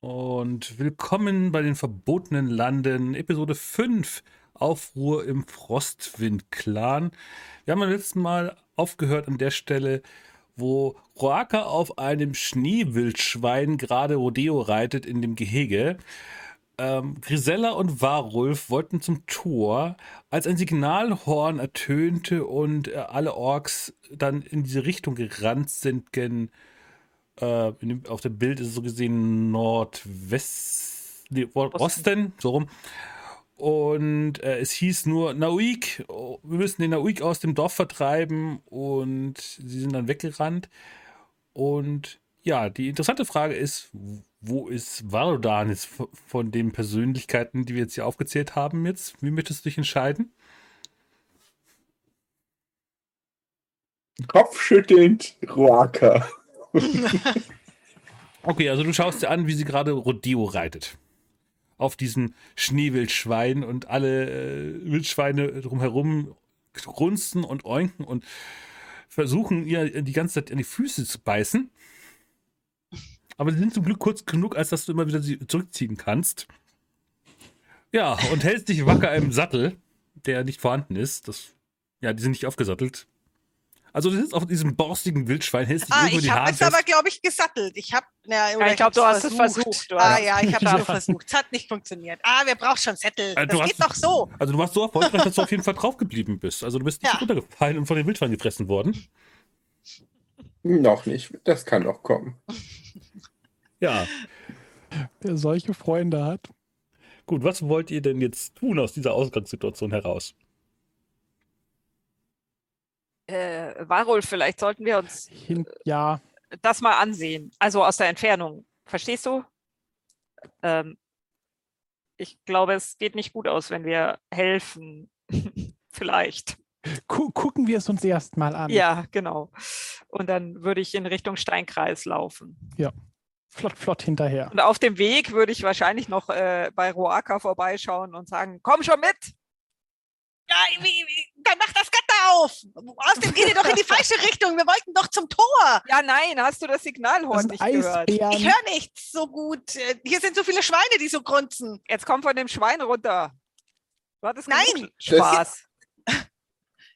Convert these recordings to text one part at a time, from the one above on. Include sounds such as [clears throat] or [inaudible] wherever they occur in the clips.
und willkommen bei den verbotenen Landen, Episode 5, Aufruhr im Frostwind-Clan. Wir haben beim letzten Mal aufgehört an der Stelle, wo Roaka auf einem Schneewildschwein gerade Rodeo reitet in dem Gehege. Ähm, Grisella und Warulf wollten zum Tor, als ein Signalhorn ertönte und äh, alle Orks dann in diese Richtung gerannt sind, gen äh, dem, auf dem Bild ist es so gesehen Nordwest, nee, Osten, so rum. Und äh, es hieß nur Nauik, oh, wir müssen den Nauik aus dem Dorf vertreiben und sie sind dann weggerannt. Und ja, die interessante Frage ist, wo ist Valodan jetzt von den Persönlichkeiten, die wir jetzt hier aufgezählt haben jetzt? Wie möchtest du dich entscheiden? Kopfschüttelnd Roaka. [laughs] okay, also du schaust dir an, wie sie gerade Rodeo reitet. Auf diesen Schneewildschwein und alle äh, Wildschweine drumherum grunzen und oinken und versuchen ihr die ganze Zeit an die Füße zu beißen. Aber sie sind zum Glück kurz genug, als dass du immer wieder sie zurückziehen kannst. Ja, und hältst dich wacker im Sattel, der nicht vorhanden ist. Das, ja, die sind nicht aufgesattelt. Also du sitzt auf diesem borstigen Wildschwein, hältst dich ah, irgendwo ich habe es aber, glaube ich, gesattelt. Ich habe, ja, ja, ich glaube, du hast es versucht. ah ja, ich [laughs] habe es versucht. Es hat nicht funktioniert. Ah, wir brauchen schon Zettel. Also, das geht doch so. Also du warst so erfolgreich, dass du auf jeden Fall [laughs] drauf geblieben bist. Also du bist nicht ja. runtergefallen und von den Wildschweinen gefressen worden. Noch nicht. Das kann noch kommen. [laughs] Ja. Wer solche Freunde hat. Gut, was wollt ihr denn jetzt tun aus dieser Ausgangssituation heraus? Äh, Warul, vielleicht sollten wir uns Hin ja. das mal ansehen. Also aus der Entfernung. Verstehst du? Ähm, ich glaube, es geht nicht gut aus, wenn wir helfen. [laughs] vielleicht. Gucken wir es uns erst mal an. Ja, genau. Und dann würde ich in Richtung Steinkreis laufen. Ja flott, flott hinterher. Und auf dem Weg würde ich wahrscheinlich noch äh, bei Roaka vorbeischauen und sagen, komm schon mit! Ja, wie, wie, dann mach das Gatter auf! Außerdem geht ihr doch in die falsche Richtung. Wir wollten doch zum Tor. Ja, nein, hast du das Signalhorn nicht Eisbären. gehört? Ich höre nichts so gut. Hier sind so viele Schweine, die so grunzen. Jetzt komm von dem Schwein runter. Du hattest nein, Spaß.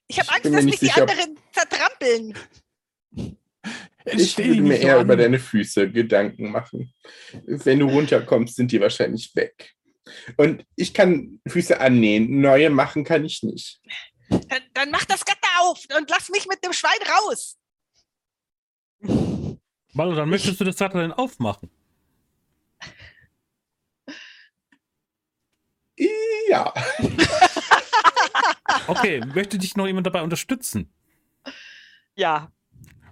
Ich habe Angst, dass mich die anderen zertrampeln. Ich würde mir eher an. über deine Füße Gedanken machen. Wenn du runterkommst, sind die wahrscheinlich weg. Und ich kann Füße annähen, neue machen kann ich nicht. Dann, dann mach das Gatter auf und lass mich mit dem Schwein raus. Malo, dann möchtest du das Gatter dann aufmachen? Ja. okay, möchte dich noch jemand dabei unterstützen? Ja.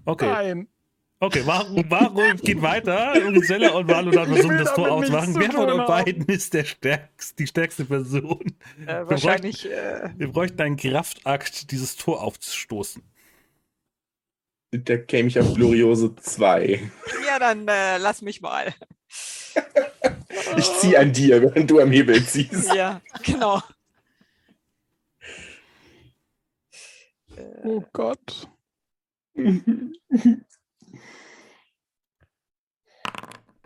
Okay. Nein. Okay, warum, warum geht weiter? Gisella und Valodan versuchen das Tor auszumachen. Wer von euch beiden ist der stärkste, die stärkste Person? Äh, wahrscheinlich. Wir bräuchten, äh, wir bräuchten einen Kraftakt, dieses Tor aufzustoßen. Da käme ich auf Gloriose 2. Ja, dann äh, lass mich mal. ich ziehe an dir, während du am Hebel ziehst. Ja, genau. Oh Gott. [laughs]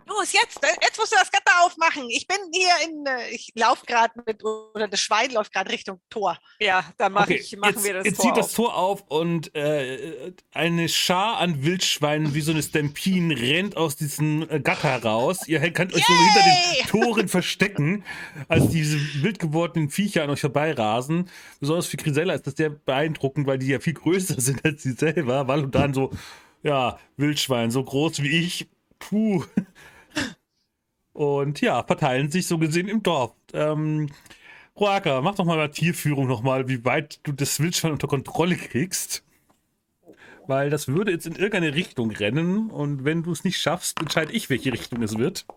Los, jetzt, äh, jetzt musst du das Gatter aufmachen. Ich bin hier in, äh, ich laufe gerade mit, oder das Schwein läuft gerade Richtung Tor. Ja, dann mach okay, ich, machen jetzt, wir das jetzt Tor zieht das Tor auf und äh, eine Schar an Wildschweinen wie so eine Stampin rennt aus diesem äh, Gatter raus. Ihr könnt euch Yay! so hinter den [laughs] Toren verstecken, als diese wild gewordenen Viecher an euch vorbeirasen. Besonders für Grisella ist das sehr beeindruckend, weil die ja viel größer [laughs] sind als sie selber, weil und dann so, ja, Wildschwein, so groß wie ich. Puh, und ja, verteilen sich so gesehen im Dorf. Ähm, Roaka, mach doch mal bei Tierführung nochmal, wie weit du das Wildschwein unter Kontrolle kriegst. Weil das würde jetzt in irgendeine Richtung rennen und wenn du es nicht schaffst, entscheide ich, welche Richtung es wird.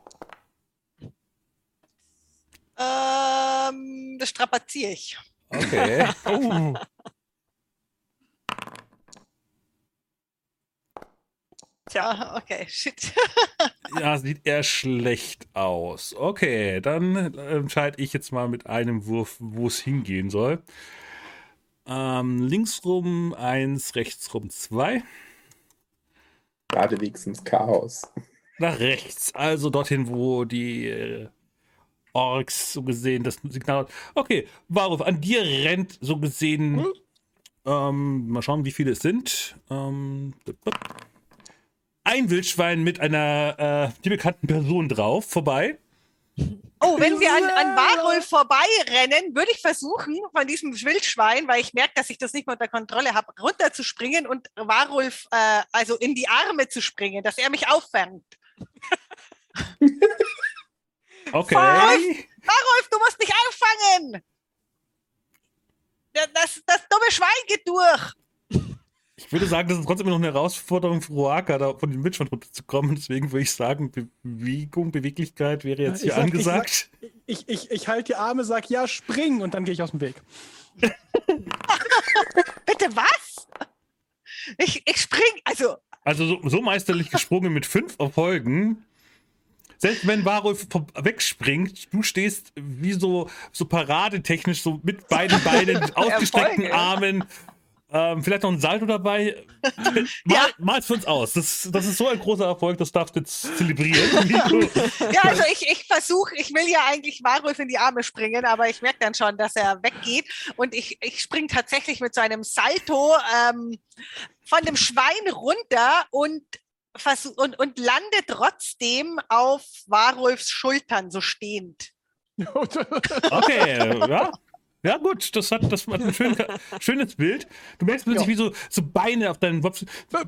Ähm, das strapaziere ich. Okay. [laughs] Oh. Tja, okay, shit. [laughs] ja, sieht eher schlecht aus. Okay, dann entscheide ich jetzt mal mit einem Wurf, wo es hingehen soll. Ähm, links rum eins, rechts rum zwei. Gerade wenigstens Chaos. nach rechts. Also dorthin, wo die äh, Orks so gesehen das Signal hat. Okay, Waruf, an dir rennt so gesehen. Hm? Ähm, mal schauen, wie viele es sind. Ähm, ein Wildschwein mit einer äh, die bekannten Person drauf vorbei. Oh, wenn wir an, an Warulf vorbeirennen, würde ich versuchen, von diesem Wildschwein, weil ich merke, dass ich das nicht mehr unter Kontrolle habe, runterzuspringen und Warulf äh, also in die Arme zu springen, dass er mich auffängt. [laughs] Okay. Warulf, Warulf, du musst mich auffangen! Das, das, das dumme Schwein geht durch. Ich würde sagen, das ist trotzdem noch eine Herausforderung für Roaka, da von dem Wildschwein runterzukommen. Deswegen würde ich sagen, Bewegung, Beweglichkeit wäre jetzt hier Ich sag- angesagt. Ich, ich, ich halte die Arme, sag ja, spring und dann gehe ich aus dem Weg. [laughs] Bitte was? Ich, ich spring, also Also so, so meisterlich gesprungen mit fünf Erfolgen. Selbst wenn vom- wegspringt, du stehst wie so, so paradetechnisch, so mit beiden [laughs] Beinen, ausgestreckten Erfolge. Armen. Ähm, vielleicht noch ein Salto dabei. [laughs] Mal, Ja. Mal's für uns aus. Das, das ist so ein großer Erfolg, das darfst du jetzt zelebrieren. [laughs] Ja, also ich, ich versuche, ich will ja eigentlich Warulf in die Arme springen, aber ich merke dann schon, dass er weggeht. Und ich, ich springe tatsächlich mit so einem Salto ähm, von dem Schwein runter und, versuch, und, und lande trotzdem auf Warulfs Schultern, so stehend. [laughs] Okay, ja. Ja, gut, das hat, das hat ein schön, [laughs] schönes Bild. Du merkst plötzlich, wie so, so Beine auf deinen Wops.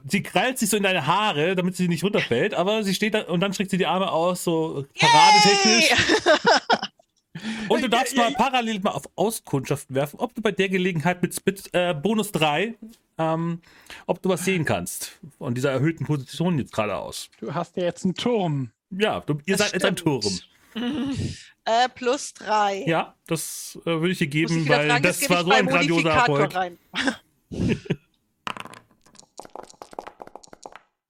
Sie krallt sich so in deine Haare, damit sie nicht runterfällt, aber sie steht da und dann streckt sie die Arme aus, so paradetechnisch. [laughs] [laughs] Und du darfst Ja, mal ja. parallel mal auf Auskundschaft werfen, ob du bei der Gelegenheit mit, mit äh, Bonus 3, ähm, ob du was sehen kannst von dieser erhöhten Position jetzt gerade aus. Du hast ja jetzt einen Turm. Ja, du, ihr Das seid jetzt ein stimmt. Turm. Äh, plus drei. Ja, das äh, würde ich dir geben, weil fragen, das gebe war so ein grandioser Erfolg. [laughs]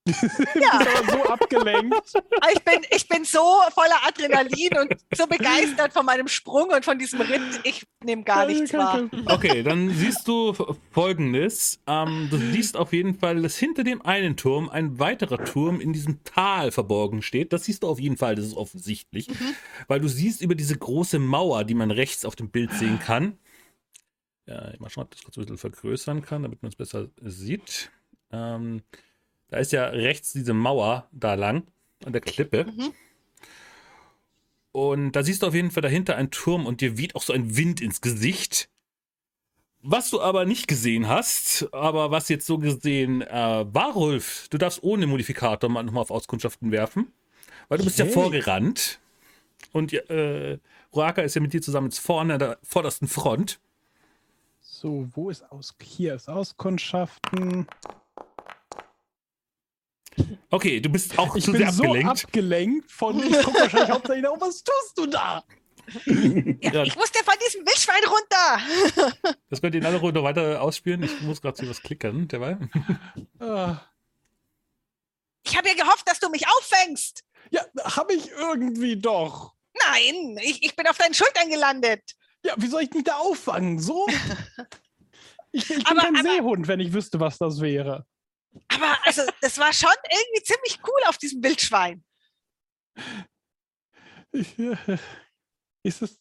Du Ja, [laughs] bist aber so abgelenkt. ich bin, ich bin so voller Adrenalin und so begeistert von meinem Sprung und von diesem Ritt. Ich nehme gar nichts wahr. Okay, dann siehst du folgendes. Ähm, du siehst auf jeden Fall, dass hinter dem einen Turm ein weiterer Turm in diesem Tal verborgen steht. Das siehst du auf jeden Fall, das ist offensichtlich. Weil du siehst über diese große Mauer, die man rechts auf dem Bild sehen kann. Ja, mal schauen, ob ich das kurz ein bisschen vergrößern kann, damit man es besser sieht. Ähm, da ist ja rechts diese Mauer da lang an der Klippe. Mhm. Und da siehst du auf jeden Fall dahinter einen Turm und dir weht auch so ein Wind ins Gesicht. Was du aber nicht gesehen hast, aber was jetzt so gesehen äh, war, Rolf, du darfst ohne Modifikator mal nochmal auf Auskundschaften werfen, weil du bist ja Okay. vorgerannt und äh, Ruaka ist ja mit dir zusammen jetzt vorne an der vordersten Front. So, wo ist aus? Hier ist Auskundschaften. Okay, du bist auch Ich zu bin sehr so abgelenkt. abgelenkt von. Ich gucke wahrscheinlich hauptsächlich nach, was tust du da? Ja, Ja. Ich musste von diesem Wildschwein runter. [laughs] das könnt ihr in aller Ruhe noch weiter ausspielen. Ich muss gerade hier was klicken, derweil. Ah, Ich habe ja gehofft, dass du mich auffängst. Ja, habe ich irgendwie doch. Nein, ich, ich bin auf deinen Schultern gelandet. Ja, wie soll ich mich da auffangen? So? [laughs] Ich, ich bin Aber- kein aber- Seehund, wenn ich wüsste, was das wäre. Aber also, das war schon irgendwie ziemlich cool auf diesem Wildschwein. Ich, äh, ist es.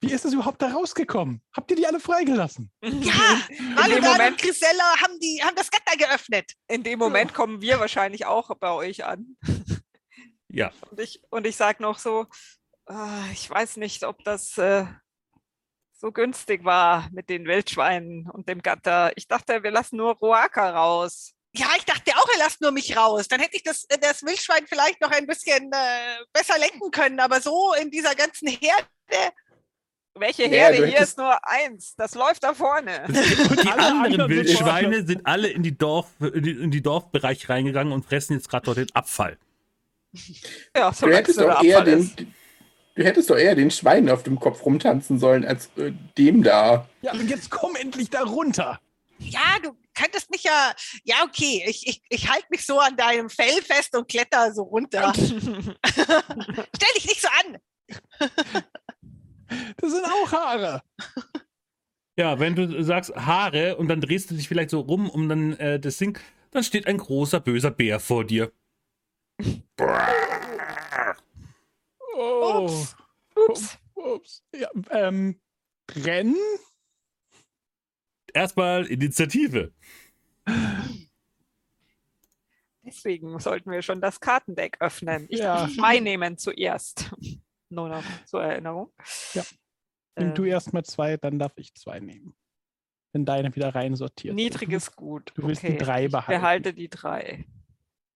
Wie ist es überhaupt da rausgekommen? Habt ihr die alle freigelassen? Ja, Maludan Moment- und Grisella haben, die, haben das Gatter geöffnet. In dem Moment kommen wir wahrscheinlich auch bei euch an. Ja, Und ich, und ich sage noch so, ah, ich weiß nicht, ob das äh, so günstig war mit den Wildschweinen und dem Gatter. Ich dachte, wir lassen nur Roaka raus. Ja, ich dachte auch, er lasst nur mich raus. Dann hätte ich das, äh, das Wildschwein vielleicht noch ein bisschen äh, besser lenken können. Aber so in dieser ganzen Herde. Welche Ja, Herde? du Hier ist nur eins. Das läuft da vorne. die [laughs] alle anderen Wildschweine sind alle in die, Dorf, in die, in die Dorfbereich reingegangen und fressen jetzt gerade dort den Abfall. Ja, Du solange es hättest, der eher Abfall den, ist. Du hättest doch eher den Schweinen auf dem Kopf rumtanzen sollen, als äh, dem da. Ja, und jetzt komm endlich da runter. Ja, du könntest mich ja. Ja, okay. Ich, ich, ich halte mich so an deinem Fell fest und kletter so runter. [laughs] Stell dich nicht so an. Das sind auch Haare. Ja, wenn du sagst Haare und dann drehst du dich vielleicht so rum, um dann äh, das Ding, dann steht ein großer böser Bär vor dir. [laughs] Oh. Ups. Ups. Ups. Ja, ähm, rennen? Erstmal Initiative. Deswegen sollten wir schon das Kartendeck öffnen. Ich Ja. darf zwei nehmen zuerst. [laughs] Nur noch zur Erinnerung. Ja. Nimm du Ähm, erst mal zwei, dann darf ich zwei nehmen. Wenn deine wieder rein sortiert. sind. Niedriges Gut. Du willst die okay. drei Ich behalten. behalte die drei.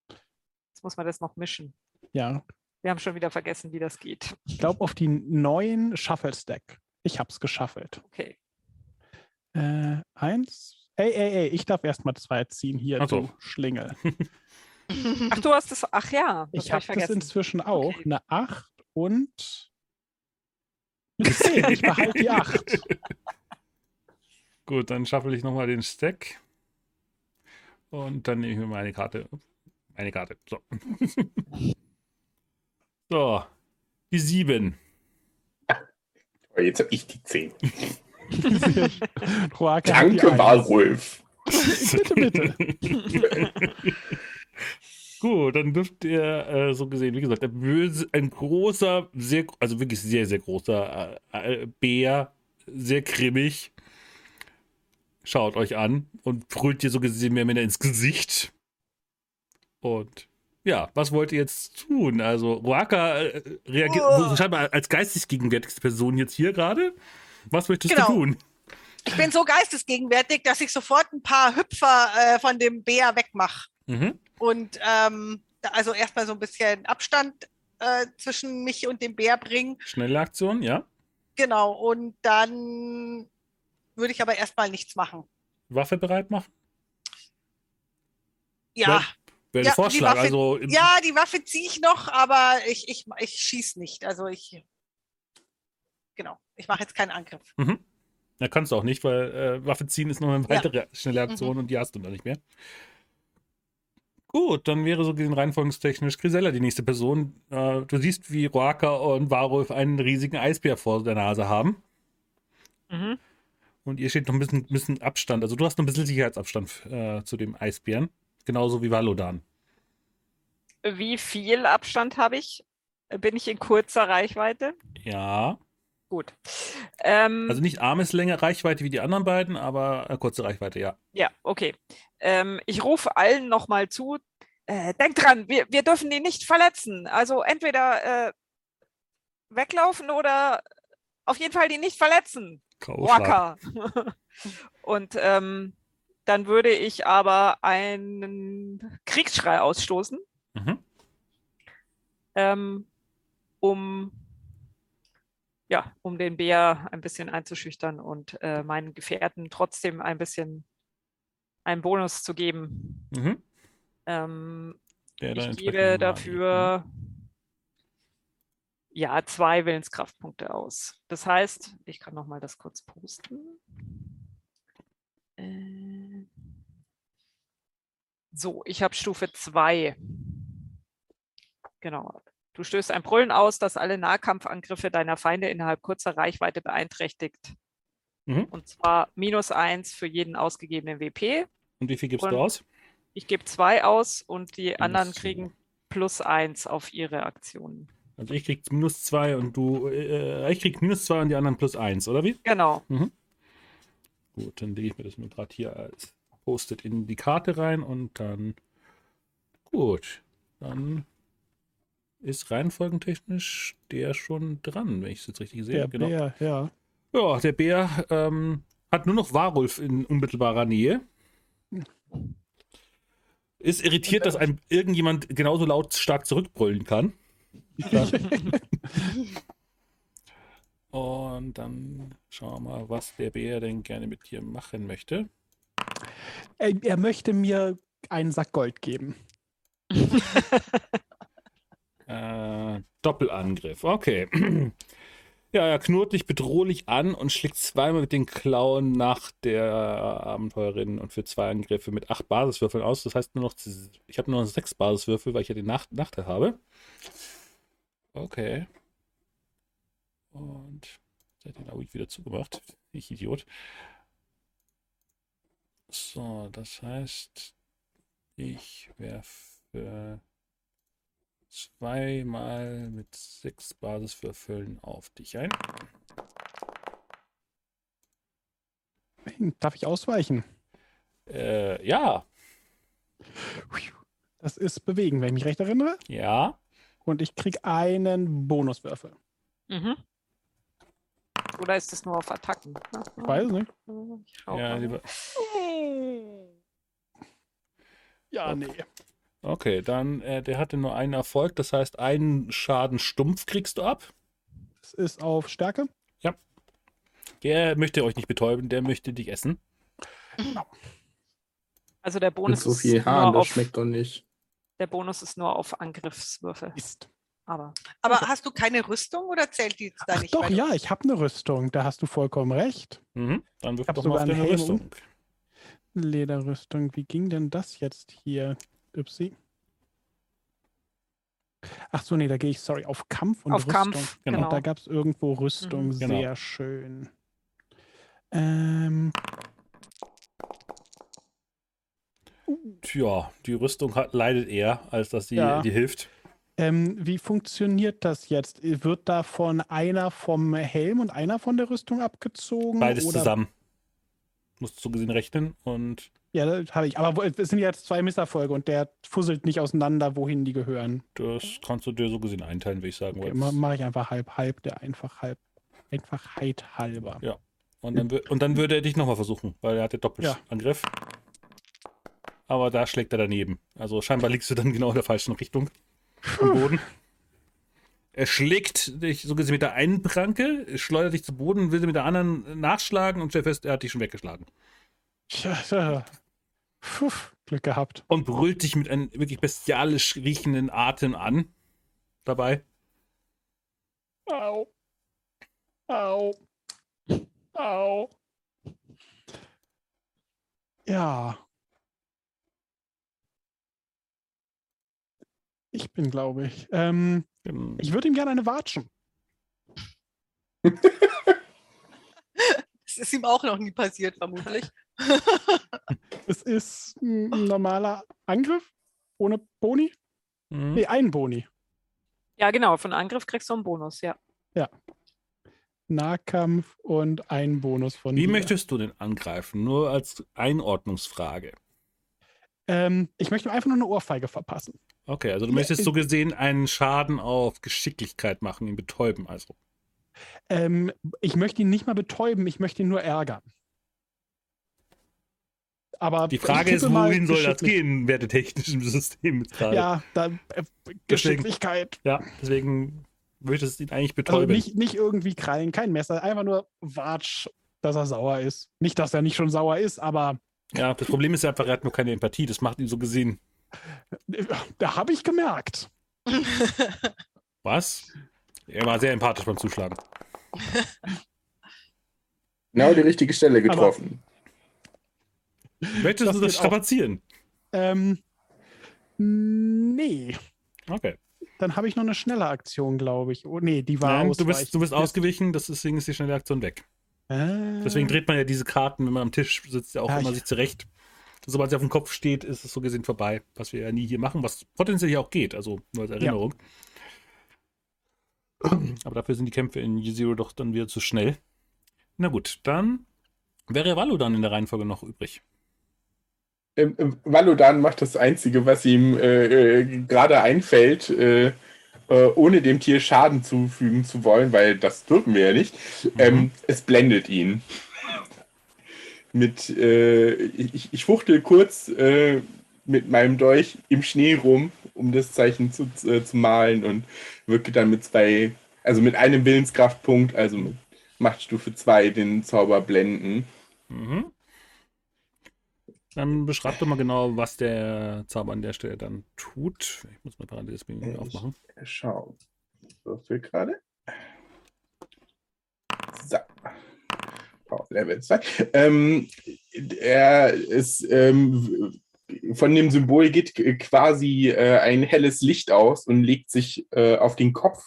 Jetzt muss man das noch mischen. Ja. Wir haben schon wieder vergessen, wie das geht. Ich glaube auf die neuen Shuffle-Stack. Ich hab's geschaffelt. Okay. Äh, eins. Ey, ey, ey, ich darf erst mal zwei ziehen hier, Ach so. du Schlingel. Ach, du hast es. Ach ja, das Ich habe habe ich das inzwischen auch. Okay. Eine 8 und eine 10. Ich behalte die 8. [laughs] Gut, dann schaffel ich nochmal den Stack. Und dann nehme ich mir meine Karte. Eine Karte. So. So. Die sieben. Jetzt habe ich die 10. Roake [laughs] hat die Danke, Eins. Walrolf. Bitte, bitte. [laughs] Gut, dann dürft ihr äh, so gesehen, wie gesagt, ein, böse, ein großer, sehr, also wirklich sehr, sehr großer äh, äh, Bär, sehr grimmig, schaut euch an und brüllt dir so gesehen mehr oder weniger ins Gesicht. Und ja, was wollt ihr jetzt tun? Also, Ruaka äh, reagiert Oh. scheinbar als geistig gegenwärtigste Person jetzt hier gerade. Was möchtest Genau. du tun? Ich bin so geistesgegenwärtig, dass ich sofort ein paar Hüpfer äh, von dem Bär wegmache. Mhm. Und ähm, also erstmal so ein bisschen Abstand äh, zwischen mich und dem Bär bringen. Schnelle Aktion, ja. Genau. Und dann würde ich aber erstmal nichts machen. Waffe bereit machen? Ja, Wäre Ja, der die Vorschlag. Waffe- also, ja, die Waffe ziehe ich noch, aber ich, ich, ich schieße nicht. Also ich. Genau. Ich mache jetzt keinen Angriff. Mhm. Ja, kannst du auch nicht, weil äh, Waffe ziehen ist noch eine weitere schnelle Aktion und die hast du dann nicht mehr. Gut, dann wäre so gesehen reihenfolgentechnisch Grisella die nächste Person. Äh, du siehst, wie Roaka und Varulf einen riesigen Eisbär vor der Nase haben. Mhm. Und ihr steht noch ein bisschen, bisschen Abstand. Also du hast noch ein bisschen Sicherheitsabstand äh, zu dem Eisbären. Genauso wie Valodan. Wie viel Abstand habe ich? Bin ich in kurzer Reichweite? Ja. Gut. Ähm, Also nicht Armeslänge Reichweite wie die anderen beiden, aber äh, kurze Reichweite, ja. Ja, okay. Ähm, ich rufe allen nochmal zu. Äh, denkt dran, wir, wir dürfen die nicht verletzen. Also entweder äh, weglaufen oder auf jeden Fall die nicht verletzen. Waka. [laughs] Und ähm, dann würde ich aber einen Kriegsschrei ausstoßen, Mhm. ähm, um ja, um den Bär ein bisschen einzuschüchtern und äh, meinen Gefährten trotzdem ein bisschen einen Bonus zu geben. Mhm. Ähm, ich gebe nochmal- dafür ja zwei Willenskraftpunkte aus. Das heißt, ich kann noch mal das kurz posten. Äh, so, ich habe Stufe 2. Genau. Du stößt ein Brüllen aus, das alle Nahkampfangriffe deiner Feinde innerhalb kurzer Reichweite beeinträchtigt. Mhm. Und zwar minus eins für jeden ausgegebenen WP. Und wie viel gibst Und- du aus? Ich gebe zwei aus und die anderen zwei. kriegen plus eins auf ihre Aktionen. Also ich krieg minus zwei und du, äh, ich krieg minus zwei und die anderen plus eins, oder wie? Genau. Gut, dann lege ich mir das nur gerade hier als Post-it in die Karte rein und dann. Gut, dann ist reihenfolgentechnisch der schon dran, wenn ich es jetzt richtig sehe. Der Bär, ja. Ja, der Bär ähm, hat nur noch Warulf in unmittelbarer Nähe. Ist irritiert, dass ein irgendjemand genauso laut stark zurückbrüllen kann. [laughs] Und dann schauen wir mal, was der Bär denn gerne mit dir machen möchte. Er, er möchte mir einen Sack Gold geben. [laughs] Äh, Doppelangriff, okay. [clears throat] Ja, er knurrt dich bedrohlich an und schlägt zweimal mit den Klauen nach der Abenteurerin und für zwei Angriffe mit acht Basiswürfeln aus. Das heißt nur noch, ich habe nur noch sechs Basiswürfel, weil ich ja den Nach Nachteil habe. Okay. Und den habe ich wieder zugemacht. Ich Idiot. So, das heißt, ich werfe zweimal mit sechs Basiswürfeln auf dich ein. Darf ich ausweichen? Äh, ja. Das ist bewegen, wenn ich mich recht erinnere. Ja. Und ich kriege einen Bonuswürfel. Mhm. Oder ist das nur auf Attacken? Ich weiß nicht. Ich Ja, lieber. Ja, nee. Okay, dann, äh, der hatte nur einen Erfolg, das heißt, einen Schaden stumpf kriegst du ab. Das ist auf Stärke. Der möchte euch nicht betäuben, der möchte dich essen. Also der Mit Bonus, so viel ist Haaren, nur das auf, schmeckt doch nicht. der Bonus ist nur auf Angriffswürfel. Ist. Aber Aber hast du keine Rüstung oder zählt die jetzt da Ach nicht? doch, du- ja, ich habe eine Rüstung. Da hast du vollkommen recht. Mhm. Dann wirf doch mal auf einen deine. Rüstung. Lederrüstung. Wie ging denn das jetzt hier? Upsi. Ach so, nee, da gehe ich, sorry, auf Kampf und auf Rüstung. Kampf, Genau. genau. Und da gab es irgendwo Rüstung. Mhm. Genau. Sehr schön. Ähm, Tja, die Rüstung hat, leidet eher, als dass sie Ja. dir hilft. Ähm, wie funktioniert das jetzt? Wird davon einer vom Helm und einer von der Rüstung abgezogen? Beides oder? zusammen. Musst du so gesehen rechnen und Ja, das habe ich. Aber es sind jetzt zwei Misserfolge und der fusselt nicht auseinander, wohin die gehören. das kannst du dir so gesehen einteilen, würde ich sagen. Okay, mache ich einfach halb, halb, der einfach halb, Einfachheit halber. Ja. Und dann, und dann würde er dich nochmal versuchen, weil er hat ja Doppelangriff. Aber da schlägt er daneben. Also scheinbar liegst du dann genau in der falschen Richtung am Boden. Er schlägt dich so gesehen mit der einen Pranke, schleudert dich zu Boden, will mit der anderen nachschlagen und stellt fest, er hat dich schon weggeschlagen. Tja. Puh, Glück gehabt. Und brüllt dich mit einem wirklich bestialisch riechenden Atem an. Dabei. Au. Au. Au. Ja. Ich bin, glaube ich. Ähm, Ähm, ich würde ihm gerne eine watschen. Das ist ihm auch noch nie passiert, vermutlich. [laughs] Es ist ein normaler Angriff ohne Boni. mhm. Nee, ein Boni. Ja, genau. Von Angriff kriegst du einen Bonus, ja. Nahkampf und ein Bonus von Wie dir. möchtest du denn angreifen? Nur als Einordnungsfrage. Ähm, ich möchte ihm einfach nur eine Ohrfeige verpassen. Okay, also du Ja, möchtest ich- so gesehen einen Schaden auf Geschicklichkeit machen, ihn betäuben, also. Ähm, ich möchte ihn nicht mal betäuben, ich möchte ihn nur ärgern. Aber Die Frage ist, wohin soll das gehen, wertetechnisch im System gerade. Ja, da, äh, Geschicklichkeit. ja, deswegen möchtest du ihn eigentlich Also betäuben. nicht, nicht irgendwie krallen, kein Messer, einfach nur Watsch, dass er sauer ist. Nicht, dass er nicht schon sauer ist, aber ja, das Problem ist einfach, er hat nur keine Empathie. Das macht ihn so gesehen. Da habe ich gemerkt. Was? Er war sehr empathisch beim Zuschlagen. Genau die richtige Stelle getroffen. Möchtest Das du das auch. strapazieren? Ähm, nee. Okay. Dann habe ich noch eine schnelle Aktion, glaube ich. Oh, nee, die war Nein, du bist, du bist ausgewichen, das- deswegen ist die schnelle Aktion weg. Äh, Deswegen dreht man ja diese Karten, wenn man am Tisch sitzt, ja auch Ja, immer ich- sich zurecht. Sobald sie auf dem Kopf steht, ist es so gesehen vorbei, was wir ja nie hier machen, was potenziell ja auch geht, also nur als Erinnerung. Aber dafür sind die Kämpfe in Zero doch dann wieder zu schnell. Na gut, dann wäre Wallo dann in der Reihenfolge noch übrig. Ähm, Valodan macht das Einzige, was ihm äh, äh, gerade einfällt, äh, äh, ohne dem Tier Schaden zufügen zu wollen, weil das dürfen wir ja nicht. Ähm, es blendet ihn. Mit, äh, ich, ich fuchtel kurz äh, mit meinem Dolch im Schnee rum, um das Zeichen zu, äh, zu malen und wirke dann mit zwei, also mit einem Willenskraftpunkt, also mit Machtstufe 2, den Zauber blenden. Mhm. Dann beschreib doch mal genau, was der Zauber an der Stelle dann tut. Ich muss mal parallel das Menü Ich- aufmachen. Schau. Würfel gerade. So. Oh, Level 2. Ähm, er ist, ähm, von dem Symbol geht quasi äh, ein helles Licht aus und legt sich äh, auf den Kopf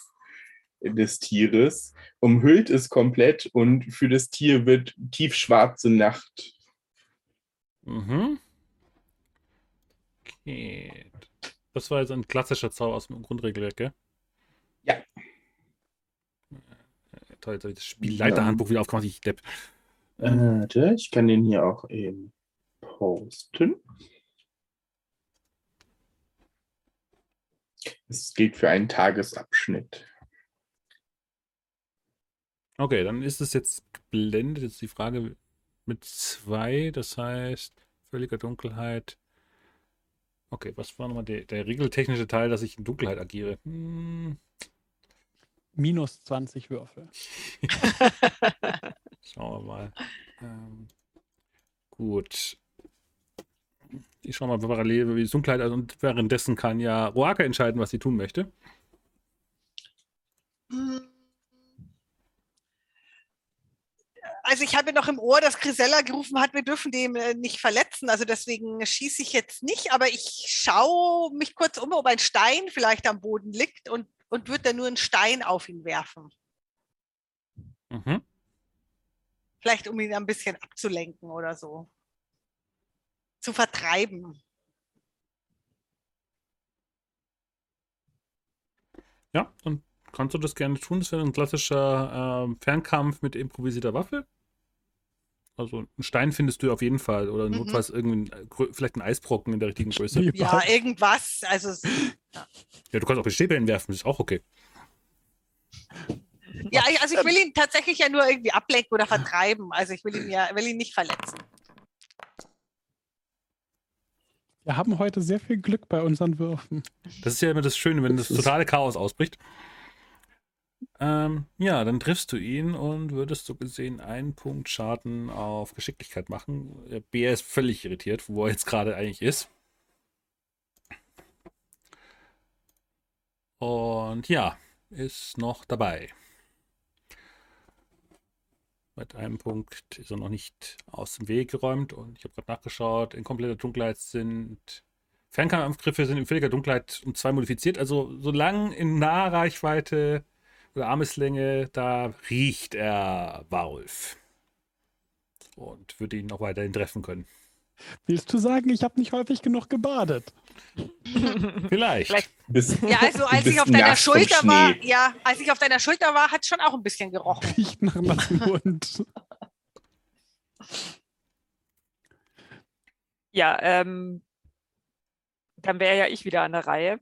des Tieres, umhüllt es komplett und für das Tier wird tiefschwarze Nacht. Mhm. Okay. Das war jetzt ein klassischer Zauber aus dem Grundregelwerk, gell? Ja. Äh, Toll, jetzt habe ich das Spielleiterhandbuch wieder aufgemacht, ich depp. Warte, ich kann den hier auch eben posten. Es gilt für einen Tagesabschnitt. Okay, dann ist es jetzt geblendet. Jetzt die Frage mit zwei, das heißt völliger Dunkelheit. Okay, was war nochmal der, der regeltechnische Teil, dass ich in Dunkelheit agiere? Hm, Minus 20 Würfel. [laughs] [laughs] schauen wir mal. Ähm, gut. Ich schaue mal parallel, wie es Dunkelheit ist und währenddessen kann ja Roaka entscheiden, was sie tun möchte. Also ich habe noch im Ohr, dass Grisella gerufen hat, wir dürfen den äh, nicht verletzen. Also deswegen schieße ich jetzt nicht, aber ich schaue mich kurz um, ob ein Stein vielleicht am Boden liegt und, und würde dann nur einen Stein auf ihn werfen. Mhm. Vielleicht um ihn ein bisschen abzulenken oder so. Zu vertreiben. Ja, dann kannst du das gerne tun. Das wäre ein klassischer ähm, Fernkampf mit improvisierter Waffe. Also einen Stein findest du auf jeden Fall. Oder Mhm. notfalls irgendwie grö- vielleicht ein Eisbrocken in der richtigen Größe. Ja. Ja, irgendwas. Also es- Ja, du kannst auch mit Stäbchen werfen, das ist auch okay. [laughs] ja, also ich will ihn tatsächlich ja nur irgendwie ablenken oder vertreiben. Also ich will ihn ja, will ihn nicht verletzen. Wir haben heute sehr viel Glück bei unseren Würfen. Das ist ja immer das Schöne, wenn das totale Chaos ausbricht. Ähm, ja, dann triffst du ihn und würdest so gesehen einen Punkt Schaden auf Geschicklichkeit machen. Der Bär ist völlig irritiert, wo er jetzt gerade eigentlich ist. Und ja, ist noch dabei. Mit einem Punkt ist er noch nicht aus dem Weg geräumt und ich habe gerade nachgeschaut, in kompletter Dunkelheit sind Fernkampfangriffe sind in völliger Dunkelheit um zwei modifiziert. Also solange in Nahreichweite oder Armeslänge, da riecht er Warulf. Und würde ihn auch weiterhin treffen können. Willst du sagen, ich habe nicht häufig genug gebadet? [laughs] Vielleicht. Vielleicht- Bis, Ja, also als ich bist auf deiner Schulter war, ja, als ich auf deiner Schulter war, hat schon auch ein bisschen gerochen. [laughs] Riecht nach nassem Hund. Ja, ähm, dann wäre ja ich wieder an der Reihe.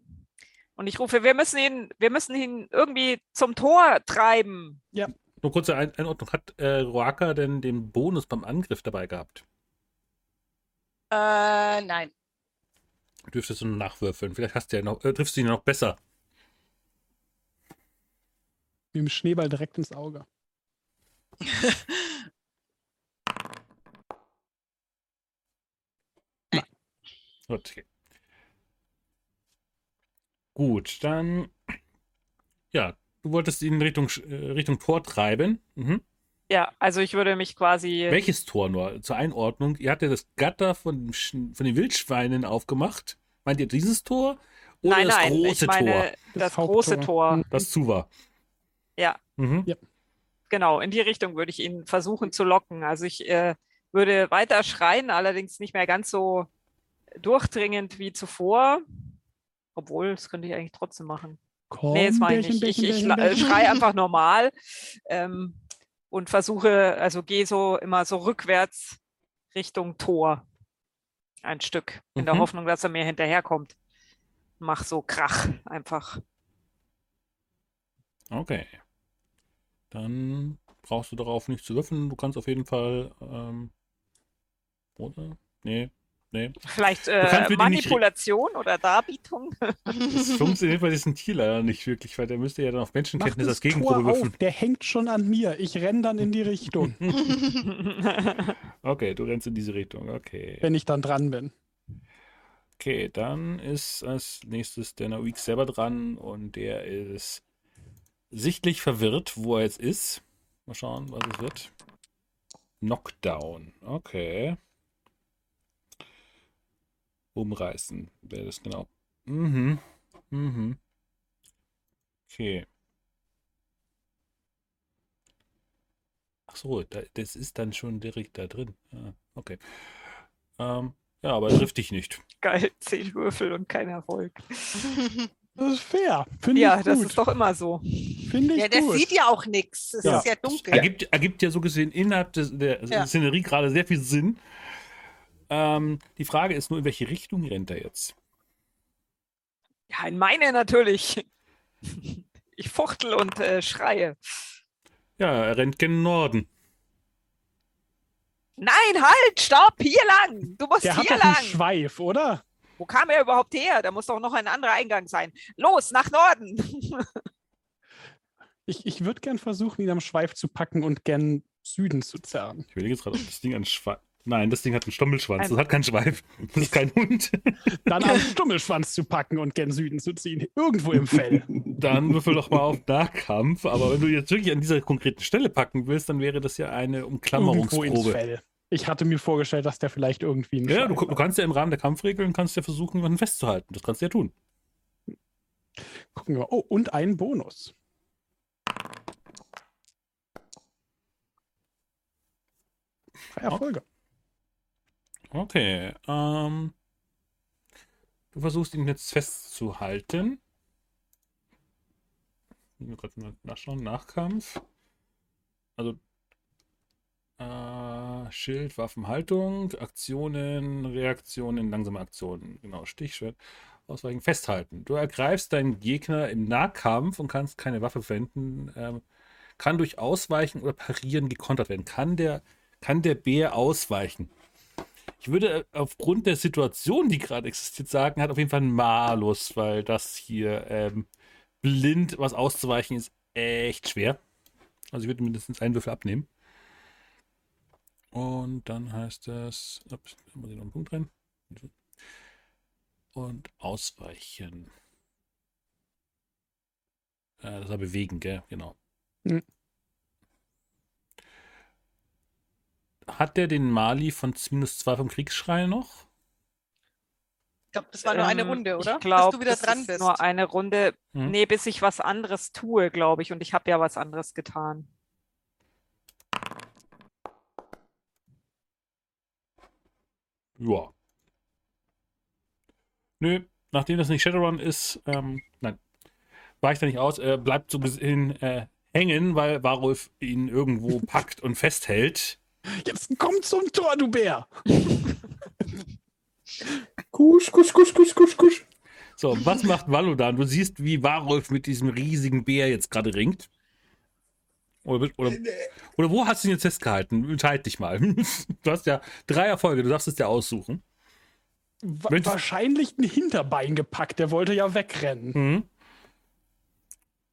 Und ich rufe, wir müssen ihn, wir müssen ihn irgendwie zum Tor treiben. Nur kurze Ein Einordnung. Hat äh, Roaka denn den Bonus beim Angriff dabei gehabt? Äh, nein. Dürftest du nachwürfeln. Vielleicht hast du ja noch, äh, triffst du ihn noch besser. Wie im Schneeball direkt ins Auge. [laughs] Gut, okay. Gut, dann. Ja, du wolltest ihn Richtung, äh, Richtung Tor treiben. Mhm. Ja, also ich würde mich quasi. Welches Tor nur? Zur Einordnung. Ihr habt ja das Gatter von, von den Wildschweinen aufgemacht. Meint ihr dieses Tor? Oder nein, das nein, große ich meine Tor, das, Das große. Tor. Mhm. das zu war? Ja. Mhm. Genau, in die Richtung würde ich ihn versuchen zu locken. Also ich äh, würde weiter schreien, allerdings nicht mehr ganz so durchdringend wie zuvor. Obwohl, das könnte ich eigentlich trotzdem machen. Komm, Nee, das mache ich nicht. Ich, ich Bärchen. schreie einfach normal ähm, und versuche, also gehe so immer so rückwärts Richtung Tor. Ein Stück. In der Mhm. Hoffnung, dass er mir hinterherkommt. Mach so Krach einfach. Okay. Dann brauchst du darauf nicht zu würfeln. Du kannst auf jeden Fall. Ähm, oder? Nee. Nee. Vielleicht äh, Manipulation oder Darbietung. Das [laughs] funktioniert bei diesem Tier leider nicht wirklich, weil der müsste ja dann auf Menschenkenntnis das als Gegenprobe Tor auf, der hängt schon an mir. Ich renn dann in die Richtung, [laughs] Okay, du rennst in diese Richtung. Okay. wenn ich dann dran bin. Okay, dann ist als nächstes der Nauik selber dran und der ist sichtlich verwirrt, wo er jetzt ist. Mal schauen, was es wird. Knockdown. Okay. Umreißen. Wäre das genau. Mhm. Mhm. Okay. Ach so, da, das ist dann schon direkt da drin. Ah, okay. Ähm, Ja, aber er [laughs] trifft dich nicht. Geil, zehn Würfel und kein Erfolg. [laughs] Das ist fair. Finde Ja, ich das ist doch immer so. Finde ich Ja, der gut. sieht ja auch nichts. Es Ja. ist ja dunkel. Ergibt, ergibt ja so gesehen innerhalb des, der Ja. Szenerie gerade sehr viel Sinn. Ähm, die Frage ist nur, in welche Richtung rennt er jetzt? Ja, in meine natürlich. [laughs] Ich fuchtel und äh, schreie. Ja, er rennt gen Norden. Nein, halt, stopp, hier lang. Du musst Der hat hier doch einen lang. Schweif, oder? Wo kam er überhaupt her? Da muss doch noch ein anderer Eingang sein. Los, nach Norden. [laughs] Ich, ich würde gern versuchen, ihn am Schweif zu packen und gern Süden zu zerren. Ich überlege jetzt gerade, ob das Ding ein Schweif. Nein, das Ding hat einen Stommelschwanz. Ein- Das hat keinen Schweif. Das ist kein Hund. [laughs] Dann am Stummelschwanz zu packen und gern Süden zu ziehen. Irgendwo im Fell. [laughs] Dann würfel doch mal auf Nahkampf. Aber wenn du jetzt wirklich an dieser konkreten Stelle packen willst, dann wäre das ja eine Irgendwo ins Umklammerungsprobe. Fell. Ich hatte mir vorgestellt, dass der vielleicht irgendwie ein Ja, du, du kannst ja im Rahmen der Kampfregeln kannst ja versuchen, jemanden festzuhalten. Das kannst du ja tun. Gucken wir. Oh, und ein Bonus. Erfolge. Okay. Ähm, du versuchst ihn jetzt festzuhalten. Ich will gerade mal nachschauen. Nachkampf. Also äh, Schild, Waffenhaltung, Aktionen, Reaktionen, langsame Aktionen. Genau, Stichschwert. Ausweichen, festhalten. Du ergreifst deinen Gegner im Nahkampf und kannst keine Waffe verwenden. Ähm, kann durch Ausweichen oder Parieren gekontert werden. Kann der, kann der Bär ausweichen? Ich würde aufgrund der Situation, die gerade existiert, sagen, hat auf jeden Fall einen Malus, weil das hier ähm, blind was auszuweichen ist echt schwer. Also ich würde mindestens einen Würfel abnehmen. Und dann heißt das, ups, da muss ich noch einen Punkt rein. Und ausweichen. Äh, das war bewegen, gell? Genau. Mhm. Hat der den Mali von minus 2 vom Kriegsschrei noch? Ich glaube, das war nur eine Ähm, Runde, oder? Ich glaube, du wieder das dran ist bist. nur eine Runde. Hm? Nee, bis ich was anderes tue, glaube ich. Und ich habe ja was anderes getan. Ja. Nö, nachdem das nicht Shadowrun ist, ähm, nein, weicht er nicht aus. Er bleibt so gesehen äh, hängen, weil Warulf ihn irgendwo [laughs] packt und festhält. Jetzt komm zum Tor, du Bär! [laughs] Kusch, kusch, kusch, kusch, kusch, kusch. So, was macht Valodan? Du siehst, wie Warulf mit diesem riesigen Bär jetzt gerade ringt. Oder, oder, oder wo hast du ihn jetzt festgehalten? Entscheid dich mal. [laughs] Du hast ja drei Erfolge, du darfst es dir aussuchen. Wa Wenn wahrscheinlich ein Hinterbein gepackt. Der wollte ja wegrennen. Mhm.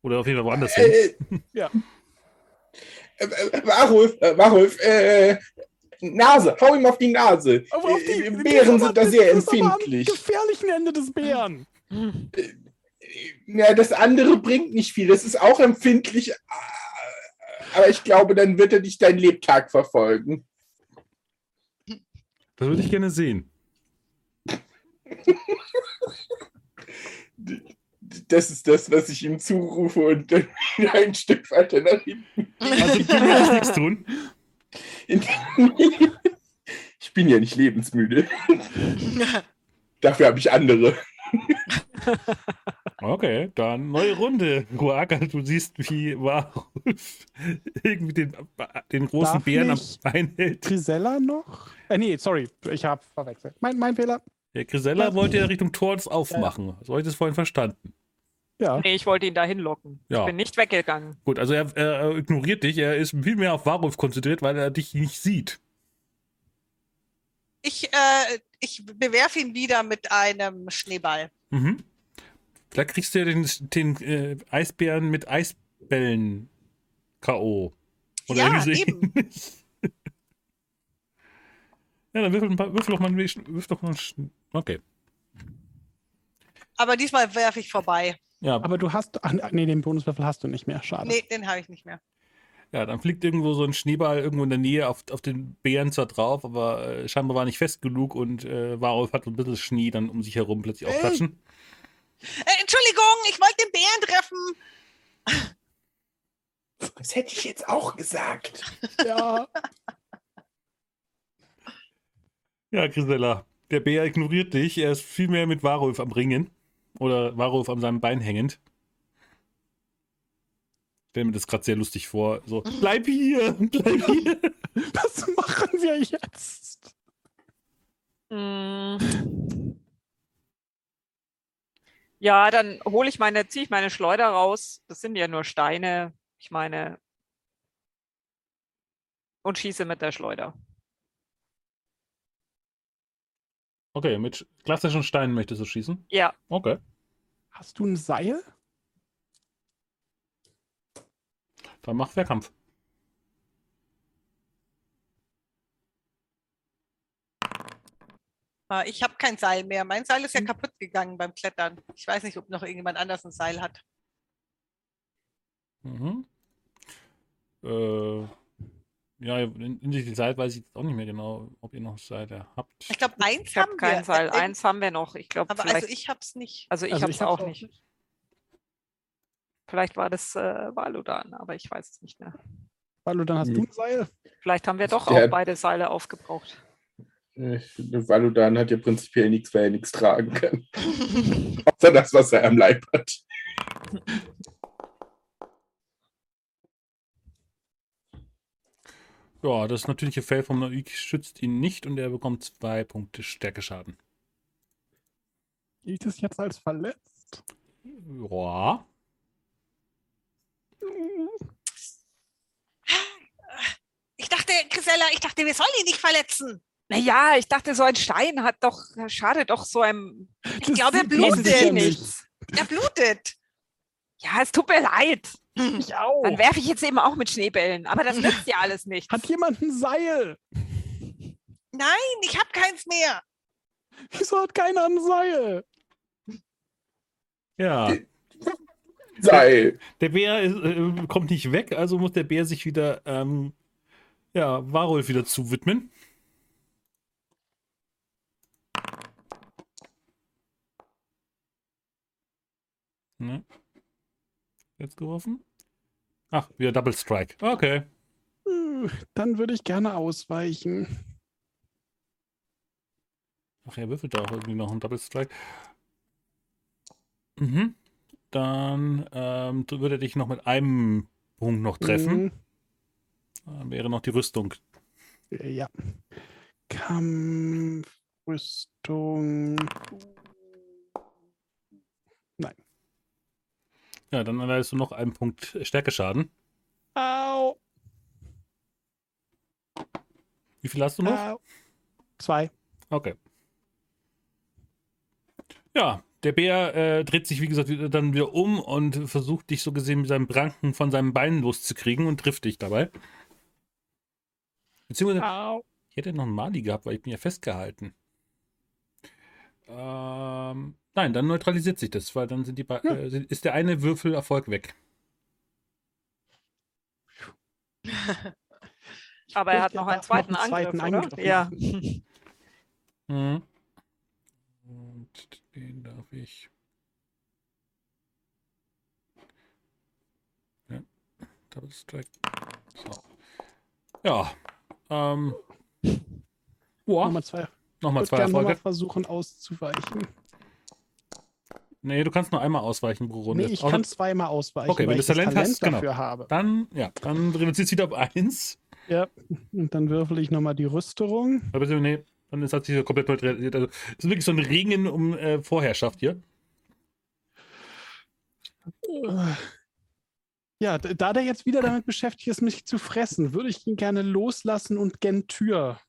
Oder auf jeden Fall woanders hin. Äh, Ja. [laughs] äh, äh, Warulf, äh, Warulf, äh, Nase, hau ihm auf die Nase. Aber auf die, Äh, Bären sind da sehr das ist aber am empfindlich. gefährlichen Ende des Bären. Ja, das andere bringt nicht viel. Das ist auch empfindlich. Aber ich glaube, dann wird er dich dein Lebtag verfolgen. Das würde ich gerne sehen. [laughs] Das ist das, was ich ihm zurufe und dann wieder [laughs] ein Stück weiter nach hinten. Also du möchtest nichts tun. Ich bin ja nicht lebensmüde. Dafür habe ich andere. Okay, dann neue Runde. Guaga, du siehst, wie Warulf [laughs] irgendwie den, den großen Darf Bären am Bein hält. Grisella noch? Äh, nee, sorry, ich habe verwechselt. Mein, mein Fehler. Der Grisella wollte ja Richtung Tors aufmachen. So habe ich das vorhin verstanden. Ja. Nee, ich wollte ihn dahin locken. Ja. Ich bin nicht weggegangen. Gut, also er, er ignoriert dich. Er ist viel mehr auf Warulf konzentriert, weil er dich nicht sieht. Ich, äh, ich bewerfe ihn wieder mit einem Schneeball. Mhm. Vielleicht kriegst du ja den, den äh, Eisbären mit Eisbällen K.O. Oder Ja, eben. [laughs] ja, dann würfel, ein paar, würfel doch mal ein Sch- würfel doch mal ein Sch Okay. Aber diesmal werfe ich vorbei. Ja, Aber du hast. Ach, nee, den Bonuswürfel hast du nicht mehr. Schade. Nee, den habe ich nicht mehr. ja, dann fliegt irgendwo so ein Schneeball irgendwo in der Nähe auf, auf den Bären zwar drauf, aber äh, scheinbar war nicht fest genug und äh, Warulf hat so ein bisschen Schnee dann um sich herum plötzlich Ey. aufklatschen. Äh, Entschuldigung, ich wollte den Bären treffen. Das hätte ich jetzt auch gesagt. [laughs] Ja. Ja, Grisella. Der Bär ignoriert dich. Er ist viel mehr mit Warulf am Ringen. Oder Warulf an seinem Bein hängend. Ich stelle mir das gerade sehr lustig vor. So, bleib hier, bleib [laughs] hier. Was machen wir jetzt? Mm. Ja, dann hole ich meine, ziehe ich meine Schleuder raus. Das sind ja nur Steine. Ich meine. Und schieße mit der Schleuder. Okay, mit klassischen Steinen möchtest du schießen? Ja. Okay. Hast du ein Seil? Dann mach Wehrkampf. Ah, Ich habe kein Seil mehr. Mein Seil ist ja kaputt gegangen beim Klettern. Ich weiß nicht, ob noch irgendjemand anders ein Seil hat. Mhm. Äh, ja, in, in die Zeit weiß ich jetzt auch nicht mehr genau, ob ihr noch Seite habt. Ich glaube, eins Ich habe haben kein wir. Seil. Äh, Eins haben wir noch. Ich glaube, aber vielleicht. also ich habe es nicht. also ich Also habe es hab's auch nicht. Vielleicht war das äh, Valudan, aber ich weiß es nicht mehr. Hallo, dann hast Hm. du ein Seil. Vielleicht haben wir doch Der- auch beide Seile aufgebraucht. Äh, Valudan hat ja prinzipiell nichts, weil er nichts tragen kann. [laughs] Außer das, was er am Leib hat. Ja, das natürliche Fell vom Naik schützt ihn nicht und er bekommt zwei Punkte Stärkeschaden. Gilt es jetzt als verletzt? Ja. Ich dachte, Grisella, ich dachte, wir sollen ihn nicht verletzen. Naja, ich dachte, so ein Stein hat doch, schadet doch so einem. Ich glaube, er blutet. nichts. Er blutet. Ja, es tut mir leid. Ich [laughs] auch. Dann werfe ich jetzt eben auch mit Schneebällen. Aber das nützt ja alles nicht. Hat jemand ein Seil? Nein, ich habe keins mehr. Wieso hat keiner ein Seil? Ja. [laughs] Seil. Der Bär ist, äh, kommt nicht weg, also muss der Bär sich wieder, ähm, ja, Warolf wieder zuwidmen. Ne? Jetzt geworfen? Ach, wieder Double Strike. Okay. Äh, Dann würde ich gerne ausweichen. Ach, er würfelt da auch irgendwie noch einen Double Strike. Mhm. Dann ähm, würde er dich noch mit einem Punkt noch treffen. Mhm. Dann wäre noch die Rüstung. Ja. Kampf, Rüstung. Ja, dann erleidest du noch einen Punkt Stärkeschaden. Au. Wie viel hast du noch? Au. Zwei. Okay. Ja, der Bär äh, dreht sich, wie gesagt, dann wieder um und versucht dich so gesehen mit seinem Pranken von seinem Bein loszukriegen und trifft dich dabei. Beziehungsweise, Au. ich hätte noch einen Mali gehabt, weil ich bin ja festgehalten. Ähm, nein, dann neutralisiert sich das, weil dann sind die Ja. äh, ist der eine Würfel Erfolg weg. Aber er hat noch einen zweiten noch einen Angriff, zweiten oder? Angriff Ja. machen. Mhm. Und den darf ich. Ja, Double Strike. So. Ja. Ähm. Boah, Nummer zwei. nochmal Ich zwei gerne nochmal Erfolge. versuchen auszuweichen. Nee, du kannst nur einmal ausweichen pro Runde. Nee, ich Außer- kann zweimal ausweichen, Okay, wenn weil du ich das Talent Talent hast, genau. dafür habe. Dann, ja, dann reduziert es wieder auf 1. Ja. Und dann würfel ich nochmal die Rüstung. Aber nee, dann ist hat sich komplett neutralisiert. Also, es ist wirklich so ein Ringen um äh, Vorherrschaft hier. Ja, da der jetzt wieder damit beschäftigt ist, mich zu fressen, würde ich ihn gerne loslassen und gen Tür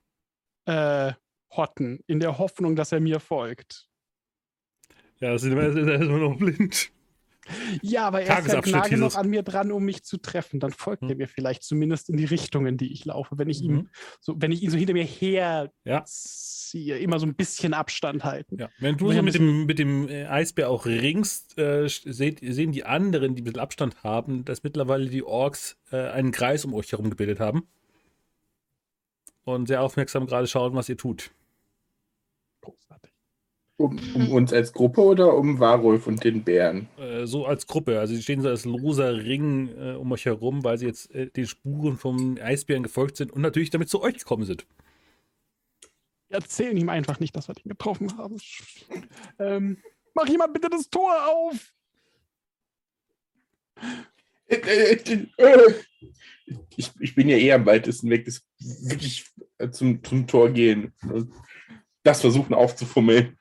äh, hotten, in der Hoffnung, dass er mir folgt. Ja, das ist immer, noch blind. Ja, aber er ist ja nah genug an mir dran, um mich zu treffen. Dann folgt er Hm. mir vielleicht zumindest in die Richtung, in die ich laufe. Wenn ich Mhm. ihm so, wenn ich ihn so hinter mir her Ja. ziehe, immer so ein bisschen Abstand halten. Ja, wenn du so mit dem, mit dem äh, Eisbär auch ringst, äh, seht, sehen die anderen, die ein bisschen Abstand haben, dass mittlerweile die Orks äh, einen Kreis um euch herum gebildet haben. Und sehr aufmerksam gerade schauen, was ihr tut. Großartig. Um, um uns als Gruppe oder um Warulf und den Bären? Äh, so als Gruppe. Also sie stehen so als loser Ring äh, um euch herum, weil sie jetzt äh, den Spuren vom Eisbären gefolgt sind und natürlich damit zu euch gekommen sind. Wir erzählen ihm einfach nicht, dass wir den getroffen haben. Ähm, mach jemand bitte das Tor auf! Ich, ich bin ja eher am weitesten weg, das wirklich zum, zum Tor gehen. Das versuchen aufzufummeln.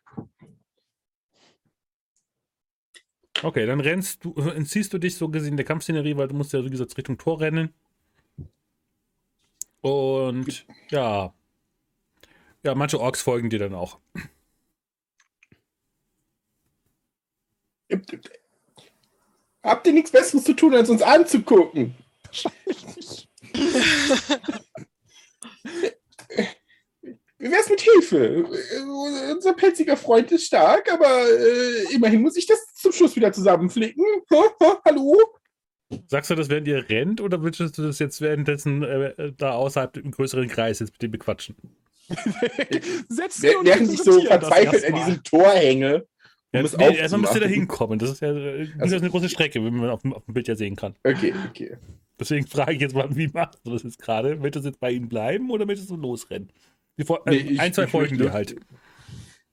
Okay, dann rennst du, [laughs] entziehst du dich so gesehen der Kampfszenerie, weil du musst ja, wie gesagt, Richtung Tor rennen. Und ja. Ja, manche Orks folgen dir dann auch. Habt ihr nichts Besseres zu tun, als uns anzugucken? Wie wär's mit Hilfe? Unser pelziger Freund ist stark, aber äh, immerhin muss ich das zum Schluss wieder zusammenflicken. Hallo? Sagst du das, während ihr rennt, oder willst du das jetzt währenddessen äh, da außerhalb im größeren Kreis jetzt mit dem bequatschen? [laughs] Setz während ich so verzweifelt an diesem Tor hänge. Ja, um nee, erstmal müsst ihr da hinkommen. Das ist ja äh, also, eine große Strecke, wie man auf dem, auf dem Bild ja sehen kann. Okay, okay. Deswegen frage ich jetzt mal, wie machst du das jetzt gerade? Möchtest du jetzt bei ihnen bleiben oder möchtest du losrennen? Die, äh, nee, ich, ein, zwei Folgen dir halt.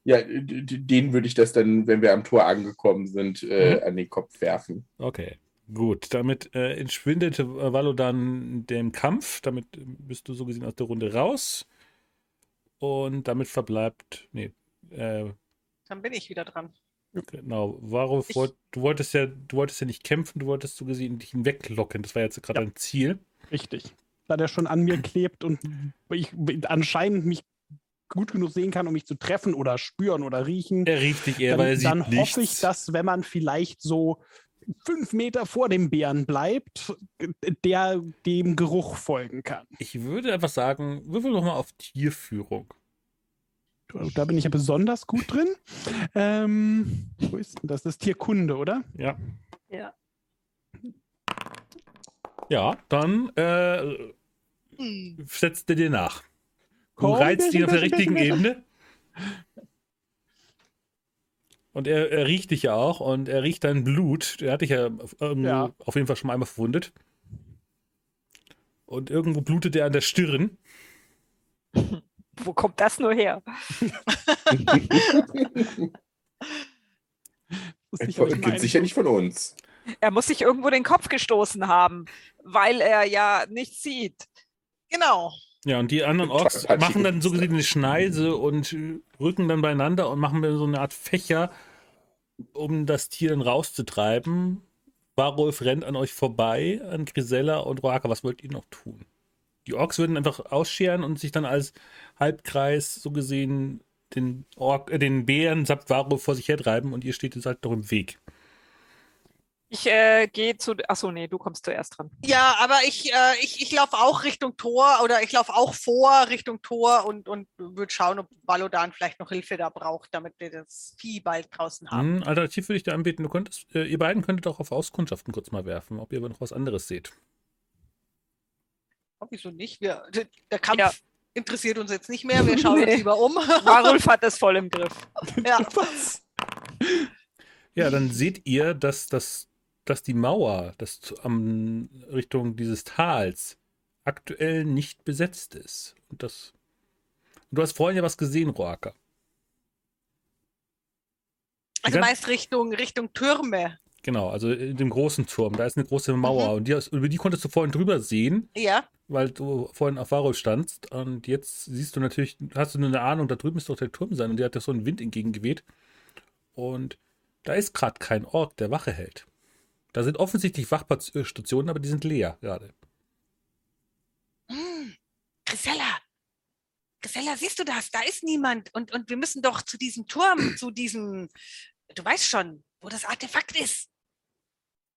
Ja, den würde ich das dann, wenn wir am Tor angekommen sind, äh, mhm. an den Kopf werfen. Okay, gut. Damit äh, entschwindet Valodan dem Kampf. Damit bist du so gesehen aus der Runde raus. Und damit verbleibt. Nee. Äh, dann bin ich wieder dran. Genau. Warum wollt, du wolltest ja, du wolltest ja nicht kämpfen, du wolltest so gesehen dich hinweglocken. Das war jetzt gerade ja. ein Ziel. Richtig da der schon an mir [clears throat] klebt und ich anscheinend mich gut genug sehen kann, um mich zu treffen oder spüren oder riechen. Er riecht dich eher, dann, weil er Dann sieht hoffe ich, dass wenn man vielleicht so fünf Meter vor dem Bären bleibt, der dem Geruch folgen kann. Ich würde einfach sagen, würfel doch mal auf Tierführung. Da bin ich ja besonders gut drin. Ähm, wo ist denn das? Das ist Tierkunde, oder? Ja. Ja. Ja, dann äh, setzt er dir nach. Du Komm, reizt ihn auf der richtigen Ebene. Und er, er, riecht dich ja auch und er riecht dein Blut. Er hat dich ja, ja, auf jeden Fall schon mal einmal verwundet. Und irgendwo blutet er an der Stirn. [laughs] Wo kommt das nur her? [laughs] das ist sicher nicht von uns. Er muss sich irgendwo den Kopf gestoßen haben, weil er ja nichts sieht. Genau. Ja, und die anderen Orks machen dann so gesehen eine Schneise und rücken dann beieinander und machen dann so eine Art Fächer, um das Tier dann rauszutreiben. Warulf rennt an euch vorbei, an Grisella und Roaka. Was wollt ihr noch tun? Die Orks würden einfach ausscheren und sich dann als Halbkreis so gesehen den, Ork, äh, den Bären samt Warulf vor sich hertreiben und ihr steht jetzt halt noch im Weg. Ich äh, gehe zu. Achso, nee, du kommst zuerst dran. Ja, aber ich, äh, ich, ich laufe auch Richtung Tor oder ich laufe auch vor Richtung Tor und, und würde schauen, ob Valodan vielleicht noch Hilfe da braucht, damit wir das Vieh bald draußen haben. Mhm, alternativ würde ich dir anbieten, du könntest, äh, ihr beiden könntet auch auf Auskundschaften kurz mal werfen, ob ihr aber noch was anderes seht. Oh, wieso nicht? Wir, der Kampf ja. interessiert uns jetzt nicht mehr, wir [laughs] schauen uns lieber um. [laughs] Warulf hat das voll im Griff. Ja. [laughs] Ja, dann seht ihr, dass das dass die Mauer das am Richtung dieses Tals aktuell nicht besetzt ist. Und das. du hast vorhin ja was gesehen, Roaka. Also meist Richtung, Richtung Türme. Genau, also in dem großen Turm. Da ist eine große Mauer. Mhm. Und die, über die konntest du vorhin drüber sehen. Ja. Weil du vorhin auf Varol standst. Und jetzt siehst du natürlich, hast du nur eine Ahnung, da drüben ist doch der Turm sein. Und der hat ja so einen Wind entgegengeweht. Und da ist gerade kein Ort, der Wache hält. Da sind offensichtlich Wachstationen, aber die sind leer gerade. Hm, Grisella, Grisella, siehst du das? Da ist niemand. Und, und wir müssen doch zu diesem Turm, zu diesem, du weißt schon, wo das Artefakt ist.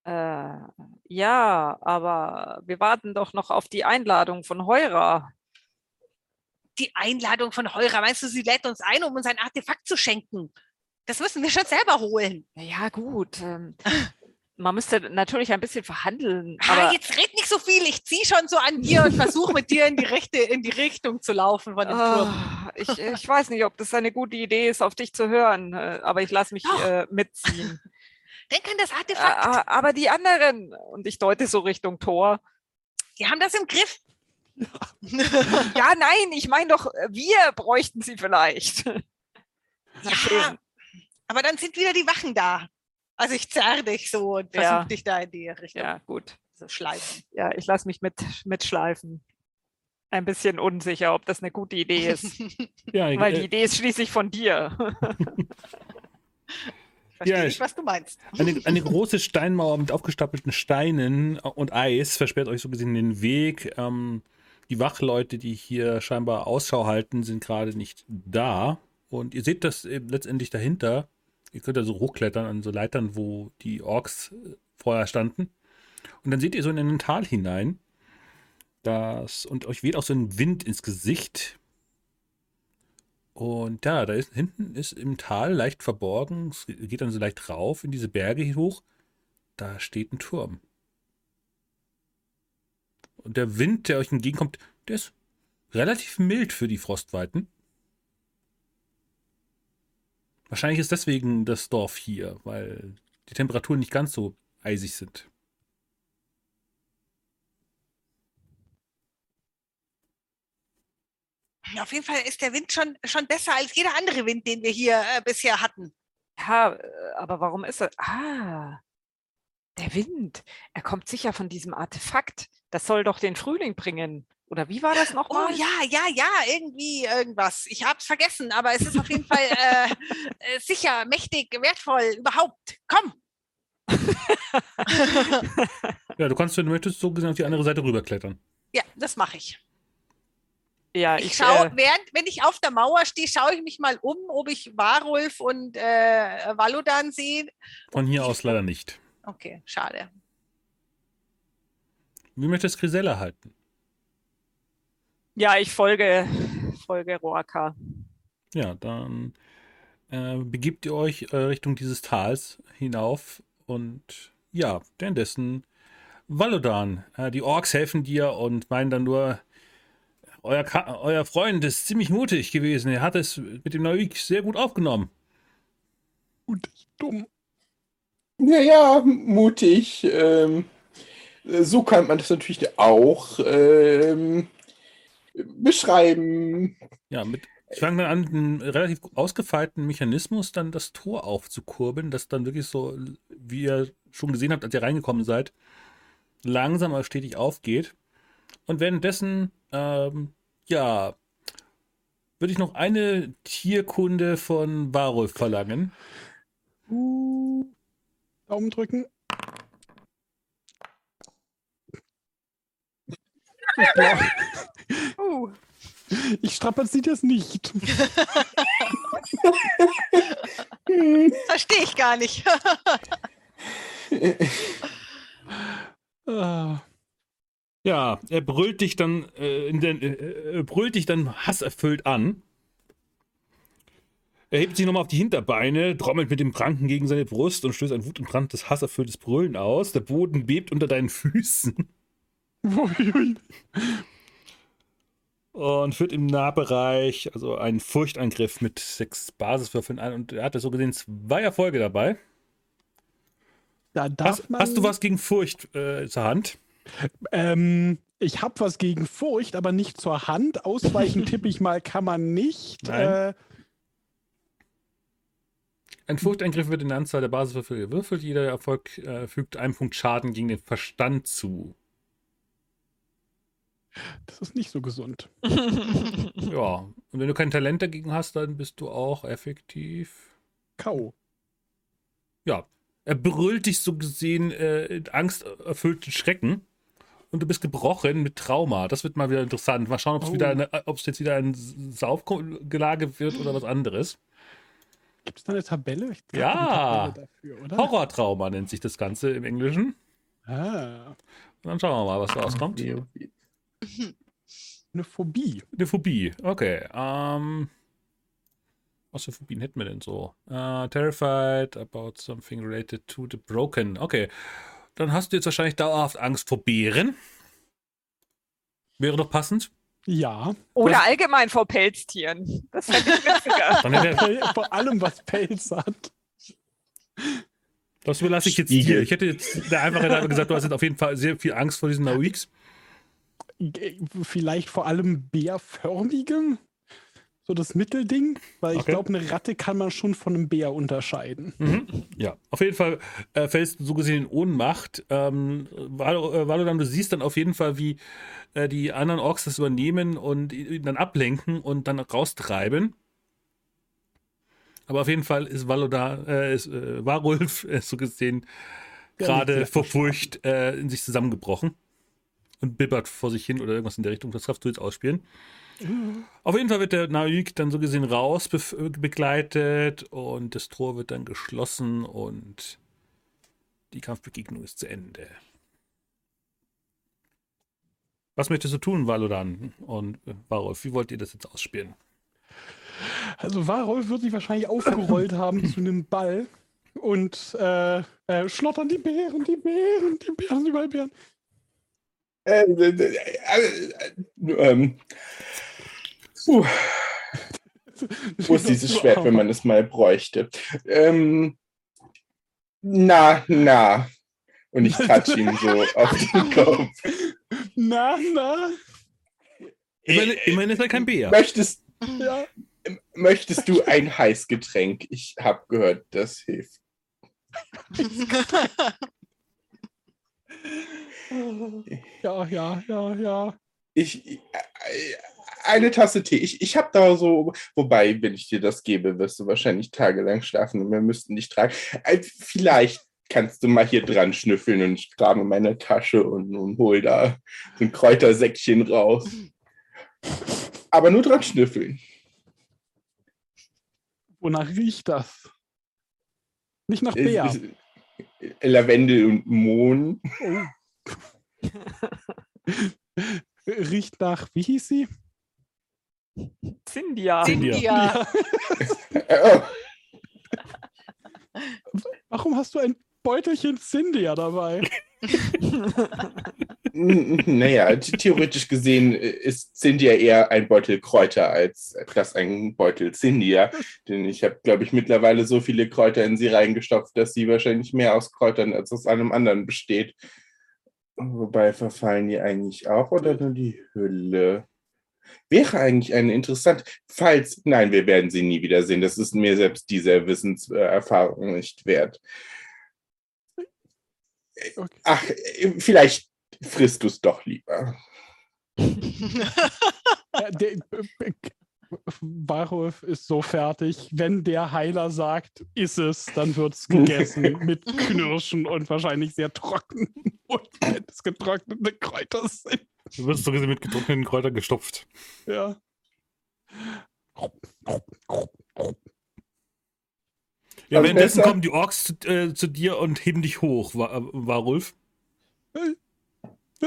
Äh, ja, aber wir warten doch noch auf die Einladung von Heurer. Die Einladung von Heurer, meinst du, sie lädt uns ein, um uns ein Artefakt zu schenken? Das müssen wir schon selber holen. Ja, gut. Ähm, [laughs] man müsste natürlich ein bisschen verhandeln. Ah, aber jetzt red nicht so viel. Ich ziehe schon so an dir und versuche mit dir in die, rechte, in die Richtung zu laufen von dem oh, Turm. Ich, ich weiß nicht, ob das eine gute Idee ist, auf dich zu hören, äh, aber ich lasse mich äh, mitziehen. Denk an das Artefakt. Äh, aber die anderen, und ich deute so Richtung Tor. Die haben das im Griff. [laughs] ja, nein, ich meine doch, wir bräuchten sie vielleicht. ja, aber dann sind wieder die Wachen da. Also ich zerre dich so und versuche ja. dich da in die Richtung. Ja, gut. So schleifen. Ja, ich lasse mich mit, mitschleifen. Ein bisschen unsicher, ob das eine gute Idee ist. [laughs] ja, Weil die äh, Idee ist schließlich von dir. [laughs] Verstehe ja, ich, was du meinst. Eine, eine, [laughs] große Steinmauer mit aufgestapelten Steinen und Eis versperrt euch so gesehen den Weg. Ähm, die Wachleute, die hier scheinbar Ausschau halten, sind gerade nicht da. Und ihr seht das letztendlich dahinter. Ihr könnt da so hochklettern an so Leitern, wo die Orks äh, vorher standen. Und dann seht ihr so in ein Tal hinein. Das, und euch weht auch so ein Wind ins Gesicht. Und ja, da ist hinten ist im Tal leicht verborgen, es geht dann so leicht rauf in diese Berge hoch. Da steht ein Turm. Und der Wind, der euch entgegenkommt, der ist relativ mild für die Frostweiten. Wahrscheinlich ist deswegen das Dorf hier, weil die Temperaturen nicht ganz so eisig sind. Auf jeden Fall ist der Wind schon, schon besser als jeder andere Wind, den wir hier äh, bisher hatten. Ja, äh, aber warum ist er? Ah, der Wind. Er kommt sicher von diesem Artefakt. Das soll doch den Frühling bringen. Oder wie war das nochmal? Oh ja, ja, ja, irgendwie irgendwas. Ich habe es vergessen, aber es ist auf jeden Fall äh, äh, sicher, mächtig, wertvoll, überhaupt. Komm! [laughs] ja, du kannst, wenn du möchtest, so gesehen auf die andere Seite rüberklettern. Ja, das mache ich. Ja, ich, ich schaue, äh, während, wenn ich auf der Mauer stehe, schaue ich mich mal um, ob ich Warulf und äh, Valodan sehe. Von hier aus leider nicht. Okay, schade. Wie möchtest du Grisella halten? Ja, ich folge, folge Roaka. Ja, dann äh, begibt ihr euch äh, Richtung dieses Tals hinauf und ja, währenddessen Valodan. Äh, die Orks helfen dir und meinen dann nur, euer, euer Freund ist ziemlich mutig gewesen. Er hat es mit dem Neuik sehr gut aufgenommen. Mutig, dumm. Naja, mutig. Ähm, so kann man das natürlich auch ähm, beschreiben. Ja, mit, ich fange dann an, einen relativ ausgefeilten Mechanismus dann das Tor aufzukurbeln, das dann wirklich so, wie ihr schon gesehen habt, als ihr reingekommen seid, langsam aber stetig aufgeht. Und währenddessen, ähm, ja, würde ich noch eine Tierkunde von Warulf verlangen. Uh, Daumen drücken. Ich, uh. ich strapaziere das nicht. [laughs] Verstehe ich gar nicht. [laughs] ah. Ja, er brüllt dich dann, äh, den, äh, brüllt dich dann hasserfüllt an. Er hebt sich nochmal auf die Hinterbeine, trommelt mit dem Pranken gegen seine Brust und stößt ein wutentbranntes, hasserfülltes Brüllen aus. Der Boden bebt unter deinen Füßen. Und führt im Nahbereich also einen Furchtangriff mit sechs Basiswürfeln an. Und er hatte so gesehen zwei Erfolge dabei. Da hast, hast, du was gegen Furcht äh, zur Hand? Ähm, ich habe was gegen Furcht, aber nicht zur Hand. Ausweichen [laughs] tippe ich mal, kann man nicht. Äh, ein Furchtangriff wird in der Anzahl der Basiswürfel gewürfelt. Jeder Erfolg äh, fügt einen Punkt Schaden gegen den Verstand zu. Das ist nicht so gesund. [laughs] ja, und wenn du kein Talent dagegen hast, dann bist du auch effektiv. K.O. Ja, er brüllt dich so gesehen äh, in angsterfüllten Schrecken und du bist gebrochen mit Trauma. Das wird mal wieder interessant. Mal schauen, ob es oh. wieder jetzt wieder ein Saufgelage wird oder was anderes. Gibt es da eine Tabelle? ja, Tabelle Horrortrauma nennt sich das Ganze im Englischen. Ah. Und dann schauen wir mal, was da rauskommt. [laughs] Eine Phobie. Eine Phobie, okay. Ähm, was für Phobien hätten wir denn so? Uh, terrified about something related to the broken. Okay. Dann hast du jetzt wahrscheinlich dauerhaft Angst vor Bären. Wäre doch passend. Ja. Oder was? allgemein vor Pelztieren. Das hätte ich witziger. [laughs] [laughs] vor allem, was Pelz hat. Das überlasse ich jetzt dir. Ich hätte jetzt der einfache gesagt, du hast jetzt auf jeden Fall sehr viel Angst vor diesen Nauiks. Vielleicht vor allem bärförmigem? So das Mittelding? Weil ich Okay. glaube, eine Ratte kann man schon von einem Bär unterscheiden. Mhm. Ja, auf jeden Fall äh, fällst du so gesehen in Ohnmacht. Ähm, Valo- äh, du siehst dann auf jeden Fall, wie äh, die anderen Orks das übernehmen und ihn dann ablenken und dann raustreiben. Aber auf jeden Fall ist Valodan, äh, ist äh, Varulf äh, so gesehen Der gerade vor Furcht äh, in sich zusammengebrochen und bibbert vor sich hin oder irgendwas in der Richtung. Das darfst du jetzt ausspielen. Auf jeden Fall wird der Naik dann so gesehen raus äh, begleitet und das Tor wird dann geschlossen und die Kampfbegegnung ist zu Ende. Was möchtest du tun, Valodan und äh, Varolf? Wie wollt ihr das jetzt ausspielen? Also Warolf wird sich wahrscheinlich aufgerollt haben zu einem Ball und äh, äh, schlottern die Bären, die Bären, die Bären, überall Bären. Äh, äh, äh, äh, ähm, puh, [laughs] wo ist dieses Schwert, wenn man es mal bräuchte? Ähm, na, na. Und ich touch ihn so auf den [laughs] Kopf. Na, na, Immerhin, immerhin ist er kein Bär. Möchtest, ja. möchtest du ein Heißgetränk? Ich habe gehört, das hilft. [laughs] Ja, ja, ja, ja. Ich, äh, eine Tasse Tee. Ich, ich habe da so, wobei, wenn ich dir das gebe, wirst du wahrscheinlich tagelang schlafen und wir müssten dich tragen. Äh, Vielleicht kannst du mal hier dran schnüffeln und ich grabe in meine Tasche und, und hol da so ein Kräutersäckchen raus. Aber nur dran schnüffeln. Wonach riecht das? Nicht nach Äh, Bär. Lavendel und Mohn. Oh. [laughs] riecht nach, wie hieß sie? Zindia. Zindia. Oh, [laughs] Warum hast du ein Beutelchen Cindia dabei? [laughs] naja, the- theoretisch gesehen ist Cindia eher ein Beutel Kräuter als das ein Beutel Cindia. Denn ich habe, glaube ich, mittlerweile so viele Kräuter in sie reingestopft, dass sie wahrscheinlich mehr aus Kräutern als aus allem anderen besteht. Wobei verfallen die eigentlich auch oder nur die Hülle? Wäre eigentlich eine interessante, falls, nein, wir werden sie nie wiedersehen. Das ist mir selbst dieser Wissenserfahrung nicht wert. Okay. Ach, äh, vielleicht frisst du es doch lieber. [laughs] Warulf ist so fertig. Wenn der Heiler sagt, ist es, dann wird es [laughs] gegessen mit Knirschen und wahrscheinlich sehr trocken. [laughs] Und wenn es getrocknete Kräuter sind. Du wirst so gesehen mit getrockneten Kräutern gestopft. Ja. Ja, Also währenddessen besser- kommen die Orks zu, äh, zu dir und heben dich hoch, Wa- äh. Äh,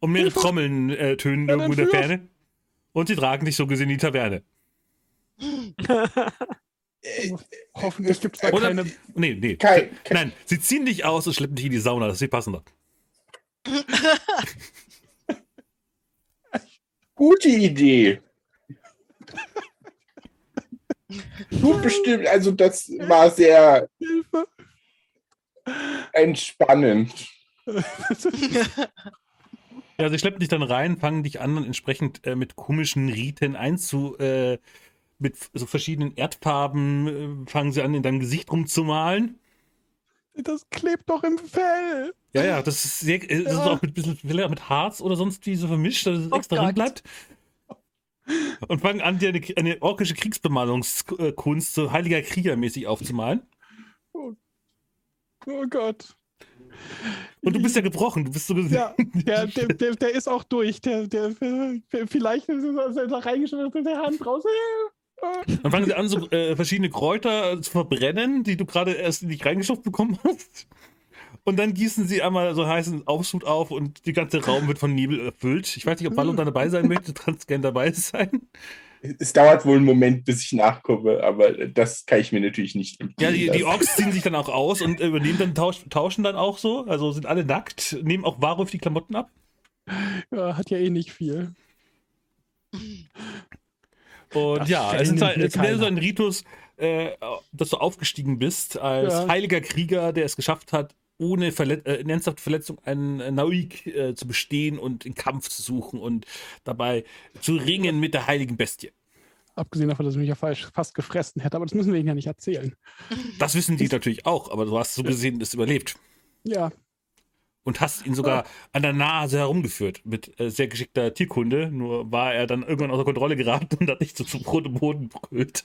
Und mehrere Hilfe! Trommeln äh, tönen irgendwo in der? Ferne. Und sie tragen dich so gesehen in die Taverne. Äh, Hoffentlich gibt es da Oder- keine. Nee, nee. Kein, kein, Nein, sie ziehen dich aus und schleppen dich in die Sauna. Das ist viel passender. [laughs] gute Idee. Du bestimmt, also das war sehr Hilfe. entspannend. [laughs] Ja, sie schleppen dich dann rein, fangen dich an, entsprechend äh, mit komischen Riten einzu. Äh, mit so verschiedenen Erdfarben äh, fangen sie an, in deinem Gesicht rumzumalen. Das klebt doch im Fell. Ja, ja, das ist, sehr, äh, das ist Ja. auch mit, bisschen, mit Harz oder sonst wie so vermischt, dass es Oh extra drin Gott. bleibt. Und fangen an, dir eine, eine orkische Kriegsbemalungskunst, so heiliger Krieger-mäßig aufzumalen. Oh Gott. Und du bist ja gebrochen, du bist so gesehen. Ja, der, der, der, der ist auch durch. Der, der, vielleicht ist er da reingeschmissen mit der Hand raus. Dann fangen sie an, so äh, verschiedene Kräuter zu verbrennen, die du gerade erst in dich reingeschopft bekommen hast. Und dann gießen sie einmal so heißen Aufschub auf und der ganze Raum wird von Nebel erfüllt. Ich weiß nicht, ob Wallon da dabei sein möchte, du kannst gerne dabei sein. Es dauert wohl einen Moment, bis ich nachkomme, aber das kann ich mir natürlich nicht Ja, die, die. Orks ziehen sich dann auch aus und äh, übernehmen dann, tausch, tauschen dann auch so, also sind alle nackt, nehmen auch Warulf die Klamotten ab. Ja, hat ja eh nicht viel. Und Das ja, es ist, halt, es ist so ein Ritus, äh, dass du aufgestiegen bist als Ja. heiliger Krieger, der es geschafft hat, ohne Verlet äh, ernsthafte Verletzung einen äh, Nauik äh, zu bestehen und den Kampf zu suchen und dabei zu ringen mit der heiligen Bestie. Abgesehen davon, dass ich mich ja falsch fast gefressen hätte, aber das müssen wir ihnen ja nicht erzählen. Das wissen die natürlich auch, aber du hast so gesehen es überlebt. Ja. Und hast ihn sogar an der Nase herumgeführt mit äh, sehr geschickter Tierkunde. Nur war er dann irgendwann außer Kontrolle geraten und hat nicht so zu Brot und Boden brüllt.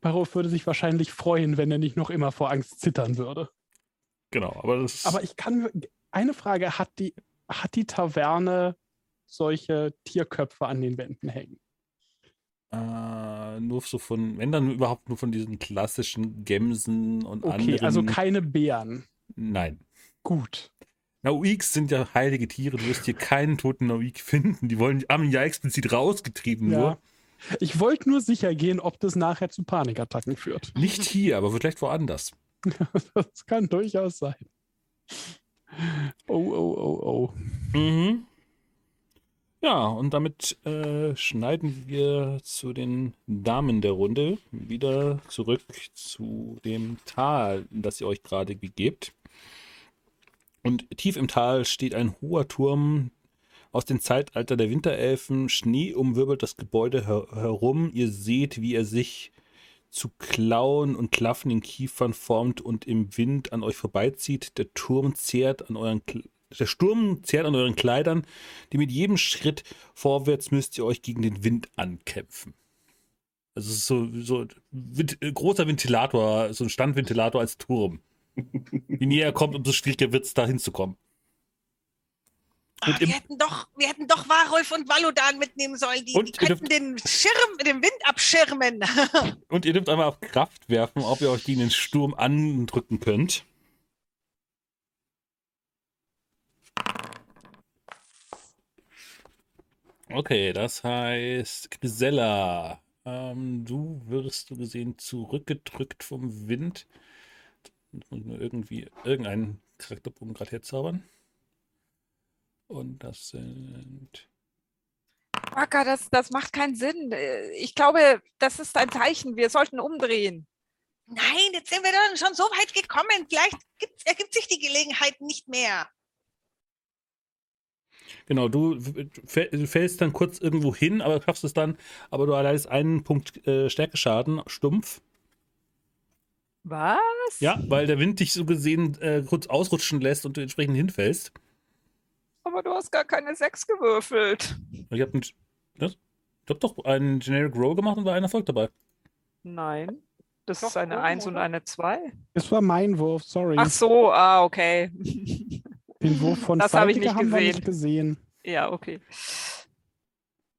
Barov würde sich wahrscheinlich freuen, wenn er nicht noch immer vor Angst zittern würde. Genau, aber das Aber ich kann. Eine Frage: Hat die, hat die Taverne solche Tierköpfe an den Wänden hängen? Äh, nur so von, wenn dann überhaupt nur von diesen klassischen Gemsen und Okay, anderen. also keine Bären. Nein. Gut. Nauiks sind ja heilige Tiere. Du wirst hier keinen toten Nauik finden. Die wollen, haben ja explizit rausgetrieben Ja. nur. Ich wollte nur sicher gehen, ob das nachher zu Panikattacken führt. Nicht hier, aber vielleicht woanders. [laughs] Das kann durchaus sein. Oh, oh, oh, oh. Mhm. Ja, und damit äh, schneiden wir zu den Damen der Runde wieder zurück zu dem Tal, das ihr euch gerade begebt. Und tief im Tal steht ein hoher Turm aus dem Zeitalter der Winterelfen. Schnee umwirbelt das Gebäude her herum. Ihr seht, wie er sich zu Klauen und klaffenden Kiefern formt und im Wind an euch vorbeizieht. Der Turm zehrt an euren der Sturm zehrt an euren Kleidern, die mit jedem Schritt vorwärts müsst ihr euch gegen den Wind ankämpfen. Also es ist so, so Vent äh, großer Ventilator, so ein Standventilator als Turm. Je näher er kommt, umso schwieriger wird es, da hinzukommen. Ah, wir, hätten doch, wir hätten doch Warolf und Valodan mitnehmen sollen. Die, Und die könnten den Schirm, den Wind abschirmen. [laughs] Und ihr dürft einmal auf Kraft werfen, ob ihr euch gegen den Sturm andrücken könnt. Okay, das heißt, Grisella, ähm, du wirst du gesehen zurückgedrückt vom Wind. Jetzt muss ich nur irgendwie irgendeinen Charakterbogen gerade herzaubern. Und das sind. Waka, das, das macht keinen Sinn. Äh, Ich glaube, das ist ein Zeichen. Wir sollten umdrehen. Nein, jetzt sind wir dann schon so weit gekommen. Vielleicht gibt's, ergibt sich die Gelegenheit nicht mehr. Genau, du fällst dann kurz irgendwo hin, aber schaffst es dann, aber du erleidest einen Punkt äh, Stärkeschaden, stumpf. Was? Ja, weil der Wind dich so gesehen äh, kurz ausrutschen lässt und du entsprechend hinfällst. Aber du hast gar keine Sechs gewürfelt. Ich hab, ein, was? ich hab doch einen Generic Roll gemacht und war ein Erfolg dabei. Nein. Das Doch, ist eine oben, Eins und oder? eine Zwei. Das war mein Wurf, sorry. Ach so, ah, okay. Den Wurf von [laughs] das habe ich nicht haben wir gesehen. nicht gesehen. Ja, okay.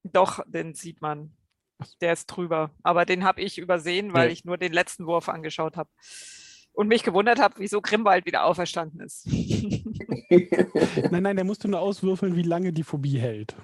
Doch, den sieht man. Der ist drüber. Aber den habe ich übersehen, weil Ja. ich nur den letzten Wurf angeschaut habe. Und mich gewundert habe, wieso Grimwald wieder auferstanden ist. [laughs] Nein, nein, der musste nur auswürfeln, wie lange die Phobie hält.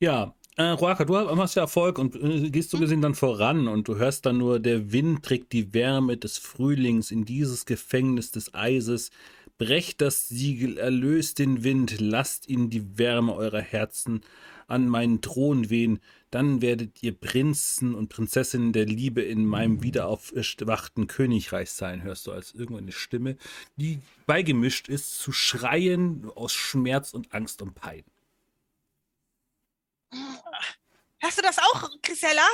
Ja, äh, Roaka, du hast ja Erfolg und äh, gehst so gesehen dann voran und du hörst dann nur, der Wind trägt die Wärme des Frühlings in dieses Gefängnis des Eises. Brecht das Siegel, erlöst den Wind, lasst ihn die Wärme eurer Herzen an meinen Thron wehen, dann werdet ihr Prinzen und Prinzessinnen der Liebe in meinem wiederaufwachten Königreich sein, hörst du als irgendwann eine Stimme, die beigemischt ist zu Schreien aus Schmerz und Angst und Pein. Hörst du das auch, Grisella?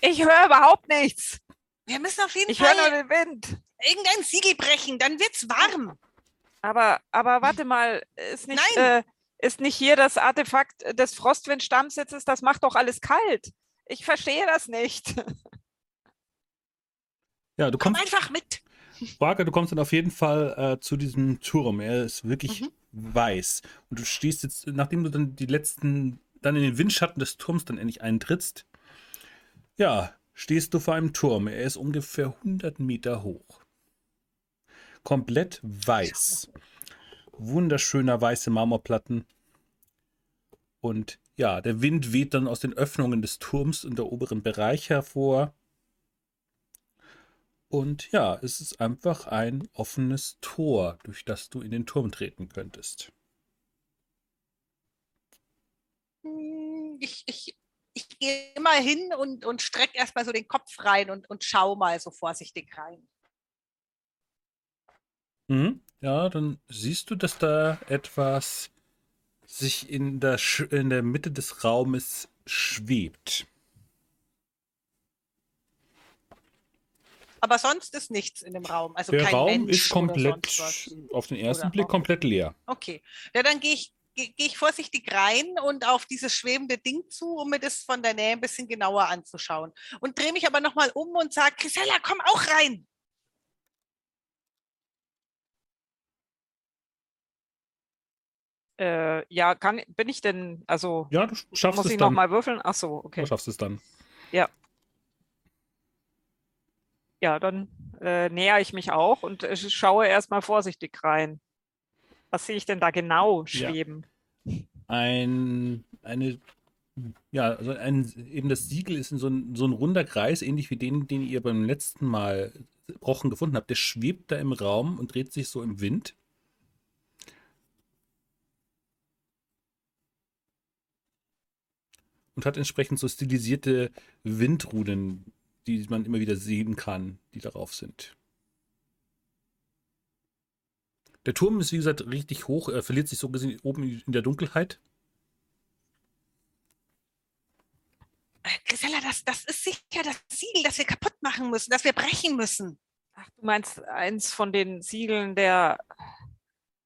Ich höre überhaupt nichts. Wir müssen auf jeden Ich Fall den Wind. irgendein Siegel brechen, dann wird's warm. Aber, aber warte mal, ist nicht, Nein. äh, ist nicht hier das Artefakt des Frostwind-Stammsitzes? Das macht doch alles kalt. Ich verstehe das nicht. [laughs] Ja, du Komm kommst einfach mit. Barker, du kommst dann auf jeden Fall äh, zu diesem Turm. Er ist wirklich Mhm. weiß. Und du stehst jetzt, nachdem du dann die letzten, dann in den Windschatten des Turms dann endlich eintrittst, ja, stehst du vor einem Turm. Er ist ungefähr 100 Meter hoch. Komplett weiß. Wunderschöner weiße Marmorplatten. Und ja, der Wind weht dann aus den Öffnungen des Turms in der oberen Bereich hervor. Und ja, es ist einfach ein offenes Tor, durch das du in den Turm treten könntest. Hm, Ich, ich, ich gehe mal hin und, und strecke erstmal so den Kopf rein und, und schau mal so vorsichtig rein. Mhm. Ja, dann siehst du, dass da etwas sich in der, in der Mitte des Raumes schwebt. Aber sonst ist nichts in dem Raum. Also der Raum Mensch ist komplett, auf den ersten Oder Blick komplett leer. Okay. Ja, dann gehe ich, gehe geh ich vorsichtig rein und auf dieses schwebende Ding zu, um mir das von der Nähe ein bisschen genauer anzuschauen. Und drehe mich aber nochmal um und sage, Grisella, komm auch rein. Äh, ja, kann, bin ich denn, also Ja, du schaffst muss es ich dann. nochmal würfeln? Ach so, okay. Du schaffst es dann. Ja, dann äh, näher ich mich auch und äh, schaue erstmal vorsichtig rein. Was sehe ich denn da genau Ja. schweben? Ein, eine, ja, also ein, eben das Siegel ist in so ein, so ein runder Kreis, ähnlich wie den, den ihr beim letzten Mal Rochen gefunden habt. Der schwebt da im Raum und dreht sich so im Wind. Und hat entsprechend so stilisierte Windrunen, die man immer wieder sehen kann, die darauf sind. Der Turm ist, wie gesagt, richtig hoch. Er verliert sich so gesehen oben in der Dunkelheit. Äh, Grisella, das, das ist sicher das Siegel, das wir kaputt machen müssen, das wir brechen müssen. Ach, du meinst eins von den Siegeln der.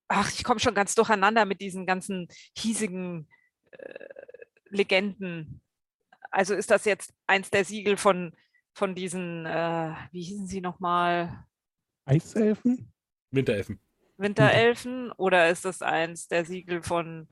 Ach, ich komme schon ganz durcheinander mit diesen ganzen hiesigen äh, Legenden. Also ist das jetzt eins der Siegel von, von diesen, äh, wie hießen sie nochmal? Eiselfen? Winterelfen. Winterelfen? Oder ist das eins der Siegel von.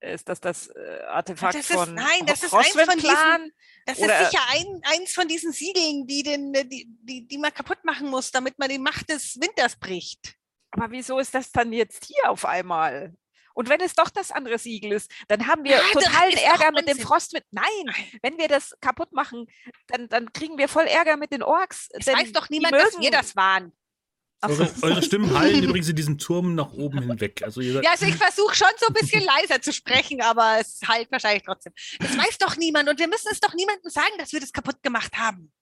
Ist das das äh, Artefakt Das ist- von nein, das ist eins von diesen-? Das Oder- ist sicher ein, eins von diesen Siegeln, die, den, äh, die, die, die man kaputt machen muss, damit man die Macht des Winters bricht. Aber wieso ist das dann jetzt hier auf einmal? Und wenn es doch das andere Siegel ist, dann haben wir Ja, totalen Ärger mit dem Unsinn. Frostwind. Nein, wenn wir das kaputt machen, dann, dann kriegen wir voll Ärger mit den Orks. Es weiß doch niemand, dass wir das waren. Eure, eure Stimmen hallen übrigens in diesem Turm nach oben hinweg. Also ihr seid, Ja, also ich versuche schon so ein bisschen leiser zu sprechen, aber es halt wahrscheinlich trotzdem. Es weiß doch niemand und wir müssen es doch niemandem sagen, dass wir das kaputt gemacht haben.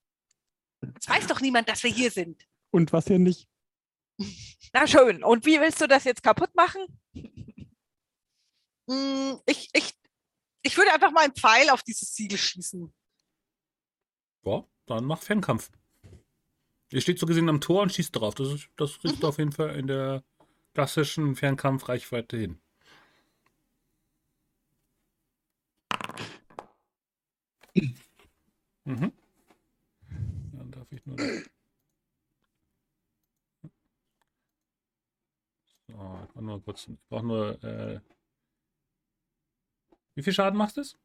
Es weiß doch niemand, dass wir hier sind. Und was ihr nicht. Na schön. Und wie willst du das jetzt kaputt machen? Mm, Ich, ich, ich würde einfach mal einen Pfeil auf dieses Siegel schießen. ja, dann mach Fernkampf. Ihr steht so gesehen am Tor und schießt drauf. Das, ist, das kriegst du auf jeden Fall in der klassischen Fernkampfreichweite hin. Mhm. Dann darf ich nur. So, ich mach nur kurz. Ich brauche nur. Äh, wie viel Schaden macht es?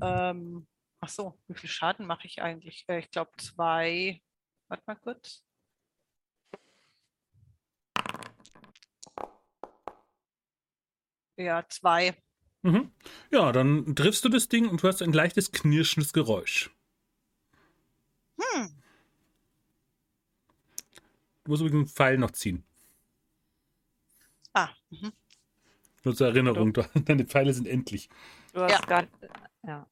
Ähm, ach so, wie viel Schaden mache ich eigentlich? Äh, ich glaube zwei. Warte mal kurz. Ja, zwei. Mhm. Ja, dann triffst du das Ding und du hast ein leichtes knirschendes Geräusch. Hm. Du musst übrigens einen Pfeil noch ziehen. Ah, mhm. Nur zur Erinnerung, du- [laughs] deine Pfeile sind endlich. Du hast Ja. gar ja.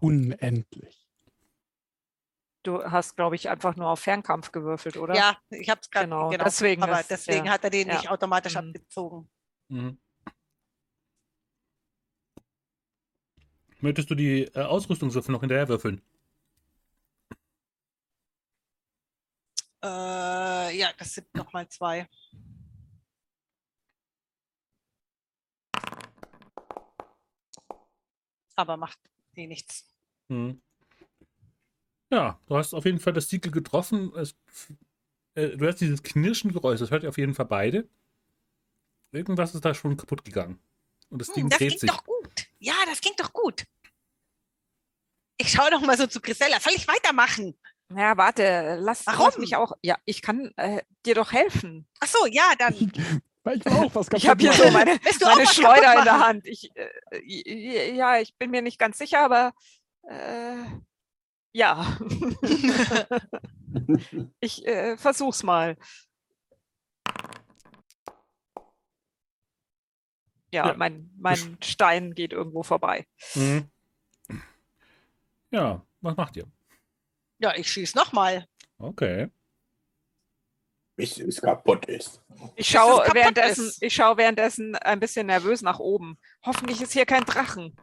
Unendlich. Du hast, glaube ich, einfach nur auf Fernkampf gewürfelt, oder? ja, ich habe es gerade Genau, genau, deswegen aber ist- deswegen ja. hat er den Ja. nicht automatisch Mhm. abgezogen. Mhm. Möchtest du die äh, Ausrüstungswürfel noch hinterher würfeln? Äh, ja, das sind nochmal zwei. Aber macht eh nichts. Mhm. Ja, du hast auf jeden Fall das Siegel getroffen. Es, äh, du hast dieses Knirschengeräusch, das hört ihr auf jeden Fall beide. Irgendwas ist da schon kaputt gegangen. Und das Ding Hm, das dreht ging sich. doch gut. Ja, das ging doch gut. Ich schaue noch mal so zu Grisella. Soll ich weitermachen? Ja, warte, lass, lass Warum? mich auch. Ja, ich kann äh, dir doch helfen. Ach so, ja, dann. [laughs] Weil ich will auch was Ich habe hier so meine, meine Schleuder in der? Hand. Ich, äh, ja, ich bin mir nicht ganz sicher, aber äh, ja. [laughs] ich äh, versuch's mal. Ja, Ja. mein, mein Stein geht irgendwo vorbei. Mhm. Ja, was macht ihr? Ja, ich schieße noch mal. Okay. Bis es kaputt ist. Ich schaue kaputt währenddessen, ist. ich schaue währenddessen ein bisschen nervös nach oben. Hoffentlich ist hier kein Drachen.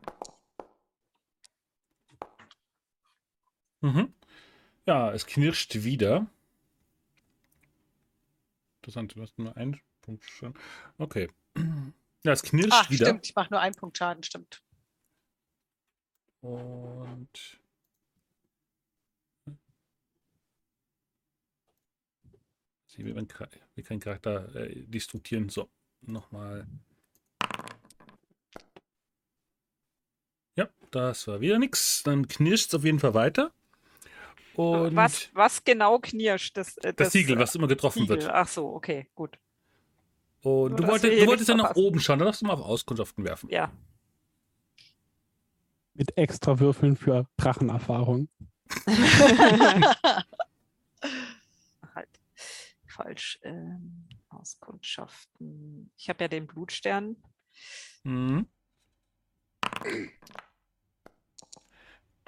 Mhm. Ja, es knirscht wieder. Interessant, du hast nur einen Punkt schon. Okay. [clears throat] Ja, es knirscht Ach, wieder. stimmt, ich mache nur einen Punkt Schaden, stimmt. Und. Sie will, Char- will keinen Charakter äh, destruktieren. So, nochmal. Ja, das war wieder nix. Dann knirscht es auf jeden Fall weiter. Und was, was genau knirscht? Das, äh, das Siegel, was immer getroffen Siegel. wird. Ach so, okay, gut. Und du, wir du wolltest ja nichts nach verpassen. oben schauen, da darfst du mal auf Auskundschaften werfen. Ja. Mit extra Würfeln für Drachenerfahrung. [laughs] [laughs] Falsch. Ähm, Auskundschaften. Ich habe ja den Blutstern. Mhm.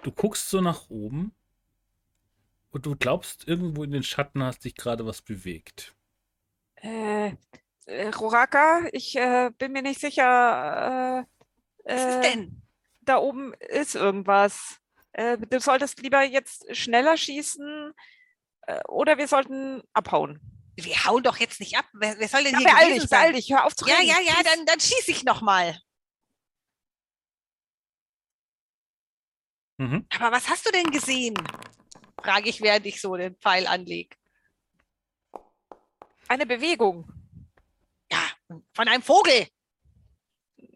Du guckst so nach oben und du glaubst, irgendwo in den Schatten hast dich gerade was bewegt. Äh, äh, Roraka, ich äh, bin mir nicht sicher. Äh, Was ist äh, denn? Da oben ist irgendwas. Äh, du solltest lieber jetzt schneller schießen äh, oder wir sollten abhauen. Wir hauen doch jetzt nicht ab. Wer, wer soll denn Ja, hier beeil dich, sein? beeil dich, hör auf zu Ja, reden. ja, ja, Schieß. dann, dann schieße ich noch mal. Mhm. Aber was hast du denn gesehen? Frage ich, während ich so den Pfeil anlege. Eine Bewegung. Ja, von einem Vogel.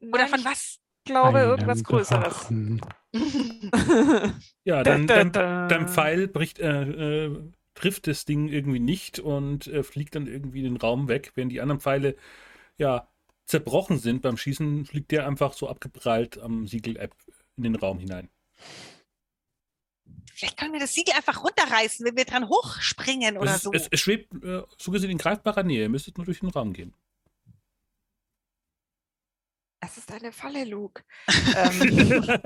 Oder Nein, von ich was? glaube Einem irgendwas Größeres. [laughs] Ja, dann, Da, dann, da, da. dein Pfeil bricht, äh, äh, trifft das Ding irgendwie nicht und äh, fliegt dann irgendwie in den Raum weg. Während die anderen Pfeile ja zerbrochen sind beim Schießen, fliegt der einfach so abgeprallt am Siegel-App in den Raum hinein. Vielleicht können wir das Siegel einfach runterreißen, wenn wir dran hochspringen oder es, so. es, es schwebt äh, so gesehen in greifbarer Nähe. Ihr müsstet nur durch den Raum gehen. Es ist eine Falle, Luke. [laughs] ähm,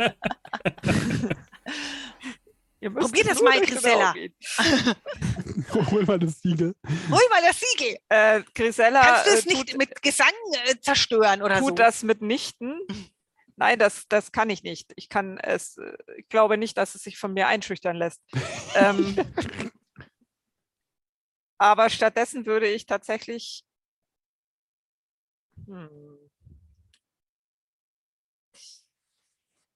[laughs] Probier das mal, Grisella. [laughs] Hol mal das Siegel. Hol mal das Siegel. Äh, Grisella Kannst du äh, es nicht tut, mit Gesang äh, zerstören oder tut so? das mitnichten. [laughs] Nein, das, das kann ich nicht. Ich kann es, äh, ich glaube nicht, dass es sich von mir einschüchtern lässt. [laughs] ähm, aber stattdessen würde ich tatsächlich. Hm,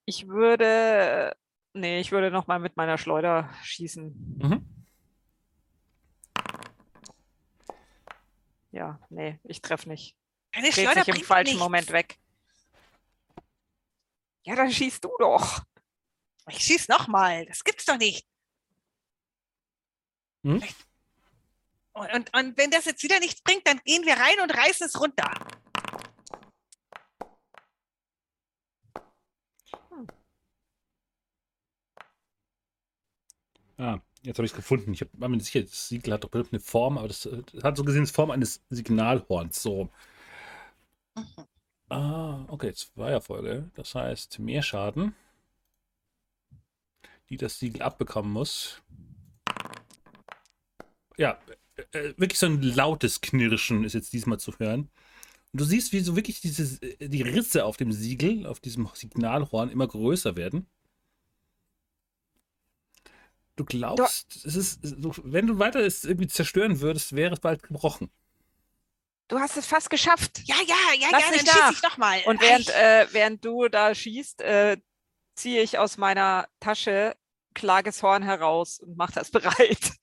ich würde. Nee, ich würde nochmal mit meiner Schleuder schießen. Mhm. Ja, nee, ich treffe nicht. Deine Dreht Schleuder sich im falschen nichts. Moment weg. Ja, dann schießt du doch. Ich schieß noch mal. Das gibt's doch nicht. Hm? Und, und, und wenn das jetzt wieder nichts bringt, dann gehen wir rein und reißen es runter. Ah, jetzt habe ich es gefunden. Ich hab- war mir nicht sicher, das Siegel hat doch bestimmt eine Form, aber das, das hat so gesehen die Form eines Signalhorns. So. Ah, okay, zwei Erfolge. Das heißt, mehr Schaden, die das Siegel abbekommen muss. Ja, äh, äh, wirklich so ein lautes Knirschen ist jetzt diesmal zu hören. Und du siehst, wie so wirklich diese, äh, die Risse auf dem Siegel, auf diesem Signalhorn immer größer werden. Du glaubst, es ist, wenn du weiter es irgendwie zerstören würdest, wäre es bald gebrochen. Du hast es fast geschafft. Ja, ja, ja, Lass ja, mich dann schieß nach. ich noch mal. Und während, äh, während du da schießt, äh, ziehe ich aus meiner Tasche Klages Horn heraus und mache das [laughs] bereit.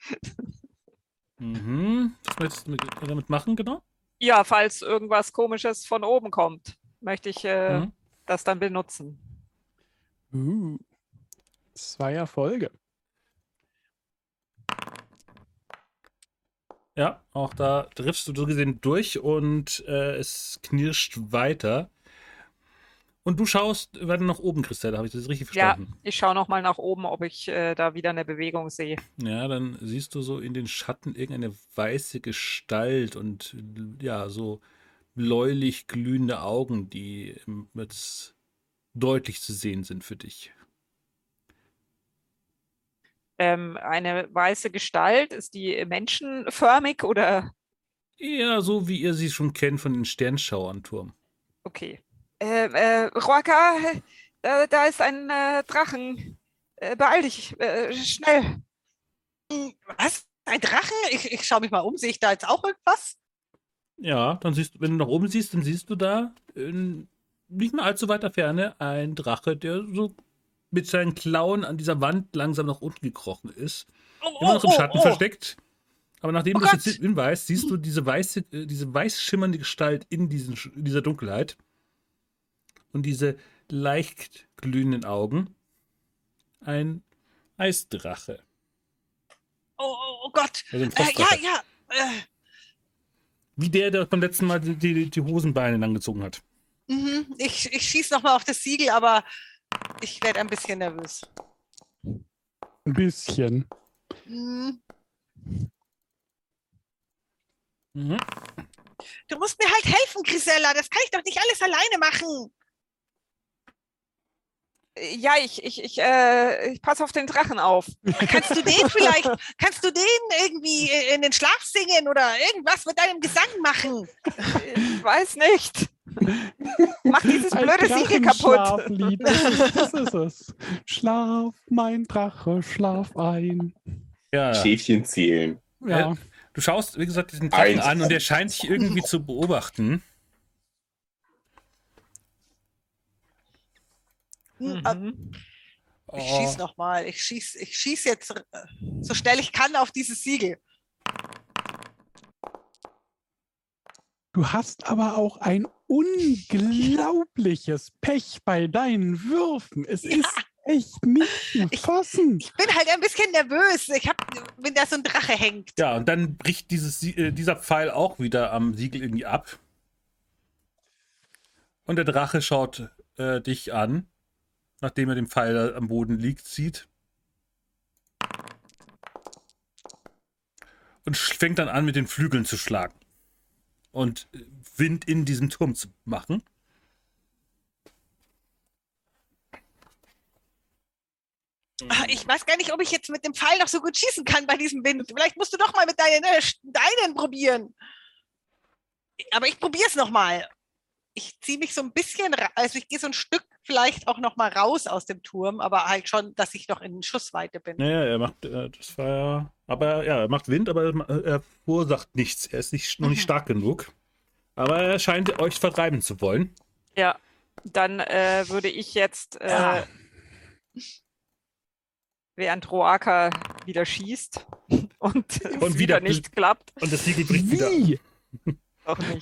Mhm. Was möchtest du mit, damit machen, genau? ja, falls irgendwas Komisches von oben kommt, möchte ich äh, Mhm. das dann benutzen. Uh, zwei Erfolge. Ja, auch da triffst du so gesehen durch und äh, es knirscht weiter. Und du schaust weiter nach oben, Christelle, habe ich das richtig Ja. verstanden? Ich schaue nochmal nach oben, ob ich äh, da wieder eine Bewegung sehe. Ja. dann siehst du so in den Schatten irgendeine weiße Gestalt und ja, so bläulich glühende Augen, die ähm, jetzt deutlich zu sehen sind für dich. Ähm, eine weiße Gestalt, ist die menschenförmig oder Eher so, wie ihr sie schon kennt von den Sternschauern-Turm. Okay. Äh, äh, Roaka, äh, da ist ein äh, Drachen. Äh, beeil dich, äh, schnell. Was? Ein Drachen? Ich, ich schaue mich mal um. Sehe ich da jetzt auch irgendwas? Ja, dann siehst du, wenn du nach oben siehst, dann siehst du da in nicht mehr allzu weiter Ferne ein Drache, der so mit seinen Klauen an dieser Wand langsam nach unten gekrochen ist. Oh, Immer noch im oh, Schatten oh. versteckt. Aber nachdem Oh du es Gott. jetzt hinweist, siehst du diese weiße, äh, diese weiß schimmernde Gestalt in, diesen, in dieser Dunkelheit. Und diese leicht glühenden Augen. Ein Eisdrache. Oh, oh, oh Gott. Also Äh, ja, ja. Äh, Wie der, der beim letzten Mal die, die, die Hosenbeine langgezogen hat. mhm. Ich, ich schieße nochmal auf das Siegel, aber ich werde ein bisschen nervös. Ein bisschen. Hm. Mhm. Du musst mir halt helfen, Grisella. Das kann ich doch nicht alles alleine machen. Ja, ich, ich, ich, äh, ich passe auf den Drachen auf. Kannst du den [laughs] vielleicht, kannst du den irgendwie in den Schlaf singen oder irgendwas mit deinem Gesang machen? [laughs] Ich weiß nicht. Mach dieses Ein blöde Siegel kaputt. Das ist, das ist es. Schlaf, mein Drache, schlaf ein. Ja. Schäfchen zählen. Ja. Du schaust, wie gesagt, diesen Drachen Eins. an und der scheint dich irgendwie zu beobachten. Hm, äh, Mhm. Ich Oh. schieß nochmal. Ich schieß, ich schieß jetzt äh, so schnell ich kann auf dieses Siegel. Du hast aber auch ein unglaubliches Pech bei deinen Würfen. Es Ja. ist echt nicht zu Ich- fassen. Ich bin halt ein bisschen nervös. Ich hab, wenn da so ein Drache hängt. Ja, und dann bricht dieses, äh, dieser Pfeil auch wieder am Siegel irgendwie ab. Und der Drache schaut äh, dich an, nachdem er den Pfeil am Boden liegt, sieht. Und fängt dann an, mit den Flügeln zu schlagen. Und äh, Wind in diesem Turm zu machen. Ah, Ich weiß gar nicht, ob ich jetzt mit dem Pfeil noch so gut schießen kann bei diesem Wind. Vielleicht musst du doch mal mit deinen, äh, deinen probieren. Aber ich probiere es nochmal. Ich ziehe mich so ein bisschen, also ich gehe so ein Stück vielleicht auch noch mal raus aus dem Turm, aber halt schon, dass ich noch in Schussweite bin. Naja, er macht, äh, das war ja, aber ja, er macht Wind, aber er er verursacht nichts. Er ist nicht, noch nicht Mhm. stark genug. Aber er scheint euch vertreiben zu wollen. Ja, dann äh, würde ich jetzt, äh, Ja. während Roaka wieder schießt [laughs] und, es Und wieder wieder- nicht klappt, Und das Siegel bricht wieder. Wie? nicht.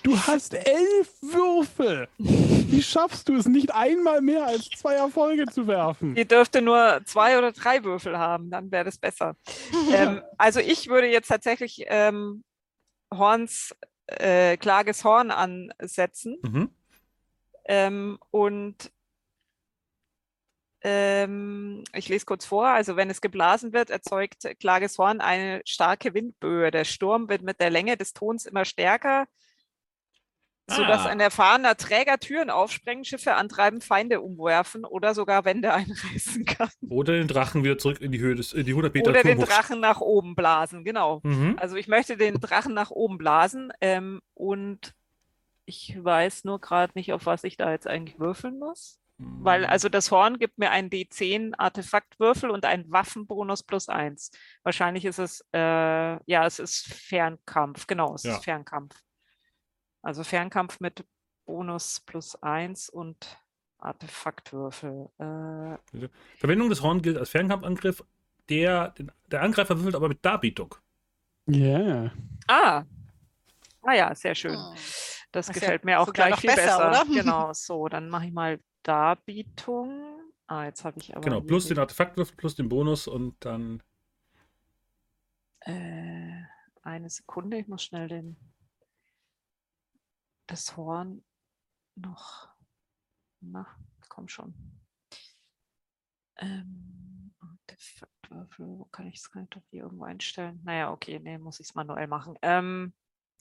Du hast elf Würfe. [laughs] Wie schaffst du es nicht einmal mehr als zwei Erfolge zu werfen? Ihr dürfte nur zwei oder drei Würfel haben, dann wäre das besser. [laughs] ähm, also ich würde jetzt tatsächlich ähm, Horns äh, Klages Horn ansetzen Mhm. ähm, und ähm, ich lese kurz vor. Also wenn es geblasen wird, erzeugt Klages Horn eine starke Windböe. Der Sturm wird mit der Länge des Tons immer stärker, sodass Ah. ein erfahrener Träger Türen aufsprengen, Schiffe antreiben, Feinde umwerfen oder sogar Wände [laughs] einreißen kann. Oder den Drachen wieder zurück in die Höhe des, in die 100 Meter Oder den Turmwuchs. Drachen nach oben blasen, genau. Mhm. Also ich möchte den Drachen nach oben blasen ähm, und ich weiß nur gerade nicht, auf was ich da jetzt eigentlich würfeln muss. Weil also das Horn gibt mir einen D10 Artefaktwürfel und einen Waffenbonus plus eins. Wahrscheinlich ist es, äh, ja, es ist Fernkampf, genau, es Ja. ist Fernkampf. Also Fernkampf mit Bonus plus eins und Artefaktwürfel. Äh, Verwendung des Horn gilt als Fernkampfangriff. Der, den, der Angreifer würfelt aber mit Darbietung. Ja. ah, ah ja, sehr schön. Hm. Das ja gefällt mir auch gleich viel besser, besser. oder? Genau, [laughs] so, dann mache ich mal Darbietung. Ah, jetzt habe ich aber. Genau, plus den Artefaktwürfel, plus den Bonus und dann. Äh, eine Sekunde, ich muss schnell den das Horn noch. Na, komm schon. Ähm, Artefaktwürfel, wo kann ich es? Doch hier irgendwo einstellen? Naja, okay, nee, muss ich es manuell machen. Ähm,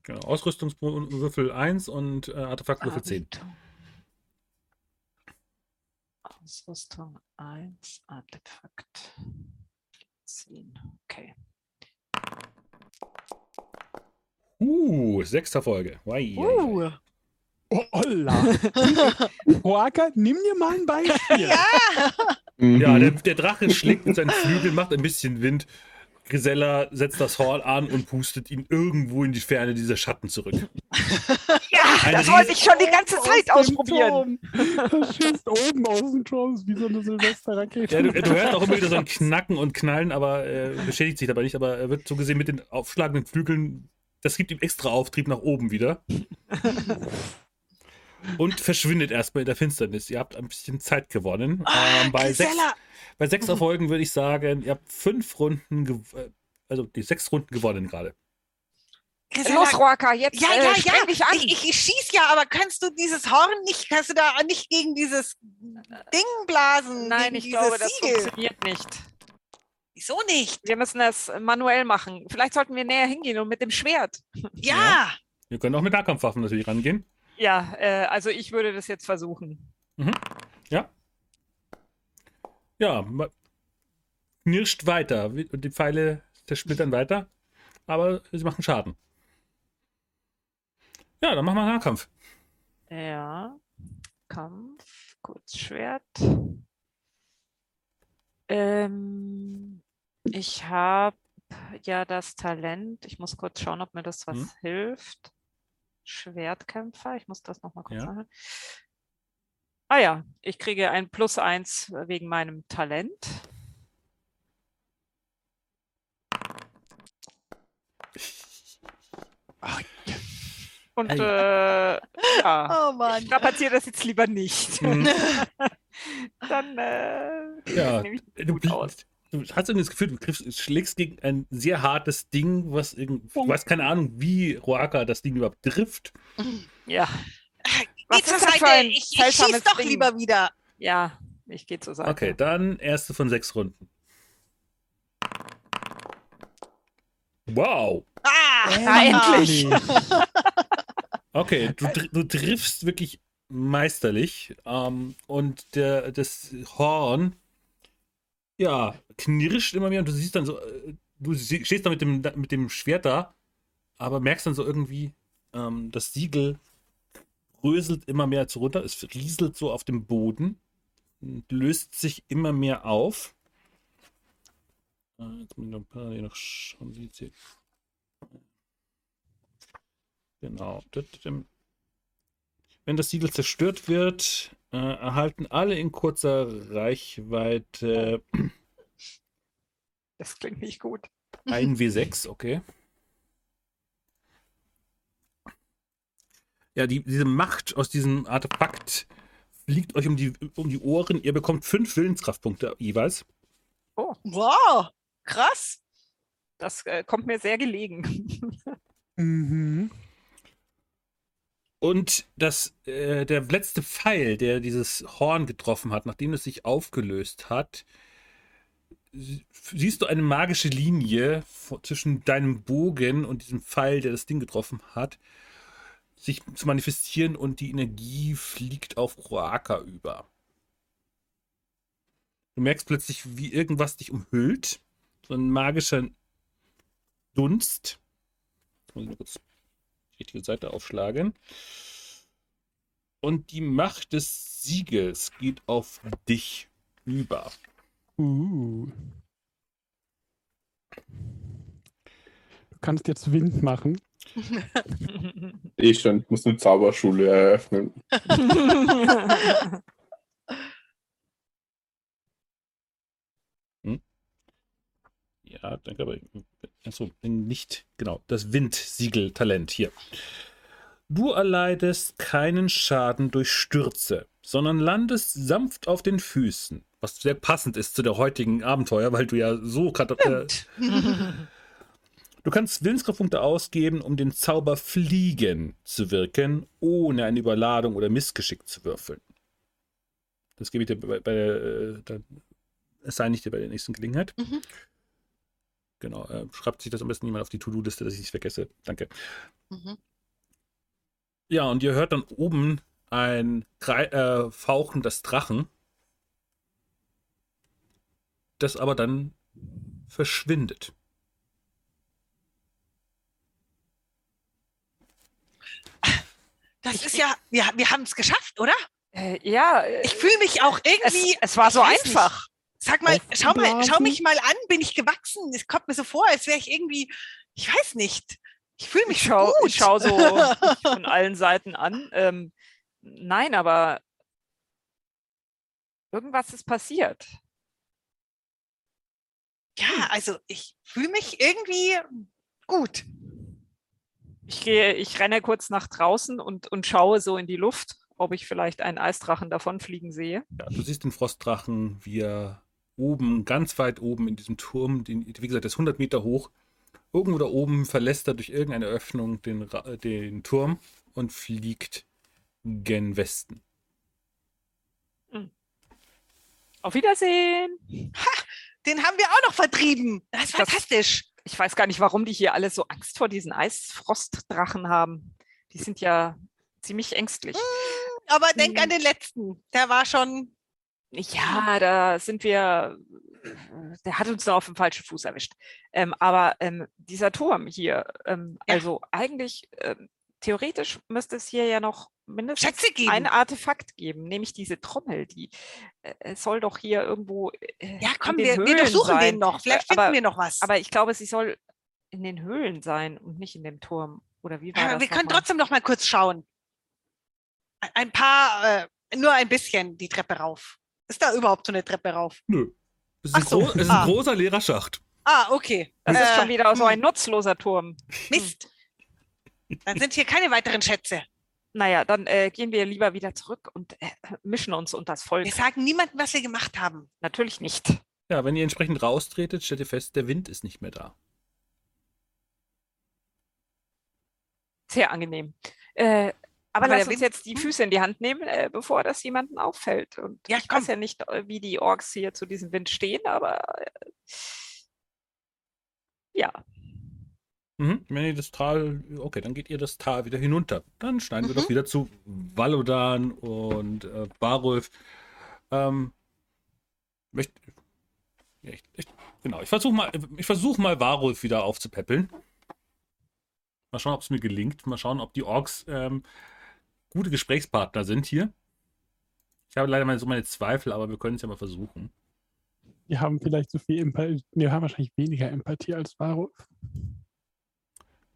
Genau, Ausrüstungswürfel 1 und äh, Artefaktwürfel 10. Darbietung. Ausrüstung 1, Artefakt 10. Okay. Uh, sechster Folge. Wai, Uh. Oh, holla. [laughs] Hoaka, nimm dir mal ein Beispiel. Ja. Mhm. Ja, der, der Drache schlägt mit seinen Flügeln, macht ein bisschen Wind. Grisella setzt das Horn an und pustet ihn irgendwo in die Ferne dieser Schatten zurück. [laughs] Ja, Ein das wollte ich schon die ganze Aus Zeit dem ausprobieren. Turm. Das schießt oben aus dem Turm, wie so eine Silvesterrakete. Ja, du, du hörst auch immer wieder so ein Knacken und Knallen, aber äh, beschädigt sich dabei nicht. Aber er wird so gesehen mit den aufschlagenden Flügeln, das gibt ihm extra Auftrieb nach oben wieder. Und verschwindet erstmal in der Finsternis. Ihr habt ein bisschen Zeit gewonnen. Ähm, bei, sechs, bei sechs Erfolgen würde ich sagen, ihr habt fünf Runden, äh, also die sechs Runden gewonnen gerade. Los, Roaka, jetzt Ja, äh, ja, streng ja. dich an. Ich, ich, ich schieß ja, aber kannst du dieses Horn nicht, kannst du da nicht gegen dieses Ding blasen? Nein, ich glaube, das Siegel? funktioniert nicht. Wieso nicht? Wir müssen das manuell machen. Vielleicht sollten wir näher hingehen und mit dem Schwert. Ja. Ihr könnt auch mit Nahkampfwaffen natürlich rangehen. Ja, äh, also ich würde das jetzt versuchen. Ja. Ja, ma- knirscht weiter. Und die Pfeile zersplittern weiter. Aber sie machen Schaden. Ja, dann machen wir Nahkampf. Ja. Kampf, kurz Schwert. Ähm, ich habe ja das Talent. Ich muss kurz schauen, ob mir das was Hm. hilft. Schwertkämpfer. Ich muss das nochmal kurz Ja. sagen. Ah ja, ich kriege ein Plus eins wegen meinem Talent. Ach, Und Ei. äh, ja, Oh Mann. ich strapaziere das jetzt lieber nicht. Mhm. [laughs] Dann äh, Ja, nehme ich das Du, gut aus. Du hast irgendwie das Gefühl, du triffst, schlägst gegen ein sehr hartes Ding, was irgend, du hast keine Ahnung, wie Roaka das Ding überhaupt trifft. Ja, Geh zur Seite. Ich, ich schieß doch Ding? lieber wieder. ja, ich gehe zur Seite. Okay, dann erste von sechs Runden. Wow. Ah, Na, endlich. [laughs] Okay, du, du triffst wirklich meisterlich. Ähm, und der, das Horn, ja, knirscht immer mehr und du siehst dann so, äh, du sie- stehst da mit dem, mit dem Schwert da, aber merkst dann so irgendwie, ähm, das Siegel bröselt immer mehr zu runter, es rieselt so auf dem Boden und löst sich immer mehr auf. Äh, Jetzt muss ich noch ein paar hier noch schauen, wie jetzt hier. Genau. Wenn das Siegel zerstört wird, äh, erhalten alle in kurzer Reichweite Das klingt nicht gut. ein W6, okay. Ja, die, diese Macht aus diesem Artefakt fliegt euch um die, um die Ohren. Ihr bekommt fünf Willenskraftpunkte jeweils. wow, krass. Das äh, kommt mir sehr gelegen. Mhm. Und das, äh, der letzte Pfeil, der dieses Horn getroffen hat, nachdem es sich aufgelöst hat, sie- siehst du eine magische Linie zwischen deinem Bogen und diesem Pfeil, der das Ding getroffen hat, sich zu manifestieren und die Energie fliegt auf Roaka über. Du merkst plötzlich, wie irgendwas dich umhüllt. So ein magischer Dunst. Mal kurz richtige Seite aufschlagen. Und die Macht des Siegels geht auf dich über. Uh. Du kannst jetzt Wind machen. Ich [laughs] schon, ich muss eine Zauberschule eröffnen. Ja, danke, aber achso, nicht, genau, das Windsiegel-Talent hier. Du erleidest keinen Schaden durch Stürze, sondern landest sanft auf den Füßen, was sehr passend ist zu der heutigen Abenteuer, weil du ja so gerade. Äh, [laughs] du kannst Willenskraftpunkte ausgeben, um den Zauber Fliegen zu wirken, ohne eine Überladung oder Missgeschick zu würfeln. Das gebe ich dir bei, bei der, äh, dann assign ich dir bei der nächsten Gelegenheit. Mhm. Genau, äh, schreibt sich das am besten jemand auf die To-Do-Liste, dass ich es vergesse. Danke. Mhm. Ja, und ihr hört dann oben ein Krei äh, Fauchen des Drachen, das aber dann verschwindet. Das Ich- ist ja, wir, wir haben es geschafft, oder? Äh, ja, äh, Ich fühle mich auch es, irgendwie. es war ich so einfach. Sag mal, schau mal, schau mich mal an, bin ich gewachsen? Es kommt mir so vor, als wäre ich irgendwie, ich weiß nicht. Ich fühle mich Ich schau, gut. ich schau so [laughs] von allen Seiten an. Ähm, nein, aber irgendwas ist passiert. ja, also ich fühle mich irgendwie gut. Ich gehe, ich renne kurz nach draußen und, und schaue so in die Luft, ob ich vielleicht einen Eisdrachen davonfliegen sehe. Ja, du siehst den Frostdrachen, wie er oben, ganz weit oben in diesem Turm, den, wie gesagt, der ist 100 Meter hoch. Irgendwo da oben verlässt er durch irgendeine Öffnung den, äh, den Turm und fliegt gen Westen. Auf Wiedersehen. Den haben wir auch noch vertrieben. Das ist Das- fantastisch. Ich weiß gar nicht, warum die hier alle so Angst vor diesen Eisfrostdrachen haben. Die sind ja ziemlich ängstlich. Aber denk Mhm. an den letzten. Der war schon. Ja, da sind wir. Der hat uns noch auf dem falschen Fuß erwischt. Ähm, aber ähm, dieser Turm hier, ähm, Ja. also eigentlich ähm, theoretisch müsste es hier ja noch mindestens ein Artefakt geben, nämlich diese Trommel, die äh, es soll doch hier irgendwo. Äh, Ja, komm, wir, wir Höhlen durchsuchen sein. den noch. Vielleicht Äh, aber, finden wir noch was. Aber ich glaube, sie soll in den Höhlen sein und nicht in dem Turm. Oder wie war Aber das? wir können trotzdem noch mal kurz schauen. Ein- Ein paar, äh, nur ein bisschen die Treppe rauf. Ist da überhaupt so eine Treppe rauf? Nö. Es ist, Ach ein, so, gro- es ist ah. ein großer leerer Schacht. Ah, okay. Das ist Äh, schon wieder so hm, ein nutzloser Turm. Mist. Dann sind hier keine weiteren Schätze. Naja, dann äh, gehen wir lieber wieder zurück und äh, mischen uns unter das Volk. Wir sagen niemandem, was wir gemacht haben. Natürlich nicht. Ja, wenn ihr entsprechend raustretet, stellt ihr fest, der Wind ist nicht mehr da. Sehr angenehm. Äh, aber, Aber der Wind- jetzt die Füße in die Hand nehmen, äh, bevor das jemanden auffällt. Und Ja, ich komm. weiß ja nicht, äh, wie die Orks hier zu diesem Wind stehen, aber äh, ja. Mhm. Wenn ihr das Tal, okay, dann geht ihr das Tal wieder hinunter. Dann schneiden wir Mhm. doch wieder zu Valodan und äh, Barulf. Ähm, möcht, ja, ich, ich, genau, ich versuche mal, ich versuche mal Varulf wieder aufzupäppeln. Mal schauen, ob es mir gelingt. Mal schauen, ob die Orks ähm, gute Gesprächspartner sind hier. Ich habe leider mal so meine Zweifel, aber wir können es ja mal versuchen. Wir haben vielleicht so viel Empathie. Wir haben wahrscheinlich weniger Empathie als Varulf.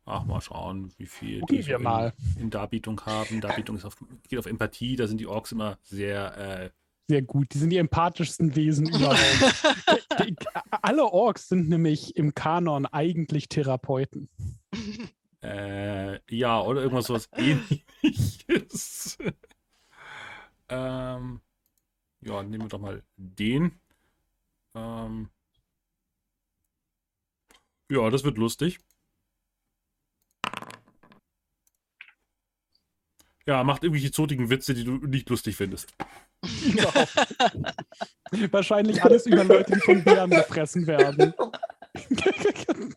Ach, mal schauen, wie viel Gucken die wir so mal. In, in Darbietung haben. Darbietung ist auf, geht auf Empathie, da sind die Äh, Orks immer sehr Sehr gut. Die sind die empathischsten Wesen überhaupt. [laughs] Alle Orks sind nämlich im Kanon eigentlich Therapeuten. Äh, ja, oder irgendwas sowas [laughs] ähnliches. ähm, ja, nehmen wir doch mal den. Ähm, ja, das wird lustig. Ja, macht irgendwelche zotigen Witze, die du nicht lustig findest. [laughs] Wahrscheinlich alles über Leute, die von Bären gefressen werden. [laughs]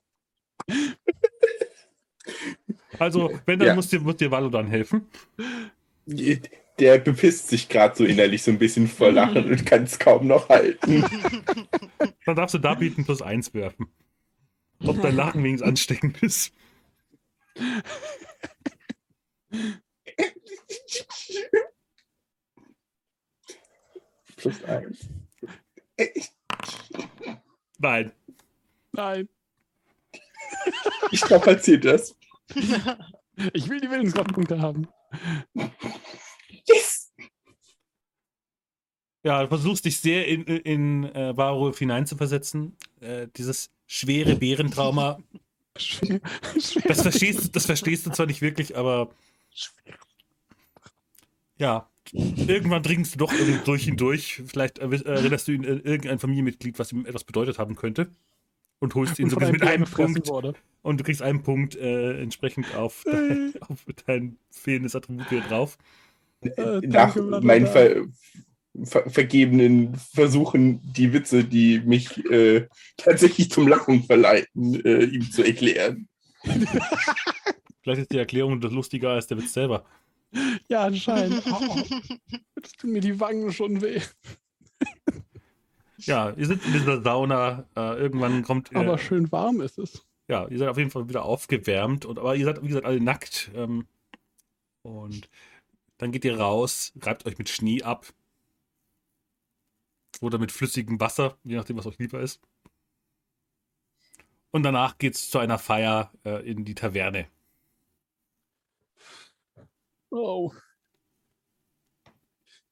Also, wenn, dann Ja. muss dir, muss dir Valodan helfen. Der bepisst sich gerade so innerlich so ein bisschen vor Lachen und kann es kaum noch halten. Dann darfst du da bieten plus eins werfen. Ob dein Lachen wenigstens ansteckend ist. Plus eins. Nein. Nein, Ich strapaziere das. [laughs] ich will die Willensgottpunkte haben. Yes! Ja, du versuchst dich sehr in, in äh, Varulf hineinzuversetzen. Äh, dieses schwere Bärentrauma. Schwer, schwer. Das verstehst, das verstehst du zwar nicht wirklich, aber ja, irgendwann dringst du doch irgendwie durch ihn durch. Vielleicht erinnerst du ihn an irgendein Familienmitglied, was ihm etwas bedeutet haben könnte. Und holst ihn Und so von ein einem bisschen mit einem Punkt. wurde. Und du kriegst einen Punkt äh, entsprechend auf, dein, auf dein fehlendes Attribut wieder drauf. Äh, Nach danke, Vlad, meinen ver ver vergebenen Versuchen, die Witze, die mich äh, [laughs] tatsächlich zum Lachen verleiten, äh, ihm zu erklären. [laughs] Vielleicht ist die Erklärung das lustiger als der Witz selber. Ja, anscheinend. Oh, jetzt tun mir die Wangen schon weh. Ja, ihr seid in dieser Sauna. Äh, irgendwann kommt. Äh, Aber schön warm ist es. ja, ihr seid auf jeden Fall wieder aufgewärmt. Und, aber ihr seid, wie gesagt, alle nackt. Ähm, Und dann geht ihr raus, reibt euch mit Schnee ab. Oder mit flüssigem Wasser, je nachdem, was euch lieber ist. Und danach geht es zu einer Feier äh, in die Taverne. Oh.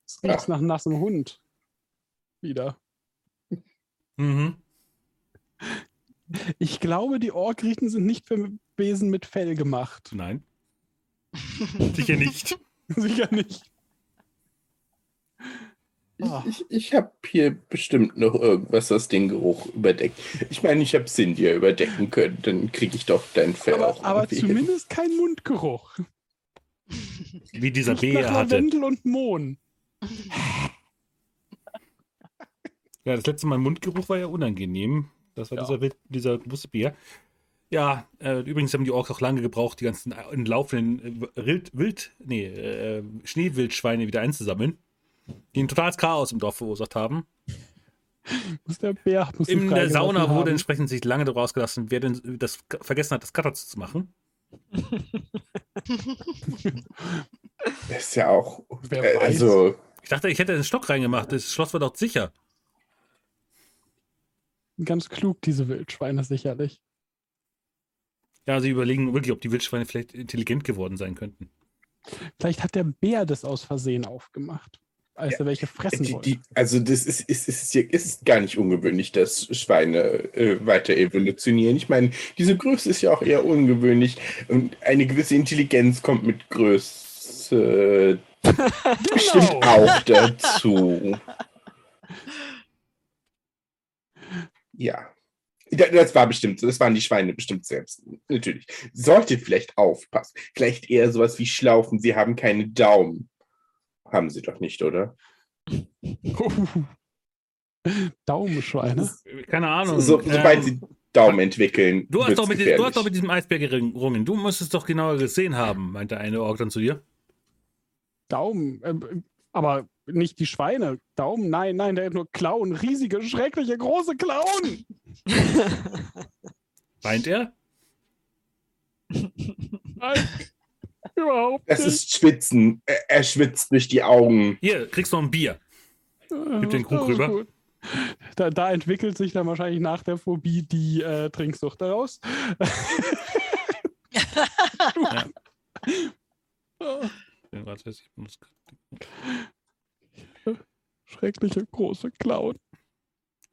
Es riecht nach nassem Hund. Wieder. Mhm. Ich glaube, die Orkriechen sind nicht für Besen mit Fell gemacht. Nein. [laughs] Sicher nicht. [laughs] Sicher nicht. Ich, ich, ich habe hier bestimmt noch irgendwas, was den Geruch überdeckt. Ich meine, ich habe Cindy überdecken können, dann kriege ich doch dein Fell aber, auch. Aber irgendwie hin. zumindest kein Mundgeruch. Wie dieser Bär hatte. Lavendel und Mohn. [laughs] Ja, das letzte Mal Mundgeruch war ja unangenehm. Das war Ja. dieser, dieser große Bär. Ja, äh, übrigens haben die Orks auch lange gebraucht, die ganzen entlaufenden äh, Wild, Wild, nee, äh, Schneewildschweine wieder einzusammeln, die ein totales Chaos im Dorf verursacht haben. [laughs] Muss der Bär muss In der Sauna wurde haben. entsprechend sich lange darüber ausgelassen, wer denn das vergessen hat, das Cutter zu machen. [laughs] Das ist ja auch. Wer äh, weiß. also, Ich dachte, ich hätte einen Stock reingemacht. Das Schloss war doch sicher. Ganz klug, diese Wildschweine sicherlich. Ja, sie überlegen wirklich, ob die Wildschweine vielleicht intelligent geworden sein könnten. Vielleicht hat der Bär das aus Versehen aufgemacht, als Ja, er welche fressen die, wollte. die, also das ist, ist, ist, ist gar nicht ungewöhnlich, dass Schweine äh, weiter evolutionieren. Ich meine, diese Größe ist ja auch eher ungewöhnlich und eine gewisse Intelligenz kommt mit Größe [laughs] bestimmt Genau. auch dazu. [laughs] Ja. Da- Das war bestimmt so. Das waren die Schweine bestimmt selbst. Natürlich. Solltet vielleicht aufpassen. Vielleicht eher sowas wie Schlaufen. Sie haben keine Daumen. Haben sie doch nicht, oder? [laughs] Daumenschweine. Keine Ahnung. So, sobald Ähm, sie Daumen entwickeln. du, hast doch mit, du hast doch mit diesem Eisbär gerungen. Du musst es doch genauer gesehen haben, meinte eine Ork dann zu dir. Daumen. ähm, aber nicht die Schweine. Daumen, nein, nein, der hat nur Klauen. Riesige, schreckliche, große Klauen. [laughs] Weint er? Nein, überhaupt Das nicht. ist Schwitzen. Er, er schwitzt durch die Augen. Hier, kriegst noch ein Bier. gib den Krug rüber. Da, da entwickelt sich dann wahrscheinlich nach der Phobie die äh, Trinksucht daraus. [laughs] Ja. [laughs] Oh, ich muss- Schreckliche große Klauen.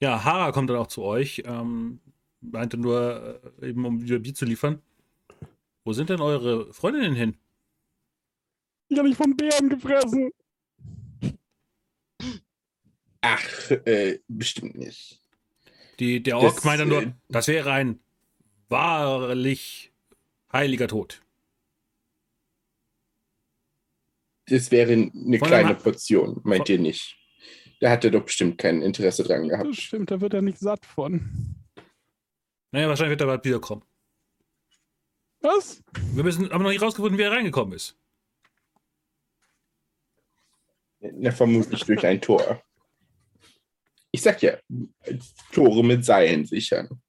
Ja, Hara kommt dann auch zu euch. Ähm, meinte nur, äh, eben um wieder Bier zu liefern. Wo sind denn eure Freundinnen hin? Ich habe mich vom Bären gefressen. Ach, äh, bestimmt nicht. Die, der Ork Das, meinte nur, äh, das wäre ein wahrlich heiliger Tod. Das wäre eine Von kleine Portion, meint ihr nicht? Da hat er doch bestimmt kein Interesse dran Das gehabt. stimmt, da wird er nicht satt von. Naja, wahrscheinlich wird er bald wiederkommen. Was? Wir müssen aber noch nicht rausgefunden, wie er reingekommen ist. Na, vermutlich durch ein Tor. Ich sag ja, Tore mit Seilen sichern.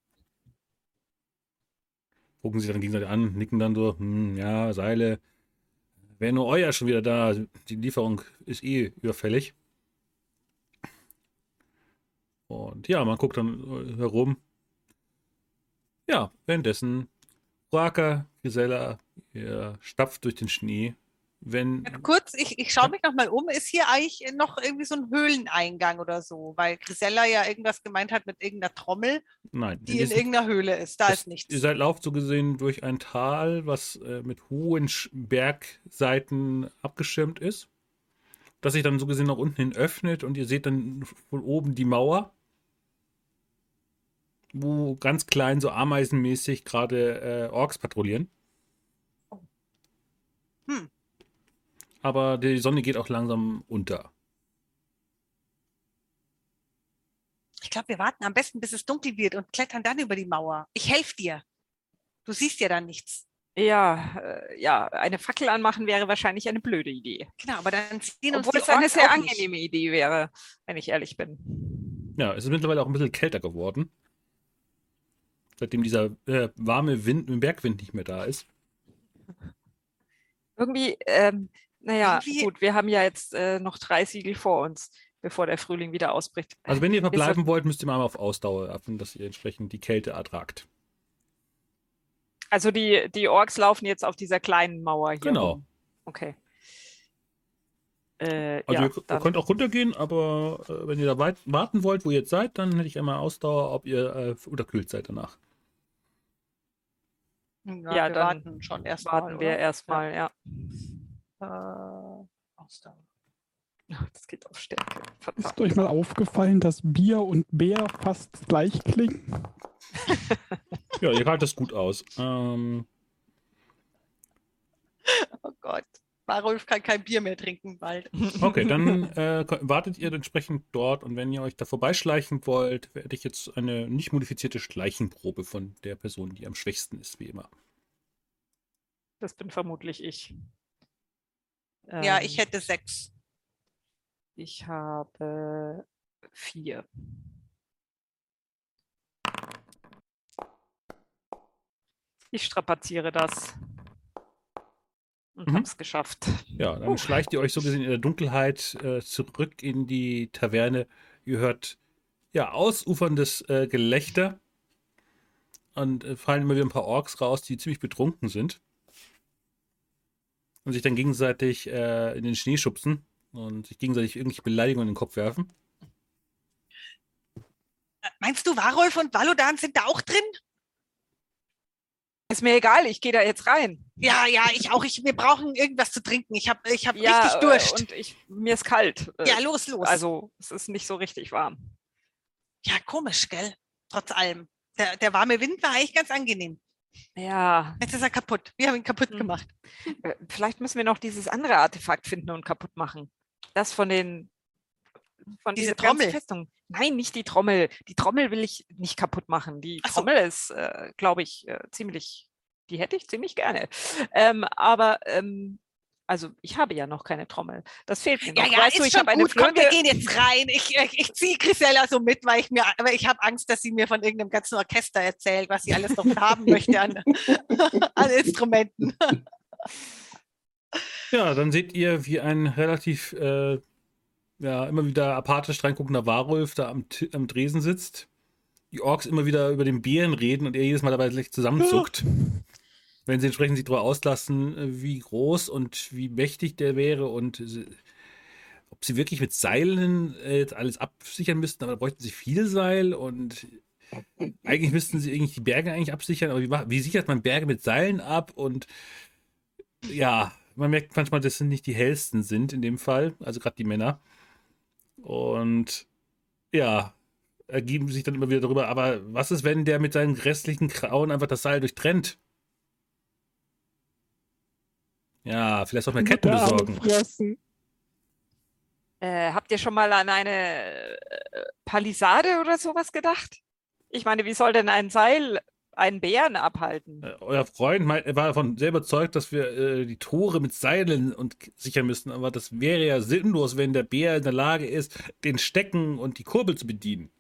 Gucken sie dann gegenseitig an, nicken dann so, hm, ja, Seile. Wäre nur euer schon wieder da. Die Lieferung ist eh überfällig. Und ja, man guckt dann äh, herum. Ja, währenddessen Raka, Gisela, ihr stapft durch den Schnee. Wenn, Kurz, ich, ich schaue mich nochmal um. Ist hier eigentlich noch irgendwie so ein Höhleneingang oder so? Weil Grisella ja irgendwas gemeint hat mit irgendeiner Trommel, nein, die in diesem- irgendeiner Höhle ist. Da Das- ist nichts. Ihr seid lauft so gesehen durch ein Tal, was äh, mit hohen Bergseiten abgeschirmt ist. Das sich dann so gesehen nach unten hin öffnet und ihr seht dann von oben die Mauer, wo ganz klein, so ameisenmäßig gerade äh, Orks patrouillieren. Hm. Aber die Sonne geht auch langsam unter. Ich glaube, wir warten am besten, bis es dunkel wird und klettern dann über die Mauer. Ich helfe dir. Du siehst ja dann nichts. Ja, äh, ja, eine Fackel anmachen wäre wahrscheinlich eine blöde Idee. Genau, aber dann sehen uns Obwohl die es eine sehr auch nicht. angenehme Idee wäre, wenn ich ehrlich bin. Ja, es ist mittlerweile auch ein bisschen kälter geworden. Seitdem dieser äh, warme Wind, Bergwind nicht mehr da ist. Irgendwie, ähm, naja, Irgendwie- gut, wir haben ja jetzt äh, noch drei Siegel vor uns, bevor der Frühling wieder ausbricht. Also wenn ihr verbleiben wollt, müsst ihr mal auf Ausdauer werfen, dass ihr entsprechend die Kälte ertragt. Also die, die Orks laufen jetzt auf dieser kleinen Mauer hier. Genau. rum. Okay. Äh, Also ja, ihr, ihr könnt auch runtergehen, aber äh, wenn ihr da weit, warten wollt, wo ihr jetzt seid, dann hätte ich einmal Ausdauer, ob ihr äh, unterkühlt seid danach. Ja, Ja, wir dann warten schon erst warten mal, wir erstmal, ja. Äh, Ausdauer. [laughs] Das geht auf Stärke. Verdammt. Ist euch mal aufgefallen, dass Bier und Bär fast gleich klingen? Ja, ihr haltet das gut aus. Ähm, [laughs] Oh Gott. Warulf kann kein Bier mehr trinken bald. [laughs] okay, dann äh, wartet ihr entsprechend dort und wenn ihr euch da vorbeischleichen wollt, werde ich jetzt eine nicht modifizierte Schleichenprobe von der Person, die am schwächsten ist, wie immer. Das bin vermutlich ich. Ja, Ähm, ich hätte sechs. Ich habe vier. Ich strapaziere das. Und Mhm. hab's geschafft. Ja, dann schleicht ihr euch so gesehen in der Dunkelheit äh, zurück in die Taverne. Ihr hört ja ausuferndes äh, Gelächter und äh, fallen immer wieder ein paar Orks raus, die ziemlich betrunken sind und sich dann gegenseitig äh, in den Schnee schubsen und sich gegenseitig irgendwelche Beleidigungen in den Kopf werfen. Äh, Meinst du, Warulf und Valodan sind da auch drin? Ist mir egal, ich gehe da jetzt rein. Ja, ja, ich auch. Ich, wir brauchen irgendwas zu trinken. Ich habe ich hab Ja, richtig äh, Durst. Und ich, mir ist kalt. Äh, ja, los, los. Also, es ist nicht so richtig warm. ja, komisch, gell? Trotz allem. Der, der warme Wind war eigentlich ganz angenehm. Ja, Jetzt ist er kaputt. Wir haben ihn kaputt Hm. gemacht. äh, vielleicht müssen wir noch dieses andere Artefakt finden und kaputt machen. Das von den. Von Diese Trommel. Festung. Nein, nicht die Trommel. Die Trommel will ich nicht kaputt machen. Die Ach so. Trommel ist, äh, glaube ich, äh, ziemlich. Die hätte ich ziemlich gerne. Ähm, aber, ähm, also ich habe ja noch keine Trommel. Das fehlt mir noch. Ja, ja, weißt du, ist ich schon habe eine gut. Komm, wir gehen jetzt rein. Ich, ich, ich ziehe Grisella so mit, weil ich mir, aber ich habe Angst, dass sie mir von irgendeinem ganzen Orchester erzählt, was sie alles noch haben möchte an, [laughs] an Instrumenten. Ja, dann seht ihr, wie ein relativ äh, ja, immer wieder apathisch reinguckender Warulf da am, am Dresen sitzt. Die Orks immer wieder über den Bären reden und er jedes Mal dabei gleich zusammenzuckt. Wenn sie entsprechend sich darüber auslassen, äh, wie groß und wie mächtig der wäre und ob sie wirklich mit Seilen äh, jetzt alles absichern müssten, aber da bräuchten sie viel Seil und eigentlich müssten sie irgendwie die Berge eigentlich absichern, aber wie, macht- wie sichert man Berge mit Seilen ab und ja, man merkt manchmal, dass sie nicht die hellsten sind in dem Fall, also gerade die Männer. Und ja, ergeben sich dann immer wieder darüber, aber was ist, wenn der mit seinen restlichen Krauen einfach das Seil durchtrennt? Ja, vielleicht soll man Ketten besorgen. [laughs] Äh, habt ihr schon mal an eine äh, Palisade oder sowas gedacht? Ich meine, wie soll denn ein Seil einen Bären abhalten? Äh, Euer Freund war davon sehr überzeugt, dass wir äh, die Tore mit Seilen und sichern müssen, aber das wäre ja sinnlos, wenn der Bär in der Lage ist, den Stecken und die Kurbel zu bedienen.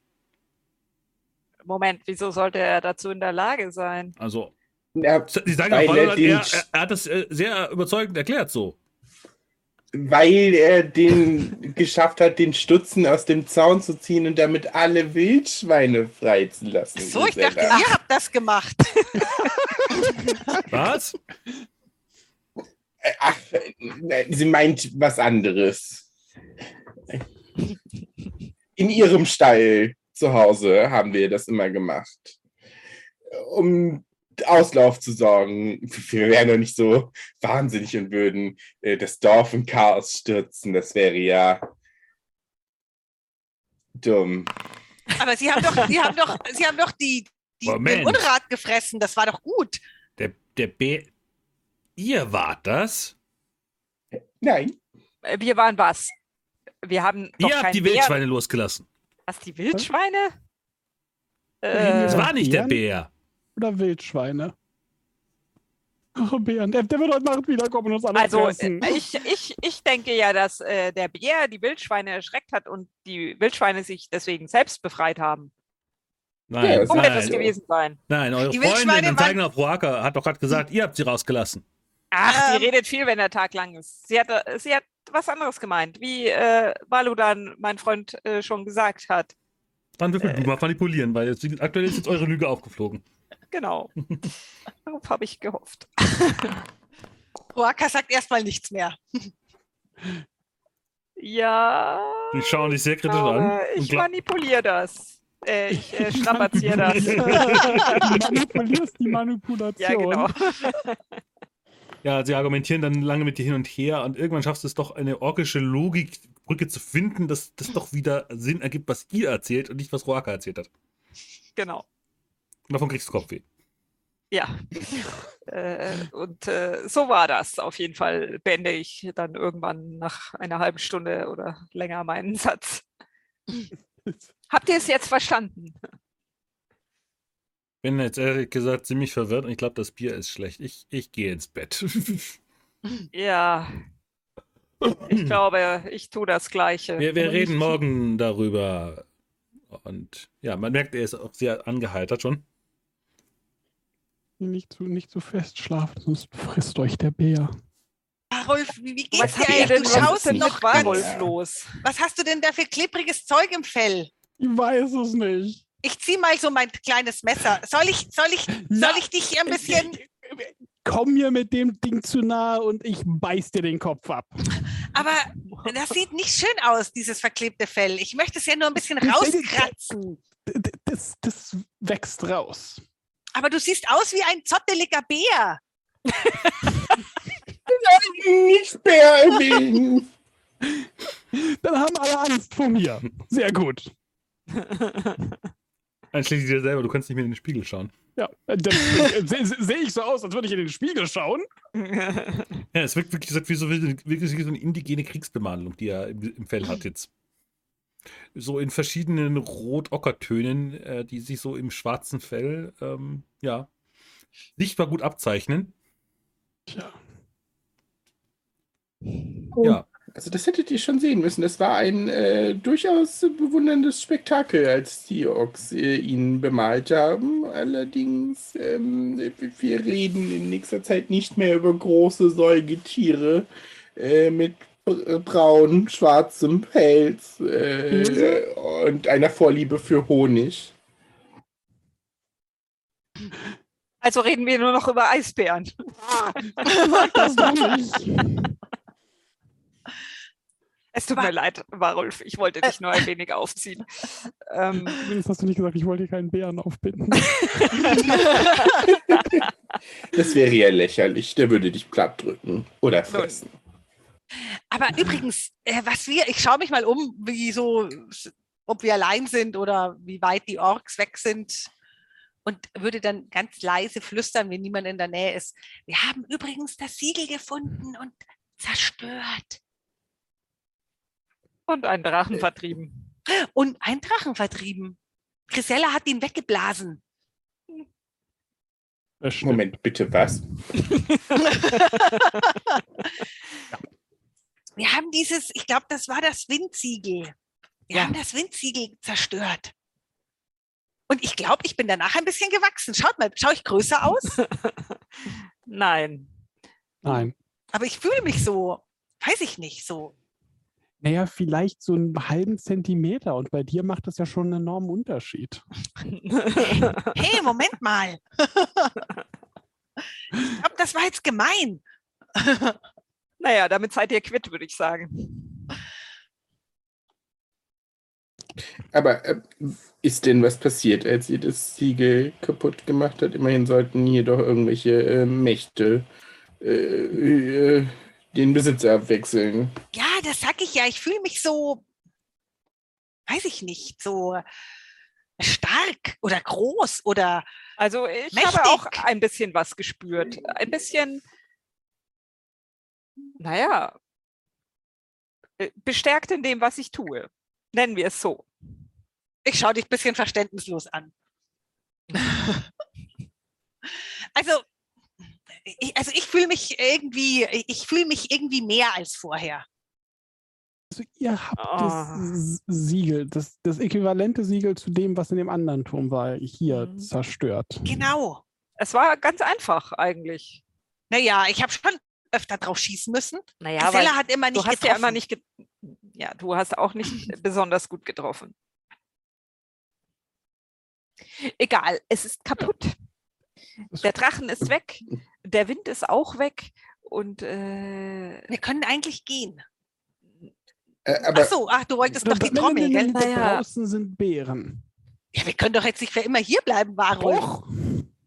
Moment, wieso sollte er dazu in der Lage sein? Also, Ja, sie sagen auch, er er, er, er hat das äh, sehr überzeugend erklärt so. Weil er den geschafft hat, den Stutzen aus dem Zaun zu ziehen und damit alle Wildschweine freizulassen. Ach so, ich dachte, ihr habt das gemacht. Was? Äh, Ach, sie meint was anderes. In ihrem Stall zu Hause haben wir das immer gemacht. Um Auslauf zu sorgen. Wir wären doch nicht so wahnsinnig und würden äh, das Dorf in Chaos stürzen. Das wäre ja dumm. Aber sie haben doch, sie haben doch, sie haben doch die, die den Unrat gefressen. Das war doch gut. Der, der Bär. Ihr wart das? Nein, Äh, Wir waren was? Wir haben doch Ihr habt die. Wildschweine losgelassen. Was, die Wildschweine? Es Äh, war nicht der Bären? Bär. Oder Wildschweine? Oh, Bären, der, der wird heute Nacht wiederkommen und uns alle also, fressen. äh, ich, ich, ich denke ja, dass äh, der Bär die Wildschweine erschreckt hat und die Wildschweine sich deswegen selbst befreit haben. Nein, Ja, das Nein, wird es also- gewesen sein. nein, eure Die Freundin im Zeigen auf Roaka hat doch gerade gesagt, ihr habt sie rausgelassen. Ach, Ähm. die redet viel, wenn der Tag lang ist. Sie hat, äh, sie hat was anderes gemeint, wie äh, Baludan, mein Freund, äh, schon gesagt hat. Dann würfel du mal manipulieren, weil jetzt, aktuell ist jetzt eure Lüge aufgeflogen. Genau. [laughs] Darauf habe ich gehofft. [laughs] Roaka sagt erstmal nichts mehr. Ja. Die schauen dich sehr kritisch aber an. Ich manipuliere das. Äh, ich äh, [laughs] strapaziere das. Du manipulierst die Manipulation. ja, genau. Ja, sie argumentieren dann lange mit dir hin und her und irgendwann schaffst du es doch, eine orkische Logikbrücke zu finden, dass das doch wieder Sinn ergibt, was ihr erzählt und nicht, was Roaka erzählt hat. Genau. Und davon kriegst du Kopfweh. Ja. [laughs] äh, und äh, so war das. Auf jeden Fall beende ich dann irgendwann nach einer halben Stunde oder länger meinen Satz. Habt ihr es jetzt verstanden? Bin jetzt ehrlich gesagt ziemlich verwirrt und ich glaube, das Bier ist schlecht. Ich, ich gehe ins Bett. [laughs] Ja. Ich glaube, ich tue das Gleiche. wir wir reden morgen darüber. Und ja, man merkt, er ist auch sehr angeheitert schon. Nicht zu, nicht zu fest schlafen, sonst frisst euch der Bär. Ah, Rolf, wie, wie geht's Was dir eigentlich? denn Du schaust denn noch ganz, Warwolf los? Was hast du denn da für klebriges Zeug im Fell? Ich weiß es nicht. Ich zieh mal so mein kleines Messer. Soll ich, soll ich, soll ich dich hier ein bisschen. Komm mir mit dem Ding zu nahe und ich beiß dir den Kopf ab. Aber das sieht nicht schön aus, dieses verklebte Fell. Ich möchte es ja nur ein bisschen rauskratzen. Das, das wächst raus. Aber du siehst aus wie ein zotteliger Bär. Nicht mehr erwähnen. Dann haben alle Angst vor mir. Sehr gut. Einschließlich dir selber, du kannst nicht mehr in den Spiegel schauen. Ja, sehe seh seh ich so aus, als würde ich in den Spiegel schauen? Ja, es wirkt wirklich, wie so, wirklich wie so eine indigene Kriegsbemalung, die er im, im Fell hat jetzt. So in verschiedenen Rot-Ocker-Tönen, äh, die sich so im schwarzen Fell, ähm, ja, sichtbar gut abzeichnen. Tja. Ja, Also das hättet ihr schon sehen müssen. Es war ein äh, durchaus bewunderndes Spektakel, als die Orks äh, ihn bemalt haben. Allerdings, ähm, wir reden in nächster Zeit nicht mehr über große Säugetiere äh, mit braun, schwarzem Pelz äh, und einer Vorliebe für Honig. Also reden wir nur noch über Eisbären. Sag das [laughs] doch nicht. Es tut mir leid, Warulf. Ich wollte dich nur ein wenig aufziehen. Ähm, Übrigens hast du nicht gesagt, ich wollte dir keinen Bären aufbinden. [laughs] Das wäre ja lächerlich. Der würde dich platt drücken oder fressen. Aber übrigens, äh, was wir, ich schaue mich mal um, wie so, ob wir allein sind oder wie weit die Orks weg sind. Und würde dann ganz leise flüstern, wenn niemand in der Nähe ist. Wir haben übrigens das Siegel gefunden und zerstört. und einen Drachen vertrieben. Und einen Drachen vertrieben. Grisella hat ihn weggeblasen. Moment, bitte was? [laughs] [laughs] [laughs] Wir haben dieses, ich glaube, das war das Windsiegel. Wir Ja. haben das Windsiegel zerstört. Und ich glaube, ich bin danach ein bisschen gewachsen. Schaut mal, schaue ich größer aus? [laughs] Nein. Nein. Aber ich fühle mich so, weiß ich nicht, so. Naja, vielleicht so einen halben Zentimeter und bei dir macht das ja schon einen enormen Unterschied. [laughs] Hey, Moment mal. [laughs] Ich glaube, das war jetzt gemein. Naja, damit seid ihr quitt, würde ich sagen. Aber äh, ist denn was passiert, als ihr das Siegel kaputt gemacht habt? Immerhin sollten hier doch irgendwelche äh, Mächte äh, äh, den Besitzer wechseln. Ja, das sag ich ja. Ich fühle mich so, weiß ich nicht, so stark oder groß oder Also ich Mächtig. habe auch ein bisschen was gespürt. Ein bisschen, naja, äh, bestärkt in dem, was ich tue. Nennen wir es so. ich schaue dich ein bisschen verständnislos an. [laughs] also, ich, also ich fühle mich irgendwie, ich fühle mich irgendwie mehr als vorher. Also ihr habt Ah. das S- Siegel, das, das äquivalente Siegel zu dem, was in dem anderen Turm war, hier Mhm. zerstört. Genau. Es war ganz einfach eigentlich. Naja, ich habe schon öfter drauf schießen müssen. Naja, Gisela weil hat immer nicht du hast getroffen. ja immer nicht, ge ja, du hast auch nicht [laughs] besonders gut getroffen. Egal, es ist kaputt. Der Drachen ist weg, [laughs] der Wind ist auch weg und äh, Wir können eigentlich gehen. Äh, aber Ach so, ach, du wolltest doch die Trommel, gell? Naja. Draußen sind Bären. Ja, wir können doch jetzt nicht für immer hier bleiben, Varulf.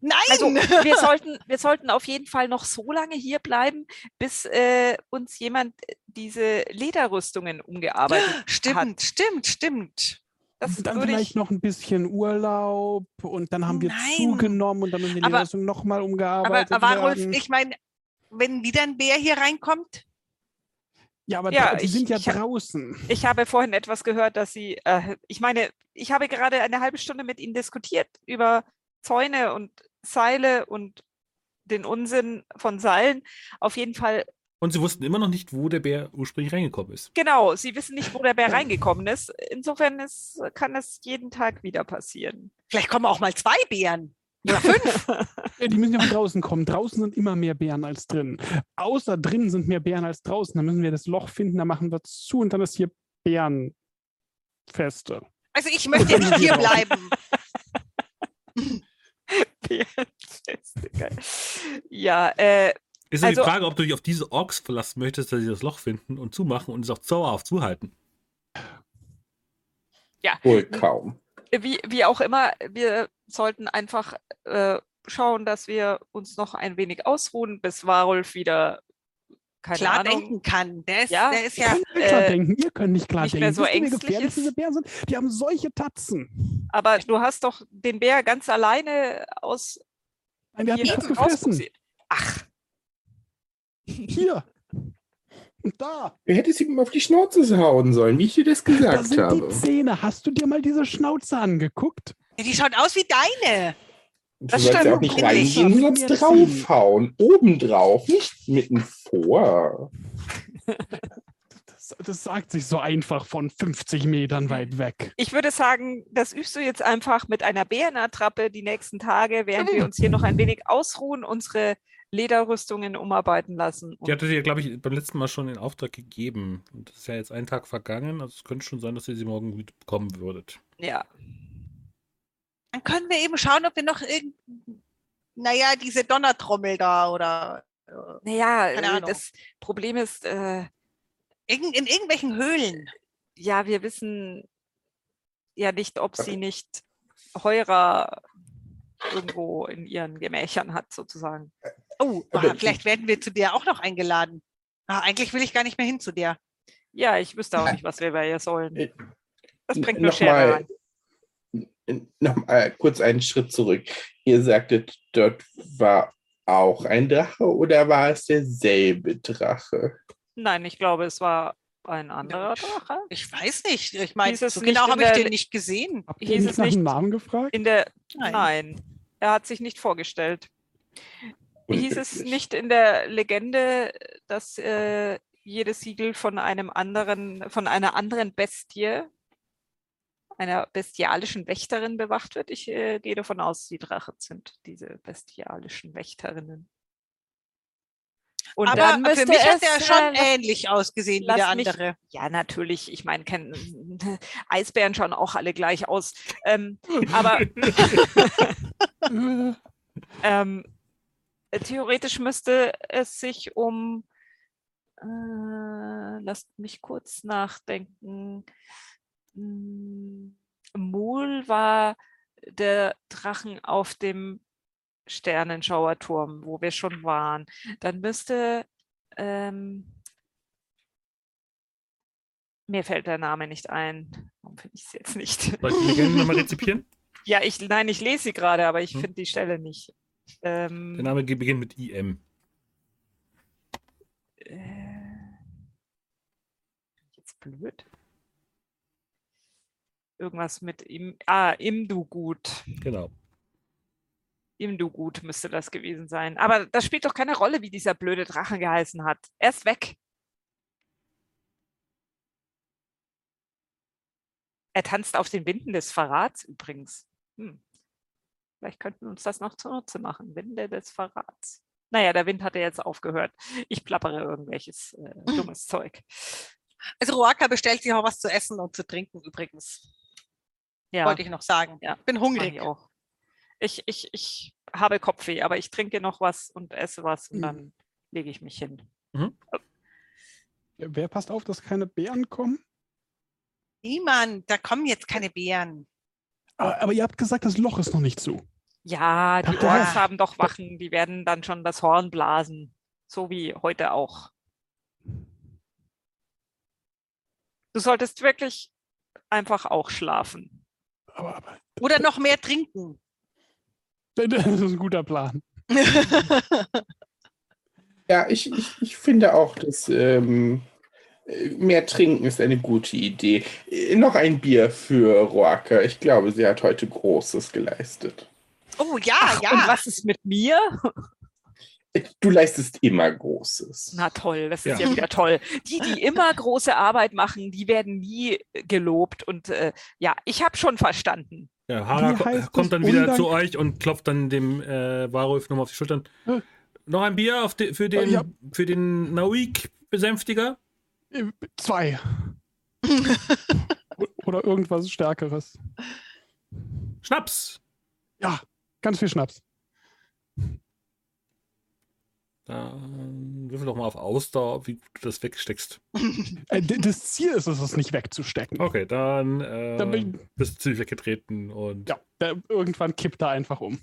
Nein! also wir [laughs] sollten, wir sollten auf jeden Fall noch so lange hier bleiben, bis äh, uns jemand diese Lederrüstungen umgearbeitet [gasps] stimmt, stimmt, stimmt. Das dann würde vielleicht ich, noch ein bisschen Urlaub und dann haben wir Nein. zugenommen und dann müssen die Aber- Lösung nochmal Aber umgearbeitet Varulf, werden. ich meine, wenn wieder ein Bär hier reinkommt, ja, aber Ja, dra- die ich- sind ja ich draußen. ich habe vorhin etwas gehört, dass Sie, äh, ich meine, ich habe gerade eine halbe Stunde mit Ihnen diskutiert über Zäune und Seile und den Unsinn von Seilen. Auf jeden Fall Und sie wussten immer noch nicht, wo der Bär ursprünglich reingekommen ist. Genau, sie wissen nicht, wo der Bär reingekommen ist. Insofern ist, kann es jeden Tag wieder passieren. vielleicht kommen auch mal zwei Bären. Oder [laughs] fünf. Ja, die müssen ja von draußen kommen. Draußen sind immer mehr Bären als drin. Außer drin sind mehr Bären als draußen. Dann müssen wir das Loch finden, dann machen wir zu und dann ist hier Bärenfeste. Also ich möchte nicht [laughs] hier bleiben. [laughs] Ja, äh, Ist ja Also- die Frage, ob du dich auf diese Orks verlassen möchtest, dass sie das Loch finden und zumachen und es auch dauerhaft zuhalten. wohl kaum. wie, wie auch immer, wir sollten einfach äh, schauen, dass wir uns noch ein wenig ausruhen, bis Warulf wieder keine Klar Ahnung. denken kann. Der ist Ja. der ist Ihr ja könnt nicht klar äh, denken. Ihr könnt nicht klar nicht denken. mehr so Wisst ängstlich gefährlich ist? diese Bären sind? Die haben solche Tatzen. Aber du hast doch den Bär ganz alleine aus Nein, der hat mich hier fast gefressen. Ach, Hier. Und da. Du hättest ihm auf die Schnauze hauen sollen, wie ich dir das Da gesagt sind habe. die Zähne. Hast du dir mal diese Schnauze angeguckt? Ja, die schaut aus wie deine. Du Das sollst ja auch stimmt. nicht reingehen, mir das draufhauen. Obendrauf, nicht mitten vor. [laughs] Das, das sagt sich so einfach von 50 Metern weit weg. ich würde sagen, das übst du jetzt einfach mit einer Bärenattrappe die nächsten Tage, während wir uns hier noch ein wenig ausruhen, unsere Lederrüstungen umarbeiten lassen. Die hatte dir, glaube ich, beim letzten Mal schon in Auftrag gegeben. Und das ist ja jetzt ein Tag vergangen. Also es könnte schon sein, dass ihr sie morgen wieder bekommen würdet. ja. Dann können wir eben schauen, ob wir noch irgend, naja, diese Donnertrommel da oder äh, Naja, Keine äh, Ahnung. das Problem ist, äh, irgend, in irgendwelchen Höhlen. ja, wir wissen ja nicht, ob sie nicht Heurer irgendwo in ihren Gemächern hat, sozusagen. Oh, Aber- ah, vielleicht werden wir zu dir auch noch eingeladen. Ah, eigentlich will ich gar nicht mehr hin zu dir. Ja, ich wüsste auch nicht, was wir bei ihr sollen. Äh, Das bringt nur Schere rein. Noch mal kurz einen Schritt zurück. Ihr sagtet, dort war auch ein Drache oder war es derselbe Drache? Nein, ich glaube, es war ein anderer Drache. Ich weiß nicht. Ich meine, so genau habe ich den nicht gesehen. Habt Hieß ihr es nicht nach nicht- dem Namen gefragt? In der, Nein. nein. er hat sich nicht vorgestellt. Hieß es nicht in der Legende, dass äh, jedes Siegel von einem anderen, von einer anderen Bestie, einer bestialischen Wächterin bewacht wird? Ich äh, gehe davon aus, die Drachen sind diese bestialischen Wächterinnen. Und Aber dann für müsste mich hat es, er schon äh, ähnlich ausgesehen wie der mich- andere. Ja, natürlich. Ich meine, kennen, [laughs] Eisbären schauen auch alle gleich aus. Ähm, aber Äh, [laughs] ähm, äh, theoretisch müsste es sich um, äh, lasst mich kurz nachdenken. Hm, Mul war der Drachen auf dem Sternenschauerturm, wo wir schon waren. Dann müsste, ähm, mir fällt der Name nicht ein. Warum finde ich es jetzt nicht? Soll ich die Legende nochmal rezipieren? [laughs] Ja, ich, nein, ich lese sie gerade, aber ich Hm. finde die Stelle nicht. Ähm, Der Name beginnt mit IM. äh, jetzt blöd. Irgendwas mit ihm. Ah, Imdugut. Genau. Imdugut müsste das gewesen sein. Aber das spielt doch keine Rolle, wie dieser blöde Drache geheißen hat. Er ist weg. Er tanzt auf den Winden des Verrats übrigens. Hm. Vielleicht könnten wir uns das noch zunutze machen. Winde des Verrats. Naja, der Wind hatte jetzt aufgehört. Ich plappere irgendwelches äh, dummes Zeug. Also Roaka bestellt sich auch was zu essen und zu trinken übrigens. Ja, Wollte ich noch sagen. Ja, Bin hungrig. ich auch. Ich, ich, ich habe Kopfweh, aber ich trinke noch was und esse was und Mhm. dann lege ich mich hin. Wer passt auf, dass keine Bären kommen? Niemand, da kommen jetzt keine Bären. Aber, aber ihr habt gesagt, das Loch ist noch nicht zu. Ja, die ja. Orks haben doch Wachen, die werden dann schon das Horn blasen. So wie heute auch. Du solltest wirklich einfach auch schlafen. Aber, aber Oder noch mehr trinken. [laughs] das ist ein guter Plan. [laughs] Ja, ich, ich, ich finde auch, dass ähm, äh, mehr trinken ist eine gute Idee. Äh, Noch ein Bier für Roaka. Ich glaube, sie hat heute Großes geleistet. oh ja, Ach, ja. Und was ist mit mir? Äh, Du leistest immer Großes. Na toll, das ist Ja. ja, wieder toll. Die, die immer große Arbeit machen, die werden nie gelobt. Und äh, ja, ich habe schon verstanden. Ja, Hara kommt dann wieder Undank- zu euch und klopft dann dem äh, Warulf nochmal auf die Schultern. Äh. Noch ein Bier auf de, für den, Ja. für den Nauik-Besänftiger? Äh, Zwei. [laughs] Oder irgendwas Stärkeres. Schnaps! Ja, ganz viel Schnaps. Dann würfel doch mal auf Ausdauer, wie gut du das wegsteckst. [laughs] Äh, das Ziel ist es, es nicht wegzustecken. Okay, dann, äh, Dann bin bist du ziemlich weggetreten und Ja, der, irgendwann kippt er einfach um.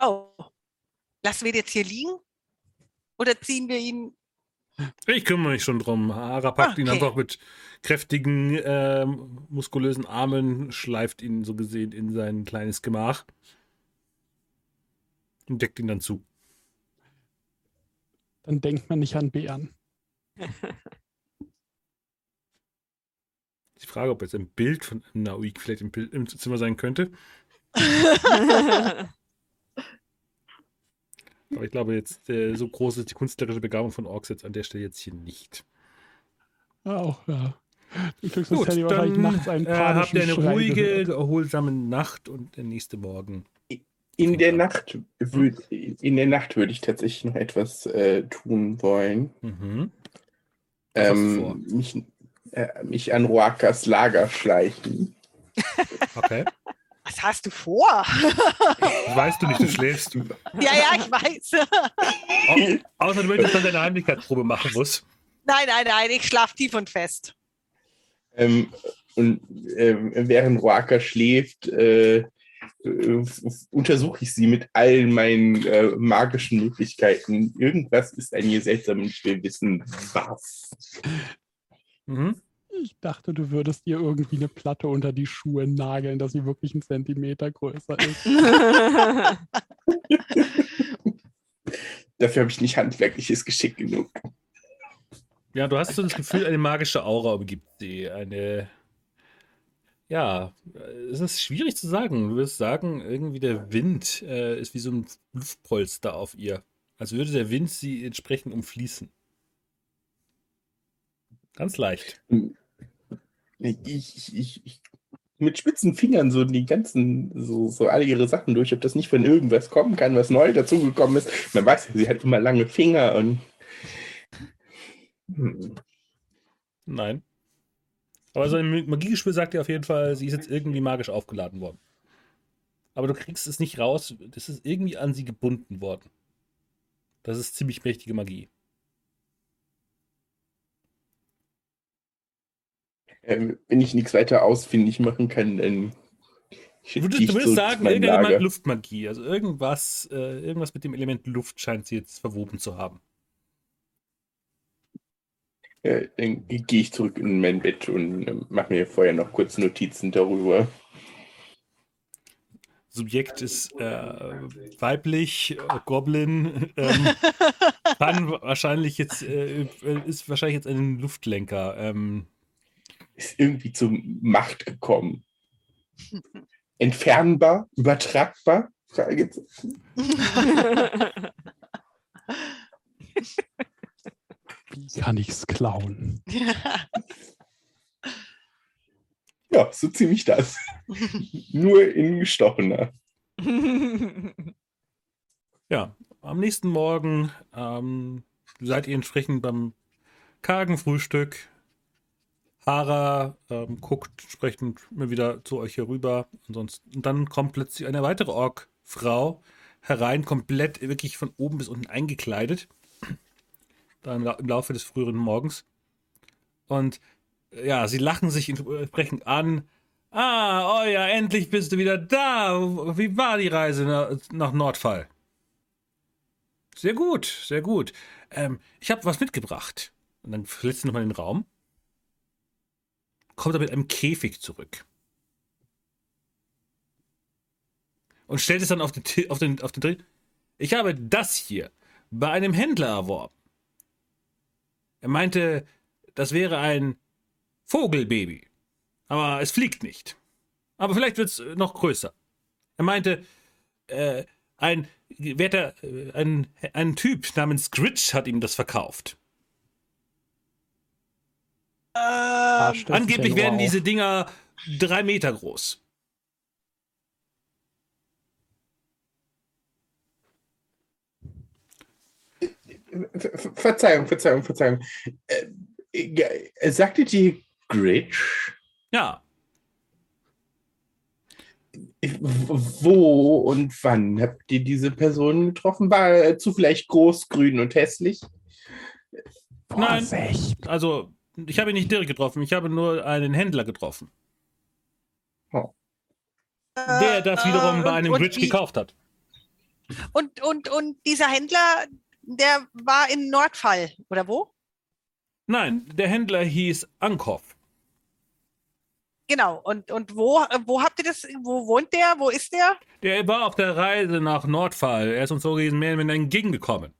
Oh. Lassen wir den jetzt hier liegen? Oder ziehen wir ihn? ich kümmere mich schon drum. Hara packt ihn Okay. einfach mit kräftigen, ähm, muskulösen Armen, schleift ihn so gesehen in sein kleines Gemach und deckt ihn dann zu. Dann denkt man nicht an Bären. Ich frage, ob jetzt ein Bild von Nauik vielleicht im, Bild, im Zimmer sein könnte. [laughs] Aber ich glaube jetzt, äh, so groß ist die künstlerische Begabung von Orks jetzt an der Stelle jetzt hier nicht. Auch, ja. Du kriegst das Gut, dann nachts einen äh, habt ihr eine Schrei ruhige, gehört. erholsame Nacht und der nächste Morgen. In der Nacht würd, in der Nacht würde ich tatsächlich noch etwas äh, tun wollen. Mhm. Was hast du vor? Ähm, mich, äh, mich an Roakas Lager schleichen. Okay. Was hast du vor? Weißt du nicht, du schläfst. ja, ja, ich weiß. Au außer du möchtest dann deine Heimlichkeitsprobe machen musst. nein, nein, nein, ich schlafe tief und fest. Ähm, und ähm, während Roaka schläft, äh, äh, untersuche ich sie mit allen meinen äh, magischen Möglichkeiten. Irgendwas ist an ihr seltsam und ich will wissen, was. Mhm. Ich dachte, du würdest ihr irgendwie eine Platte unter die Schuhe nageln, dass sie wirklich einen Zentimeter größer ist. [laughs] Dafür habe ich nicht handwerkliches Geschick genug. Ja, du hast so das Gefühl, eine magische Aura umgibt sie. Eine. Ja, es ist schwierig zu sagen. Du würdest sagen, irgendwie der Wind äh, ist wie so ein Luftpolster auf ihr. Als würde der Wind sie entsprechend umfließen. Ganz leicht. Ich, ich, ich, ich mit spitzen Fingern so die ganzen, so, so alle ihre Sachen durch, ob das nicht von irgendwas kommen kann, was neu dazugekommen ist. Man weiß ja, sie hat immer lange Finger und. Hm. Nein. Aber sein Magiegespür sagt dir auf jeden Fall, sie ist jetzt irgendwie magisch aufgeladen worden. Aber du kriegst es nicht raus. Das ist irgendwie an sie gebunden worden. Das ist ziemlich mächtige Magie. Ähm, wenn ich nichts weiter ausfindig machen kann, dann. Du würdest, du würdest sagen, irgendeine Luftmagie. Also irgendwas, äh, irgendwas mit dem Element Luft scheint sie jetzt verwoben zu haben. Äh, dann gehe ich zurück in mein Bett und äh, mache mir vorher noch kurz Notizen darüber. Subjekt ist äh, weiblich, äh, Goblin, [laughs] ähm, kann wahrscheinlich jetzt, äh, ist wahrscheinlich jetzt ein Luftlenker. Ähm, Ist irgendwie zur Macht gekommen. Entfernbar? Übertragbar? Fragezeichen. [laughs] Kann ich's klauen? [laughs] Ja, so ziemlich das. [laughs] Nur in gestochener. [laughs] am nächsten Morgen ähm, seid ihr entsprechend beim kargen Frühstück. Hara ähm, guckt entsprechend immer wieder zu euch herüber. Ansonsten, und dann kommt plötzlich eine weitere Ork-Frau herein, komplett wirklich von oben bis unten eingekleidet. Im, im Laufe des früheren Morgens. Und ja, sie lachen sich entsprechend an. Ah, oh ja, endlich bist du wieder da. Wie war die Reise nach Nordfall? Sehr gut, sehr gut. Ähm, ich habe was mitgebracht. Und dann verlässt sie nochmal den Raum. Kommt er mit einem Käfig zurück. Und stellt es dann auf den, auf den, auf den Dreh. Ich habe das hier bei einem Händler erworben. Er meinte, das wäre ein Vogelbaby. Aber es fliegt nicht. Aber vielleicht wird es noch größer. Er meinte, äh, ein Werter, äh, ein, ein Typ namens Gritch hat ihm das verkauft. Ähm, Angeblich werden diese Dinger drei Meter groß. Verzeihung, Verzeihung, Verzeihung. Äh, äh, sagte die Gritch? Ja. Wo und wann habt ihr diese Person getroffen? War er zufällig groß, grün und hässlich? Nein, also ich habe ihn nicht direkt getroffen, ich habe nur einen Händler getroffen. Oh. Der das wiederum äh, bei einem Bridge gekauft hat. Und, und, und dieser Händler, der war in Nordfall, oder wo? Nein, der Händler hieß Ankov. Genau. Und, und wo, wo habt ihr das, wo wohnt der? Wo ist der? Der war auf der Reise nach Nordfall. Er ist uns so mehr mit entgegengekommen.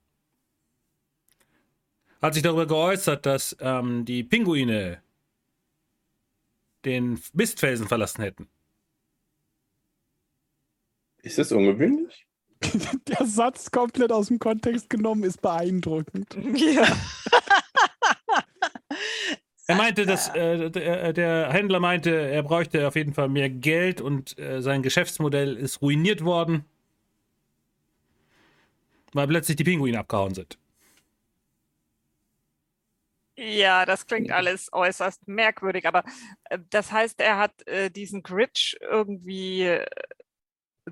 Hat sich darüber geäußert, dass ähm, die Pinguine den Mistfelsen verlassen hätten. Ist das ungewöhnlich? [laughs] Der Satz komplett aus dem Kontext genommen ist beeindruckend. Ja. Er meinte, dass äh, der, der, Händler meinte, er bräuchte auf jeden Fall mehr Geld und äh, sein Geschäftsmodell ist ruiniert worden, weil plötzlich die Pinguine abgehauen sind. Ja, das klingt alles äußerst merkwürdig, aber äh, das heißt, er hat äh, diesen Gritch irgendwie äh,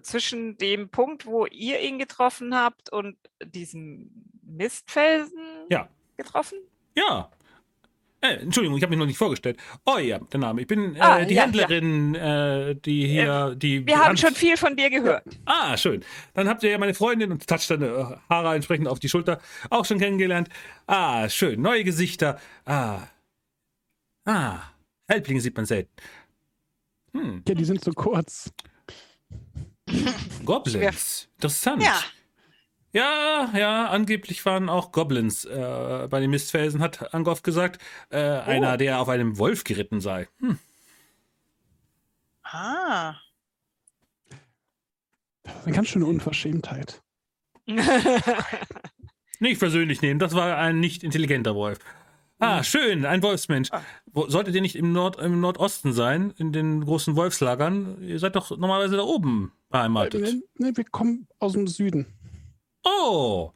zwischen dem Punkt, wo ihr ihn getroffen habt und diesem Mistfelsen ja. getroffen? Ja. Äh, Entschuldigung, ich habe mich noch nicht vorgestellt. Oh ja, der Name. Ich bin äh, ah, die ja, Händlerin, ja. Äh, die hier, äh, die. Wir haben schon viel von dir gehört. Ah, schön. Dann habt ihr ja meine Freundin und toucht dann äh, Hara entsprechend auf die Schulter auch schon kennengelernt. Ah, schön. Neue Gesichter. Ah. Ah. Halblinge sieht man selten. Hm. Ja, die sind so kurz. Goblins. Interessant. Ja. Ja, ja, angeblich waren auch Goblins äh, bei den Mistfelsen, hat Angoff gesagt. Äh, oh. Einer, der auf einem Wolf geritten sei. Hm. Ah. Eine ganz schöne Unverschämtheit. [laughs] nicht persönlich nehmen, das war ein nicht intelligenter Wolf. Ah, schön, ein Wolfsmensch. Ah. Solltet ihr nicht im, Nord, im Nordosten sein, in den großen Wolfslagern? Ihr seid doch normalerweise da oben beheimatet. Nee, nee, wir kommen aus dem Süden. Oh,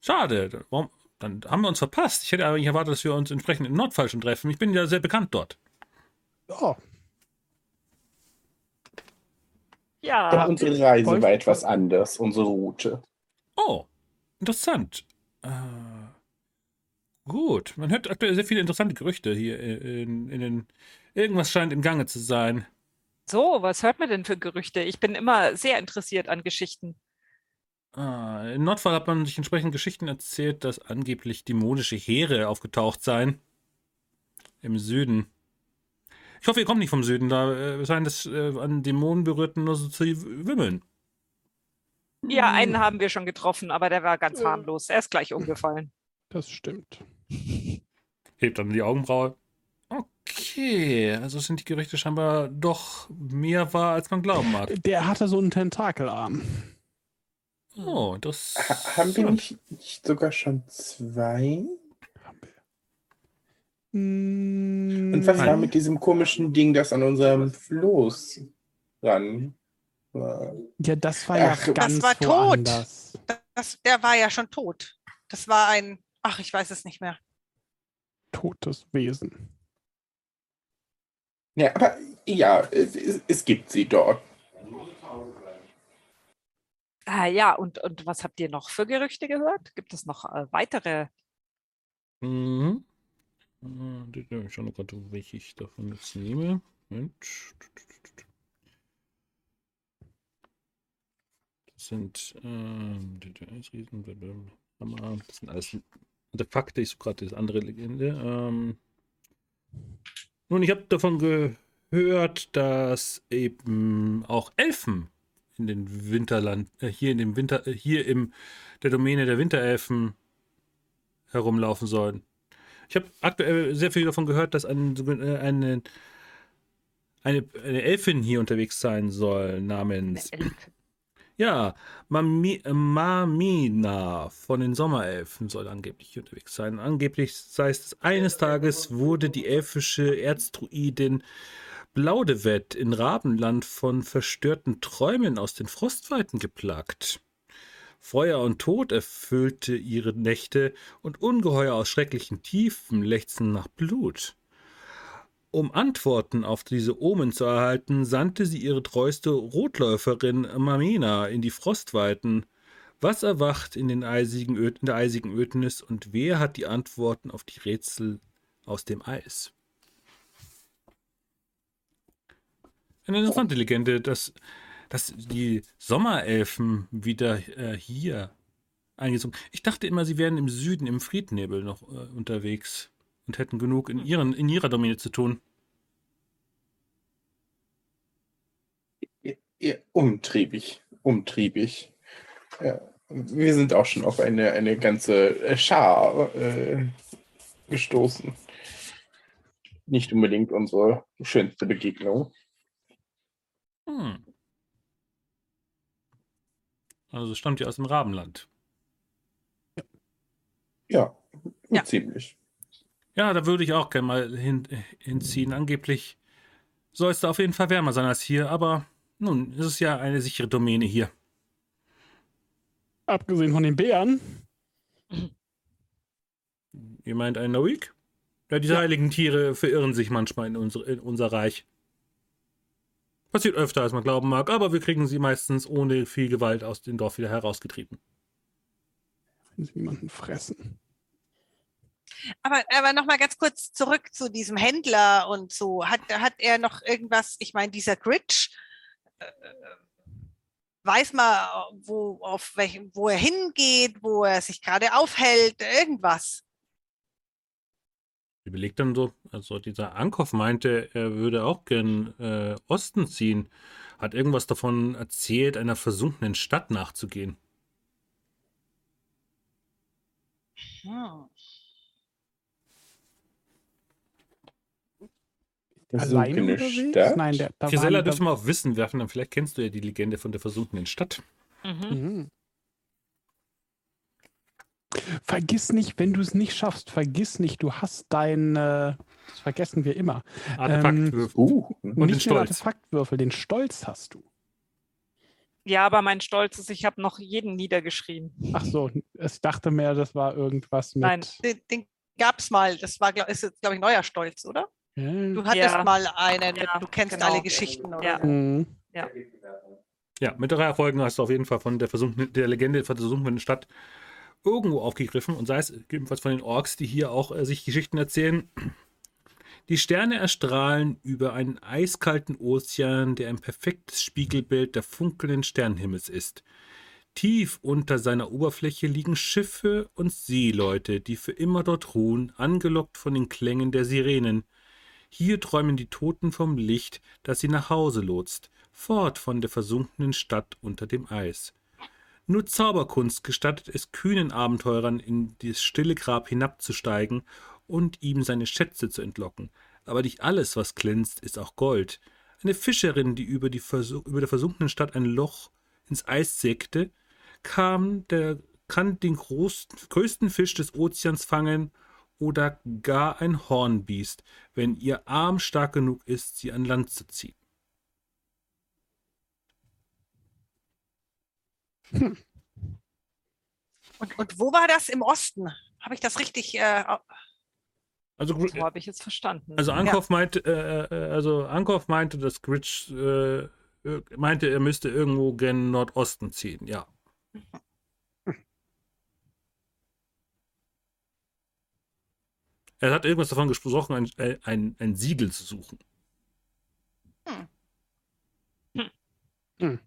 schade. Warum? Dann haben wir uns verpasst. Ich hätte eigentlich erwartet, dass wir uns entsprechend in Nordfall schon treffen. Ich bin ja sehr bekannt dort. Oh. Ja. ja unsere Reise war etwas anders, unsere Route. Oh, interessant. Äh, gut, man hört aktuell sehr viele interessante Gerüchte hier in, in den. Irgendwas scheint im Gange zu sein. So, was hört man denn für Gerüchte? Ich bin immer sehr interessiert an Geschichten. Ah, in Nordfall hat man sich entsprechend Geschichten erzählt, dass angeblich dämonische Heere aufgetaucht seien. Im Süden. Ich hoffe, ihr kommt nicht vom Süden, da äh, scheint es äh, an Dämonen berührten nur so zu wimmeln. Ja, einen haben wir schon getroffen, aber der war ganz harmlos. Er ist gleich umgefallen. Das stimmt. [laughs] Hebt dann die Augenbraue. Okay, also sind die Gerüchte scheinbar doch mehr wahr, als man glauben mag. Der hatte so einen Tentakelarm. Oh, das. Ha haben wir nicht, nicht, sogar schon zwei? Und was war mit diesem komischen Ding, das an unserem Floß ran war? Ja, das war Ach, ja ganz das war tot. das, der war ja schon tot. Das war ein, ach, ich weiß es nicht mehr. Totes Wesen. Ja, aber ja, es, es gibt sie dort. Ah, ja, und, und was habt ihr noch für Gerüchte gehört? Gibt es noch äh, weitere? Mhm. Ich schaue noch gerade, welche ich davon jetzt nehme. Moment. Das sind ähm, das sind alles Ich suche gerade das andere Legende. Ähm, nun, ich habe davon gehört, dass eben auch Elfen in den Winterland, äh, hier in dem Winter, äh, hier im der Domäne der Winterelfen herumlaufen sollen. Ich habe aktuell sehr viel davon gehört, dass ein, äh, eine, eine, eine Elfin hier unterwegs sein soll, namens. Ja, Mami, Mamina von den Sommerelfen soll angeblich unterwegs sein. Angeblich sei es, eines Tages wurde die elfische Erzdruidin Blaudewett in Rabenland von verstörten Träumen aus den Frostweiten geplagt. Feuer und Tod erfüllte ihre Nächte und Ungeheuer aus schrecklichen Tiefen lechzen nach Blut. Um Antworten auf diese Omen zu erhalten, sandte sie ihre treueste Rotläuferin Mamena in die Frostweiten. Was erwacht in, eisigen in der eisigen Ödnis und wer hat die Antworten auf die Rätsel aus dem Eis? Eine interessante Legende, dass, dass die Sommerelfen wieder äh, hier eingezogen. Ich dachte immer, sie wären im Süden, im Friednebel noch äh, unterwegs und hätten genug in, ihren, in ihrer Domäne zu tun. Ja, umtriebig, umtriebig. Ja, wir sind auch schon auf eine, eine ganze äh, Schar äh, gestoßen. Nicht unbedingt unsere schönste Begegnung. Hm. Also stammt ja aus dem Rabenland. Ja, ja. ziemlich. Ja, da würde ich auch gerne mal hin, hinziehen. Angeblich soll es da auf jeden Fall wärmer sein als hier, aber nun, es ist ja eine sichere Domäne hier. Abgesehen von den Bären. [clears throat] Ihr meint ein Noik? Ja, diese ja. heiligen Tiere verirren sich manchmal in unser, in unser Reich. Passiert öfter, als man glauben mag, aber wir kriegen sie meistens ohne viel Gewalt aus dem Dorf wieder herausgetrieben. Wenn sie jemanden fressen. Aber, aber nochmal ganz kurz zurück zu diesem Händler und so. Hat, hat er noch irgendwas, ich meine, dieser Gritsch, äh, weiß man, wo, auf welchem, wo er hingeht, wo er sich gerade aufhält, irgendwas? überlegt dann so, also dieser Ankauf meinte, er würde auch gern äh, Osten ziehen. Hat irgendwas davon erzählt, einer versunkenen Stadt nachzugehen. Hm. Alleine unterwegs? Stadt? Nein, der, da Gisela dürfen wir auf Wissen werfen, dann vielleicht kennst du ja die Legende von der versunkenen Stadt. Mhm. Mhm. Vergiss nicht, wenn du es nicht schaffst, vergiss nicht, du hast dein, äh, das vergessen wir immer. Artefaktwürfel. Ähm, uh, und nicht den Stolz. Artefaktwürfel, den Stolz hast du. Ja, aber mein Stolz ist, ich habe noch jeden niedergeschrieben. Ach so, ich dachte mehr, das war irgendwas mit. Nein, den, den gab es mal. Das war, ist jetzt, glaube ich, neuer Stolz, oder? Ja. Du hattest ja. mal einen, ja, du kennst genau. alle Geschichten, oder? Ja. Mhm. ja. Ja, mit drei Erfolgen hast du auf jeden Fall von der, Versunkenen, der Legende von der versunkenen Stadt irgendwo aufgegriffen und sei es ebenfalls von den Orks, die hier auch äh, sich Geschichten erzählen. Die Sterne erstrahlen über einen eiskalten Ozean, der ein perfektes Spiegelbild der funkelnden Sternenhimmels ist. Tief unter seiner Oberfläche liegen Schiffe und Seeleute, die für immer dort ruhen, angelockt von den Klängen der Sirenen. Hier träumen die Toten vom Licht, das sie nach Hause lotst, fort von der versunkenen Stadt unter dem Eis. Nur Zauberkunst gestattet es kühnen Abenteurern, in das stille Grab hinabzusteigen und ihm seine Schätze zu entlocken. Aber nicht alles, was glänzt, ist auch Gold. Eine Fischerin, die über, die über der versunkenen Stadt ein Loch ins Eis sägte, kam, der kann den großen, größten Fisch des Ozeans fangen oder gar ein Hornbiest, wenn ihr Arm stark genug ist, sie an Land zu ziehen. Und, und wo war das im Osten? Habe ich das richtig? Äh, Also, So habe ich jetzt verstanden. also Ankauf meinte, äh, äh, also Ankauf meinte, dass Gritch äh, meinte, er müsste irgendwo gen Nordosten ziehen, ja. Er hat irgendwas davon gesprochen, ein, äh, ein, ein Siegel zu suchen. Hm. Hm. Hm.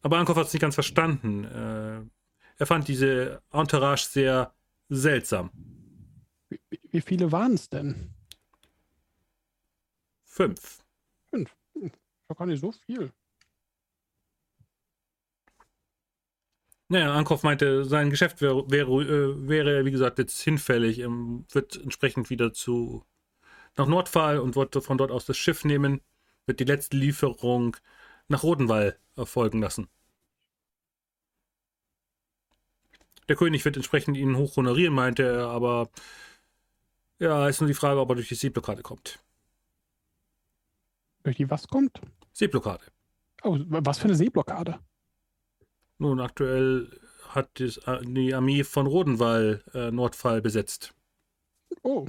Aber Ankauf hat es nicht ganz verstanden. Äh, er fand diese Entourage sehr seltsam. Wie, wie viele waren es denn? Fünf. Doch gar nicht so viel. Naja, Ankauf meinte, sein Geschäft wäre, wäre, äh, wäre wie gesagt, jetzt hinfällig. Er wird entsprechend wieder zu nach Nordfall und wollte von dort aus das Schiff nehmen, wird die letzte Lieferung nach Rodenwall erfolgen lassen. Der König wird entsprechend ihn hoch honorieren, meinte er, aber ja, ist nur die Frage, ob er durch die Seeblockade kommt. Durch die was kommt? Seeblockade. Oh, was für eine Seeblockade? Nun, aktuell hat äh, die Armee von Rodenwall äh, Nordfall besetzt. Oh,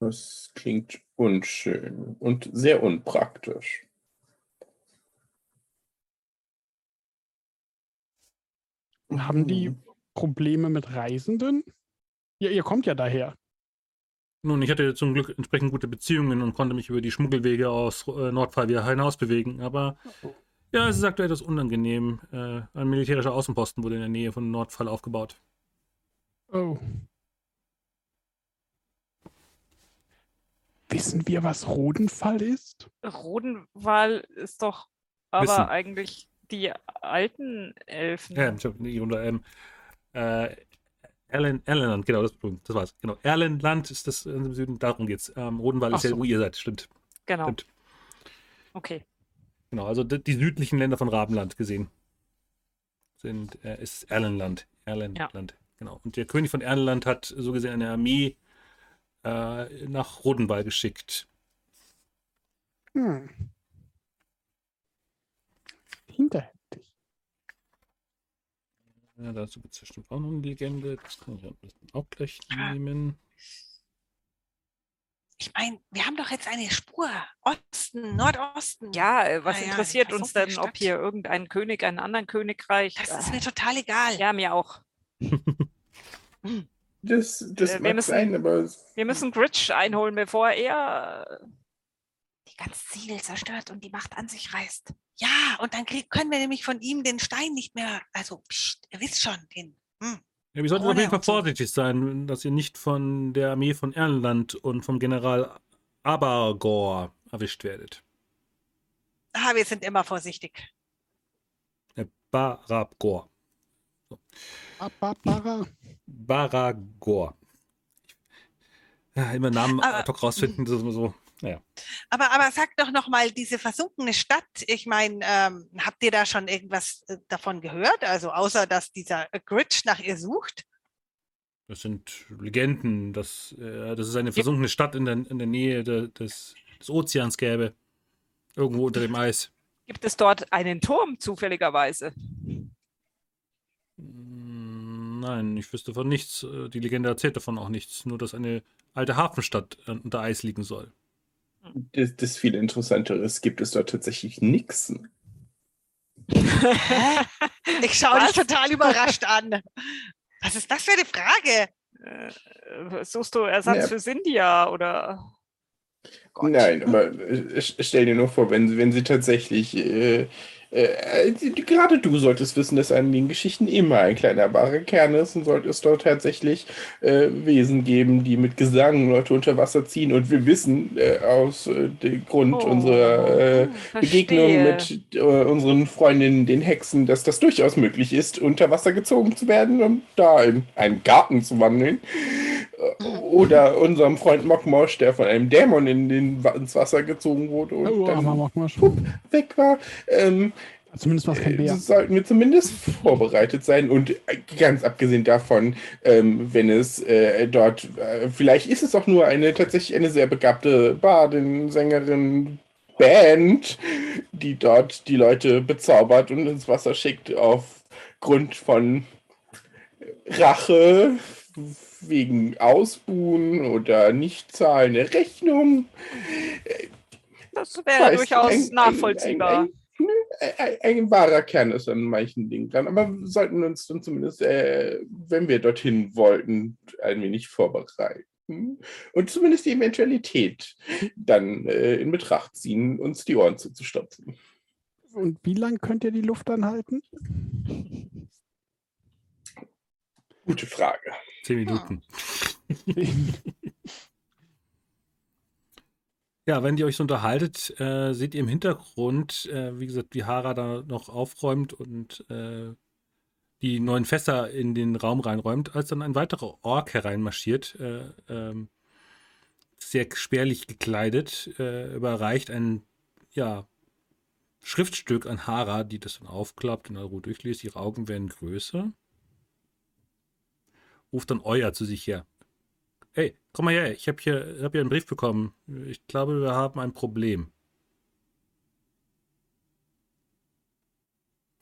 Das klingt unschön und sehr unpraktisch. haben die Hm. Probleme mit Reisenden? Ja, ihr kommt ja daher. Nun, ich hatte zum Glück entsprechend gute Beziehungen und konnte mich über die Schmuggelwege aus äh, Nordfall wieder hinaus bewegen. Aber ja, es ist aktuell etwas unangenehm. Äh, ein militärischer Außenposten wurde in der Nähe von Nordfall aufgebaut. Oh. Wissen wir, was Rodenfall ist? Rodenwall ist doch aber Wissen. eigentlich die alten Elfen. Ja, ich hab nicht unter ähm, äh, Erlen, Erlenland, genau, das, das war's. Genau. Erlenland ist das im Süden, darum geht's. Ähm, Rodenwall Ach ist ja, so. wo ihr seid, stimmt. genau. stimmt. Okay. Genau, also die, die südlichen Länder von Rabenland gesehen sind, äh, ist Erlenland. Erlenland, genau. Und der König von Erlenland hat so gesehen eine Armee äh, nach Rodenwall geschickt. Hm. Hinterhältig. Ja, dazu gibt es bestimmt auch noch eine Legende. Das kann ich am besten auch gleich nehmen. ich meine, wir haben doch jetzt eine Spur. Osten, Nordosten. Ja, äh, was Ah ja, interessiert uns denn, ob hier irgendein König einen anderen Königreich? Das äh, ist mir total egal. ja, mir auch. Das, das Äh, wir mag müssen- sein, aber Wir müssen Gritch einholen, bevor er. Die ganze Ziel zerstört und die Macht an sich reißt. Ja, und dann krieg, können wir nämlich von ihm den Stein nicht mehr. Also, pst, ihr wisst schon, den. Hm. Ja, wir sollten auf jeden Fall so. vorsichtig sein, dass ihr nicht von der Armee von Erlenland und vom General Abargor erwischt werdet. Ah, wir sind immer vorsichtig. Äh, Barabgor. Ababara. Baragor. Ja, immer Namen ad hoc rausfinden, das ist immer so. Naja. Aber, aber sag doch noch mal, diese versunkene Stadt, ich meine, ähm, habt ihr da schon irgendwas äh, davon gehört? Also außer, dass dieser Gritch nach ihr sucht? Das sind Legenden, dass, äh, dass es eine versunkene Stadt in der, in der Nähe de, des, des Ozeans gäbe. Irgendwo unter dem Eis. Gibt es dort einen Turm zufälligerweise? Mm, Nein, ich wüsste von nichts. Äh, Die Legende erzählt davon auch nichts. Nur, dass eine alte Hafenstadt äh, unter Eis liegen soll. Das, das viel Interessanteres gibt es dort tatsächlich. Hä? Ich schaue dich total überrascht an. Was ist das für eine Frage? Äh, suchst du Ersatz Ja. für Sindia oder? Gott. Nein, aber äh, stell dir nur vor, wenn, wenn sie tatsächlich. Äh, äh, gerade du solltest wissen, dass an den Geschichten immer ein kleiner wahrer Kern ist und sollte es dort tatsächlich äh, Wesen geben, die mit Gesang Leute unter Wasser ziehen. Und wir wissen äh, aus äh, dem Grund Oh, unserer äh, Begegnung mit äh, unseren Freundinnen, den Hexen, dass das durchaus möglich ist, unter Wasser gezogen zu werden und da in einen Garten zu wandeln. Oder unserem Freund Mockmosch, der von einem Dämon in den, ins Wasser gezogen wurde und Oh, dann schon. weg war. Ähm, Zumindest war es kein äh, Bär. sollten wir zumindest vorbereitet sein und äh, ganz abgesehen davon, ähm, wenn es äh, dort, äh, vielleicht ist es auch nur eine tatsächlich eine sehr begabte Bardin, Sängerin, Band, die dort die Leute bezaubert und ins Wasser schickt aufgrund von Rache wegen Ausbuhen oder nicht zahlen der Rechnung. Das wäre durchaus ein, nachvollziehbar. Ein, ein, ein, wahrer Kern ist an manchen Dingen dran, aber wir sollten uns dann zumindest, äh, wenn wir dorthin wollten, ein wenig vorbereiten und zumindest die Eventualität dann äh, in Betracht ziehen, uns die Ohren zuzustopfen. Und wie lange könnt ihr die Luft anhalten? Gute Frage. Zehn Minuten. ja, [laughs] wenn ihr euch so unterhaltet, äh, seht ihr im Hintergrund, äh, wie gesagt, wie Hara da noch aufräumt und äh, die neuen Fässer in den Raum reinräumt, als dann ein weiterer Ork hereinmarschiert, äh, ähm, sehr spärlich gekleidet, äh, überreicht ein ja, Schriftstück an Hara, die das dann aufklappt und in Ruhe durchliest. Ihre Augen werden größer. Ruft dann Euer zu sich her. Komm mal her, ich habe hier, hab hier einen Brief bekommen. Ich glaube, wir haben ein Problem.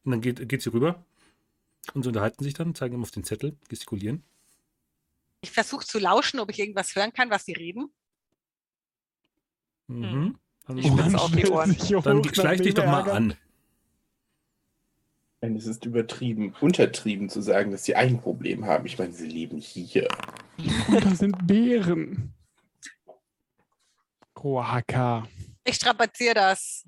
Und dann geht, geht sie rüber und sie unterhalten sich dann, zeigen ihm auf den Zettel, gestikulieren. Ich versuche zu lauschen, ob ich irgendwas hören kann, was sie reden. Mhm. [laughs] Dann, ich oh, auf die Ohren. dann schleich dich doch mal an. Es ist übertrieben, untertrieben zu sagen, dass sie ein Problem haben. Ich meine, sie leben hier. Und da sind Bären. Roaka. Ich strapaziere das.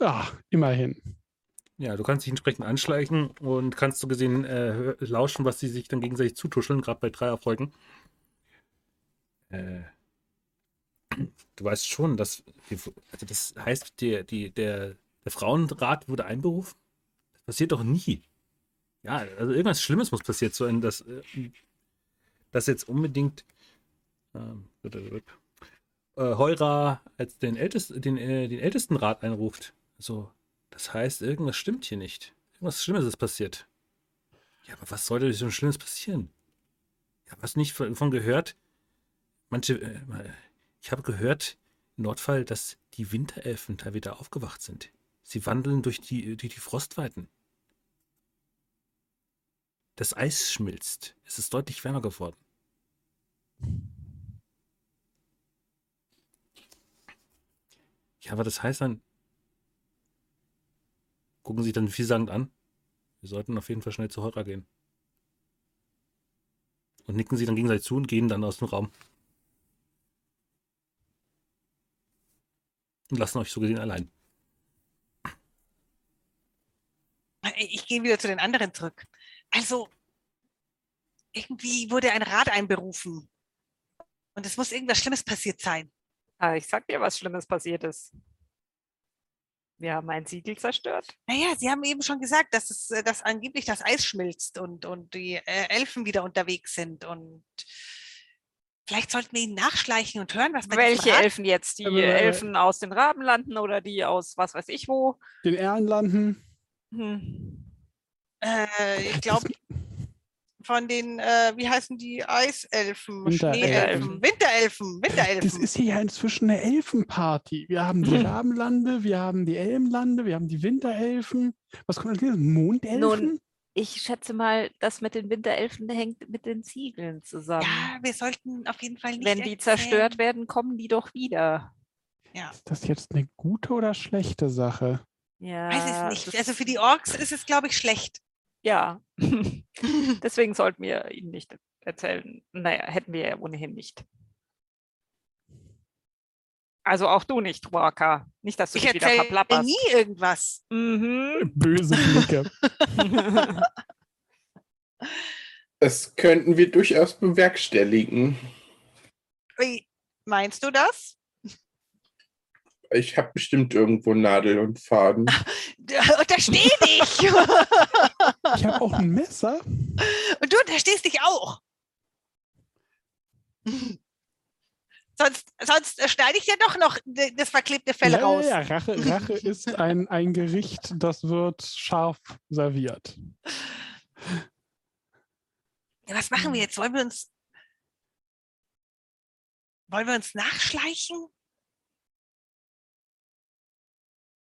Ah, immerhin. Ja, du kannst dich entsprechend anschleichen und kannst so gesehen äh, lauschen, was sie sich dann gegenseitig zutuscheln, gerade bei Dreierfolgen. Äh, du weißt schon, dass also das heißt, die, die, der, der Frauenrat wurde einberufen. Das passiert doch nie. Ja, also irgendwas Schlimmes muss passiert sein, dass, äh, dass jetzt unbedingt ähm, äh, Heura als den, Ältest, den, äh, den ältesten Rat einruft. So, das heißt, irgendwas stimmt hier nicht. Irgendwas Schlimmes ist passiert. Ja, aber was sollte so Schlimmes passieren? Ja, was nicht von gehört? Manche, äh, ich habe gehört, im Nordfall, dass die Winterelfen da wieder aufgewacht sind. Sie wandeln durch die, durch die Frostweiten. Das Eis schmilzt. Es ist deutlich wärmer geworden. Ja, aber das heißt dann, gucken sich dann vielsagend an. Wir sollten auf jeden Fall schnell zu Heura gehen. Und nicken sie dann gegenseitig zu und gehen dann aus dem Raum. Und lassen euch so gesehen allein. Ich gehe wieder zu den anderen zurück. Also, irgendwie wurde ein Rat einberufen. Und es muss irgendwas Schlimmes passiert sein. Ah, ich sag dir, was Schlimmes passiert ist. Wir haben ein Siegel zerstört. Naja, Sie haben eben schon gesagt, dass, es, äh, dass angeblich das Eis schmilzt und, und die äh, Elfen wieder unterwegs sind. Und vielleicht sollten wir ihnen nachschleichen und hören, was bei Welche Elfen jetzt? Die äh, Elfen aus den Rabenlanden oder die aus was weiß ich wo? Den Ehrenlanden. Hm. Äh, ich glaube, von den, äh, wie heißen die Eiselfen? Winterelfen. Winterelfen. Winterelfen. Das ist hier inzwischen eine Elfenparty. Wir haben die Rabenlande, wir haben die Elbenlande, wir haben die Winterelfen. Was kommt als nächstes? Mondelfen? Nun, ich schätze mal, das mit den Winterelfen hängt mit den Ziegeln zusammen. Ja, wir sollten auf jeden Fall nicht. Wenn die erzählen. zerstört werden, kommen die doch wieder. Ja. Ist das jetzt eine gute oder schlechte Sache? Ja. Weiß ich nicht. Also für die Orks ist es, glaube ich, schlecht. Ja, [laughs] deswegen sollten wir Ihnen nicht erzählen. Naja, hätten wir ja ohnehin nicht. Also auch du nicht, Waka. Nicht, dass du ich dich wieder verplapperst. nie irgendwas. Mhm. Böse Blicke. [laughs] das könnten wir durchaus bewerkstelligen. Wie meinst du das? Ich habe bestimmt irgendwo Nadel und Faden. [laughs] Untersteh dich! [laughs] ich habe auch ein Messer. Und du unterstehst dich auch. Sonst, sonst schneide ich ja doch noch das verklebte Fell ja, raus. Ja, Rache, Rache [laughs] ist ein, ein Gericht, das wird scharf serviert. Ja, was machen wir jetzt? Wollen wir uns Wollen wir uns nachschleichen?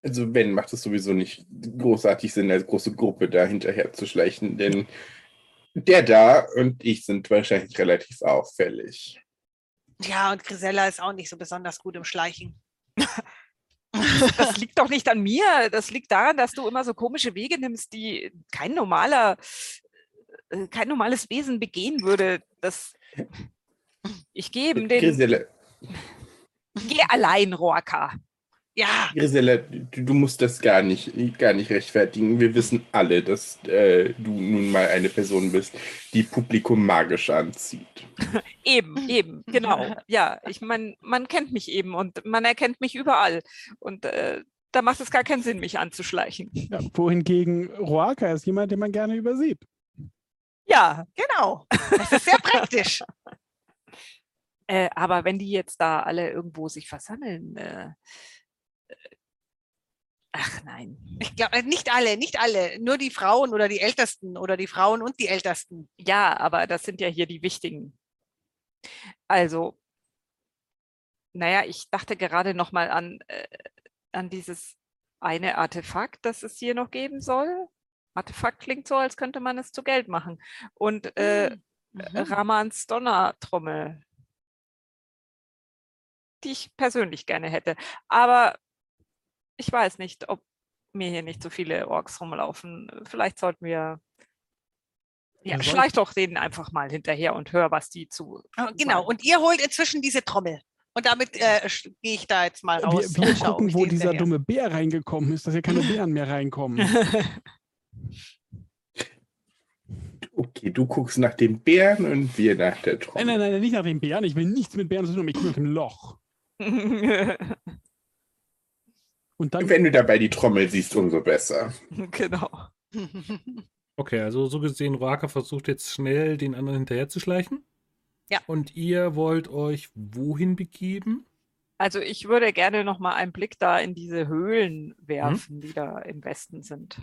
Also wenn, macht es sowieso nicht großartig Sinn, als große Gruppe da hinterher zu schleichen, denn der da und ich sind wahrscheinlich relativ auffällig. Ja, und Grisella ist auch nicht so besonders gut im Schleichen. [laughs] Das liegt doch nicht an mir. Das liegt daran, dass du immer so komische Wege nimmst, die kein normaler, äh, kein normales Wesen begehen würde. Das ich gehe eben den. Grisella, Geh allein, Roaka. Ja, Grisella, du, du musst das gar nicht, gar nicht rechtfertigen. Wir wissen alle, dass äh, du nun mal eine Person bist, die Publikum magisch anzieht. [laughs] Eben, eben, genau. Ja, ich meine, man kennt mich eben und man erkennt mich überall. Und äh, da macht es gar keinen Sinn, mich anzuschleichen. [laughs] Ja, wohingegen Roaka ist jemand, den man gerne übersieht. Ja, genau. Das ist sehr praktisch. [laughs] äh, aber wenn die jetzt da alle irgendwo sich versammeln, äh, äh, ach nein. Ich glaube, nicht alle, nicht alle. Nur die Frauen oder die Ältesten oder die Frauen und die Ältesten. Ja, aber das sind ja hier die wichtigen. Also, naja, ich dachte gerade noch mal an, äh, an dieses eine Artefakt, das es hier noch geben soll. Artefakt klingt so, als könnte man es zu Geld machen. Und äh, Mhm. Ramans Donnertrommel, die ich persönlich gerne hätte. Aber ich weiß nicht, ob mir hier nicht so viele Orks rumlaufen. Vielleicht sollten wir. Ja, Wir schleich doch denen einfach mal hinterher und hör, was die zu. Ah, Genau. sagen. Und ihr holt inzwischen diese Trommel. Und damit äh, gehe ich da jetzt mal raus. Wir, wir gucken, wo dieser dumme Bär reingekommen ist, dass hier keine Bären mehr reinkommen. [laughs] Okay, du guckst nach dem Bären und wir nach der Nein, Trommel. nein, nein, nicht nach den Bären. Ich will nichts mit Bären zu tun haben. Ich gucke nach dem Loch. [laughs] Und dann Wenn du dabei die Trommel siehst, umso besser. [laughs] genau. [laughs] Okay, also so gesehen, Raka versucht jetzt schnell den anderen hinterher zu schleichen. Ja. Und ihr wollt euch wohin begeben? Also ich würde gerne noch mal einen Blick da in diese Höhlen werfen, die da im Westen sind.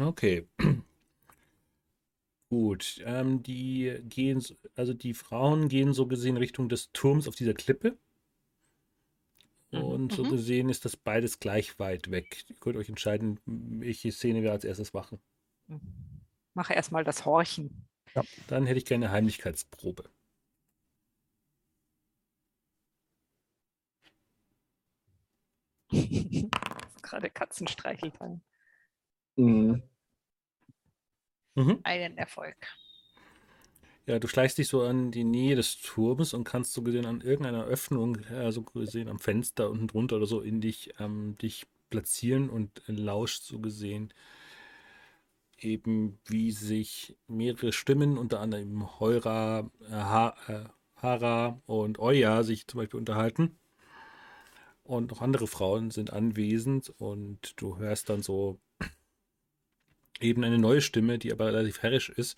Okay. [clears throat] Gut, ähm, die gehen, also die Frauen gehen so gesehen Richtung des Turms auf dieser Klippe. Mhm. Und so Mhm. gesehen ist das beides gleich weit weg. Ihr könnt euch entscheiden, welche Szene wir als erstes machen. Mache erstmal das Horchen. Dann hätte ich gerne eine Heimlichkeitsprobe. [laughs] Gerade Katzenstreichelteil. Mhm. Mhm. Einen Erfolg. Ja, du schleichst dich so an die Nähe des Turms und kannst so gesehen an irgendeiner Öffnung, äh, so gesehen am Fenster unten drunter oder so in dich, ähm, dich platzieren und lauscht so gesehen eben, wie sich mehrere Stimmen, unter anderem Heura, äh, ha äh, Hara und Oya sich zum Beispiel unterhalten. Und noch andere Frauen sind anwesend und du hörst dann so [clears throat] eben eine neue Stimme, die aber relativ herrisch ist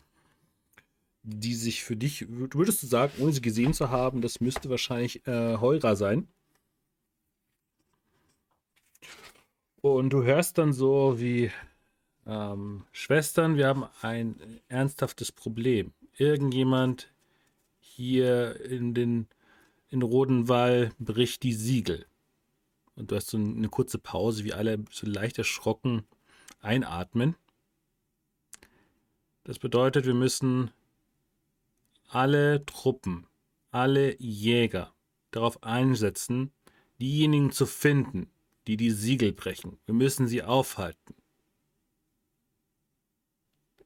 die sich für dich, wür- würdest du sagen, ohne sie gesehen zu haben, das müsste wahrscheinlich äh, Heura sein. Und du hörst dann so wie ähm, Schwestern, wir haben ein ernsthaftes Problem. Irgendjemand hier in den in Rodenwall bricht die Siegel. Und du hast so eine kurze Pause, wie alle so leicht erschrocken einatmen. Das bedeutet, wir müssen alle Truppen, alle Jäger darauf einsetzen, diejenigen zu finden, die die Siegel brechen. Wir müssen sie aufhalten.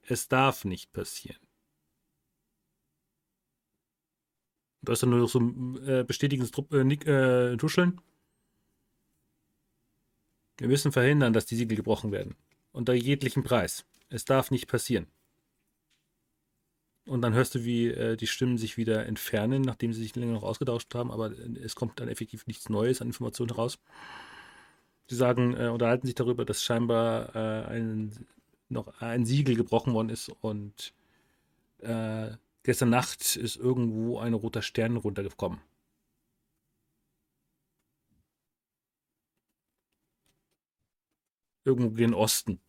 Es darf nicht passieren. Du hast dann nur noch so ein äh, bestätigendes Trupp, äh, äh, Tuscheln. Wir müssen verhindern, dass die Siegel gebrochen werden. Unter jeglichem Preis. Es darf nicht passieren. Und dann hörst du, wie äh, die Stimmen sich wieder entfernen, nachdem sie sich länger noch ausgetauscht haben, aber äh, es kommt dann effektiv nichts Neues an Informationen heraus. Sie sagen, äh, unterhalten sich darüber, dass scheinbar äh, ein, noch ein Siegel gebrochen worden ist und äh, gestern Nacht ist irgendwo ein roter Stern runtergekommen. Irgendwo gen Osten.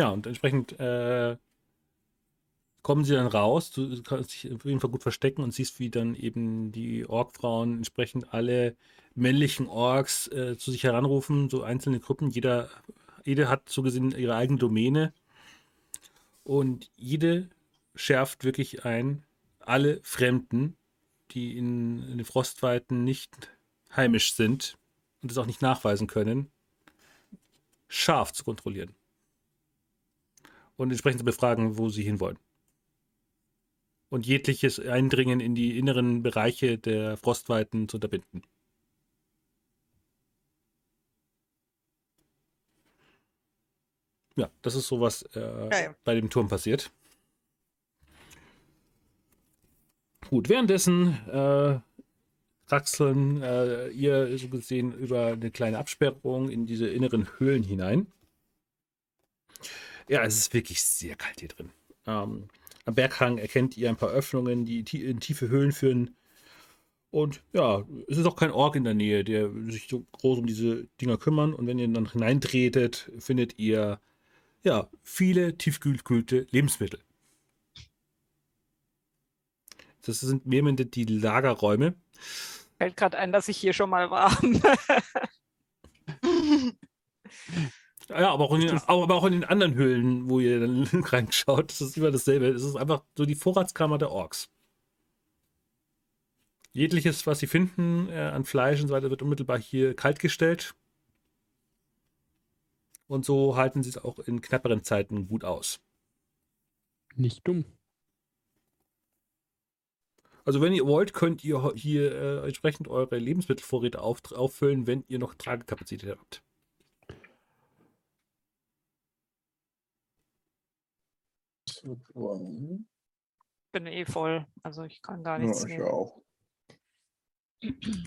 Ja, und entsprechend äh, kommen sie dann raus. Du kannst dich auf jeden Fall gut verstecken und siehst, wie dann eben die Orkfrauen entsprechend alle männlichen Orks äh, zu sich heranrufen, so einzelne Gruppen. Jeder, jede hat so gesehen ihre eigene Domäne. Und jede schärft wirklich ein, alle Fremden, die in, in den Frostweiten nicht heimisch sind und es auch nicht nachweisen können, scharf zu kontrollieren. Und entsprechend zu befragen, wo sie hinwollen. Und jegliches Eindringen in die inneren Bereiche der Frostweiten zu unterbinden. Ja, das ist so, was äh, bei dem Turm passiert. Gut, währenddessen äh, äh, ihr so gesehen über eine kleine Absperrung in diese inneren Höhlen hinein. Ja, es ist wirklich sehr kalt hier drin. Ähm, am Berghang erkennt ihr ein paar Öffnungen, die in tiefe Höhlen führen. Und ja, es ist auch kein Ork in der Nähe, der sich so groß um diese Dinger kümmern. Und wenn ihr dann hineintretet, findet ihr ja viele tiefgekühlte Lebensmittel. Das sind mehr die Lagerräume. Fällt gerade ein, dass ich hier schon mal war. [laughs] [laughs] ja, aber auch, in den, aber auch in den anderen Höhlen, wo ihr dann [laughs] reinschaut, das ist immer dasselbe. Es ist einfach so die Vorratskammer der Orks. Jegliches, was sie finden äh, an Fleisch und so weiter, wird unmittelbar hier kaltgestellt. Und so halten sie es auch in knapperen Zeiten gut aus. Nicht dumm. Also wenn ihr wollt, könnt ihr hier äh, entsprechend eure Lebensmittelvorräte auf, auffüllen, wenn ihr noch Tragekapazität habt. Bin eh voll, also ich kann gar nichts ja, ich nehmen. Auch.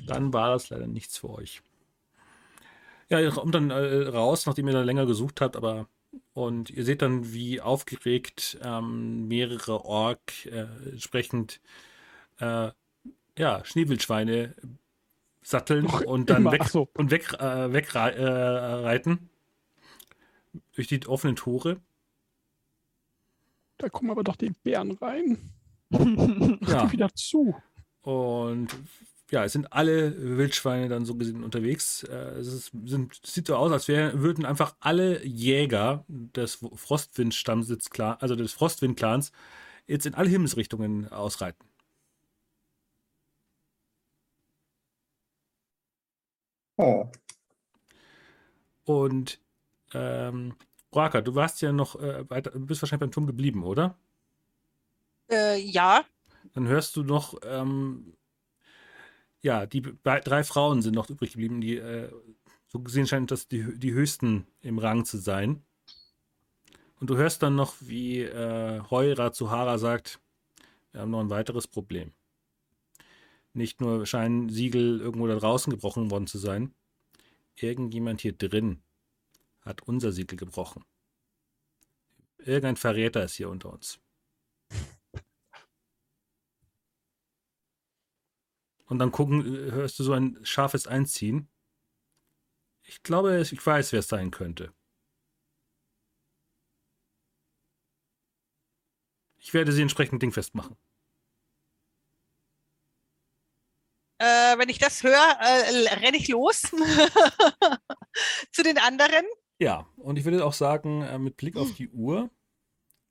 Dann war das leider nichts für euch. Ja, ihr kommt dann äh, raus, nachdem ihr dann länger gesucht habt, aber und ihr seht dann, wie aufgeregt ähm, mehrere Ork äh, entsprechend äh, ja, Schneewildschweine satteln Noch und dann weg, so. und weg, äh, wegreiten äh, durch die offenen Tore. Da kommen aber doch die Bären rein. [laughs] ja. wieder zu. Und ja, es sind alle Wildschweine dann so gesehen unterwegs. Äh, es ist, sind, sieht so aus, als wär, würden einfach alle Jäger des Frostwind-Stammsitz, also des Frostwind-Clans, jetzt in alle Himmelsrichtungen ausreiten. Oh. Und ähm, Raka, du warst ja noch äh, weiter, bist wahrscheinlich beim Turm geblieben, oder? Äh, ja. Dann hörst du noch, ähm, ja, die drei Frauen sind noch übrig geblieben, die äh, so gesehen scheint das die, die höchsten im Rang zu sein. Und du hörst dann noch, wie äh, Heura zu Hara sagt, wir haben noch ein weiteres Problem. Nicht nur scheinen Siegel irgendwo da draußen gebrochen worden zu sein. Irgendjemand hier drin hat unser Siegel gebrochen. Irgendein Verräter ist hier unter uns. Und dann gucken, hörst du so ein scharfes Einziehen. Ich glaube, ich weiß, wer es sein könnte. Ich werde sie entsprechend dingfest machen. Äh, wenn ich das höre, äh, renne ich los [laughs] zu den anderen. Ja, und ich würde auch sagen, äh, mit Blick auf die Uhr,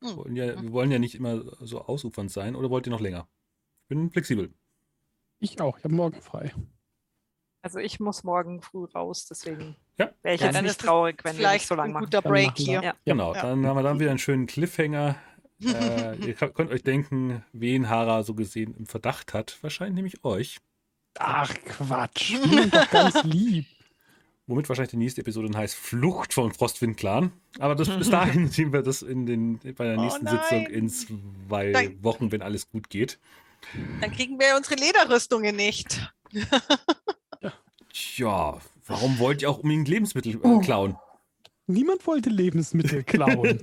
hm. wollen ja, wir wollen ja nicht immer so ausufernd sein, oder wollt ihr noch länger? Ich bin flexibel. Ich auch, ich habe morgen frei. Also ich muss morgen früh raus, deswegen ja. wäre ich ja, jetzt nicht traurig, wenn wir nicht so lange machen. Guter Break hier. Ja. Genau, dann haben wir dann wieder einen schönen Cliffhanger. äh, ihr könnt euch denken, wen Hara so gesehen im Verdacht hat. Wahrscheinlich nämlich euch. Ach Quatsch, [laughs] doch ganz lieb. Womit wahrscheinlich die nächste Episode dann heißt Flucht von Frostwind Clan. Aber das, bis dahin [laughs] sehen wir das in den, bei der oh nächsten oh Sitzung in zwei dann, Wochen, wenn alles gut geht. Dann kriegen wir unsere Lederrüstungen nicht. [laughs] Tja, warum wollt ihr auch unbedingt Lebensmittel äh, oh. klauen? Niemand wollte Lebensmittel klauen.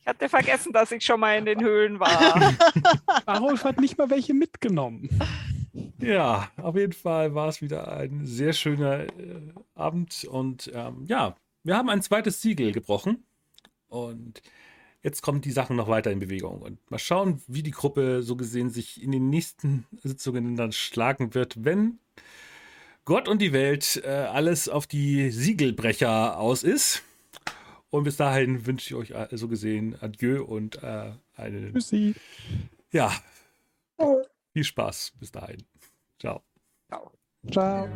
Ich hatte vergessen, dass ich schon mal in den Höhlen war. Arulf hat nicht mal welche mitgenommen. Ja, auf jeden Fall war es wieder ein sehr schöner äh, Abend und ähm, ja, wir haben ein zweites Siegel gebrochen und jetzt kommen die Sachen noch weiter in Bewegung. Und mal schauen, wie die Gruppe so gesehen sich in den nächsten Sitzungen dann schlagen wird, wenn Gott und die Welt äh, alles auf die Siegelbrecher aus ist. Und bis dahin wünsche ich euch so gesehen Adieu und äh, eine. Tschüssi. Ja. Viel Spaß bis dahin. Ciao. Ciao. Ciao.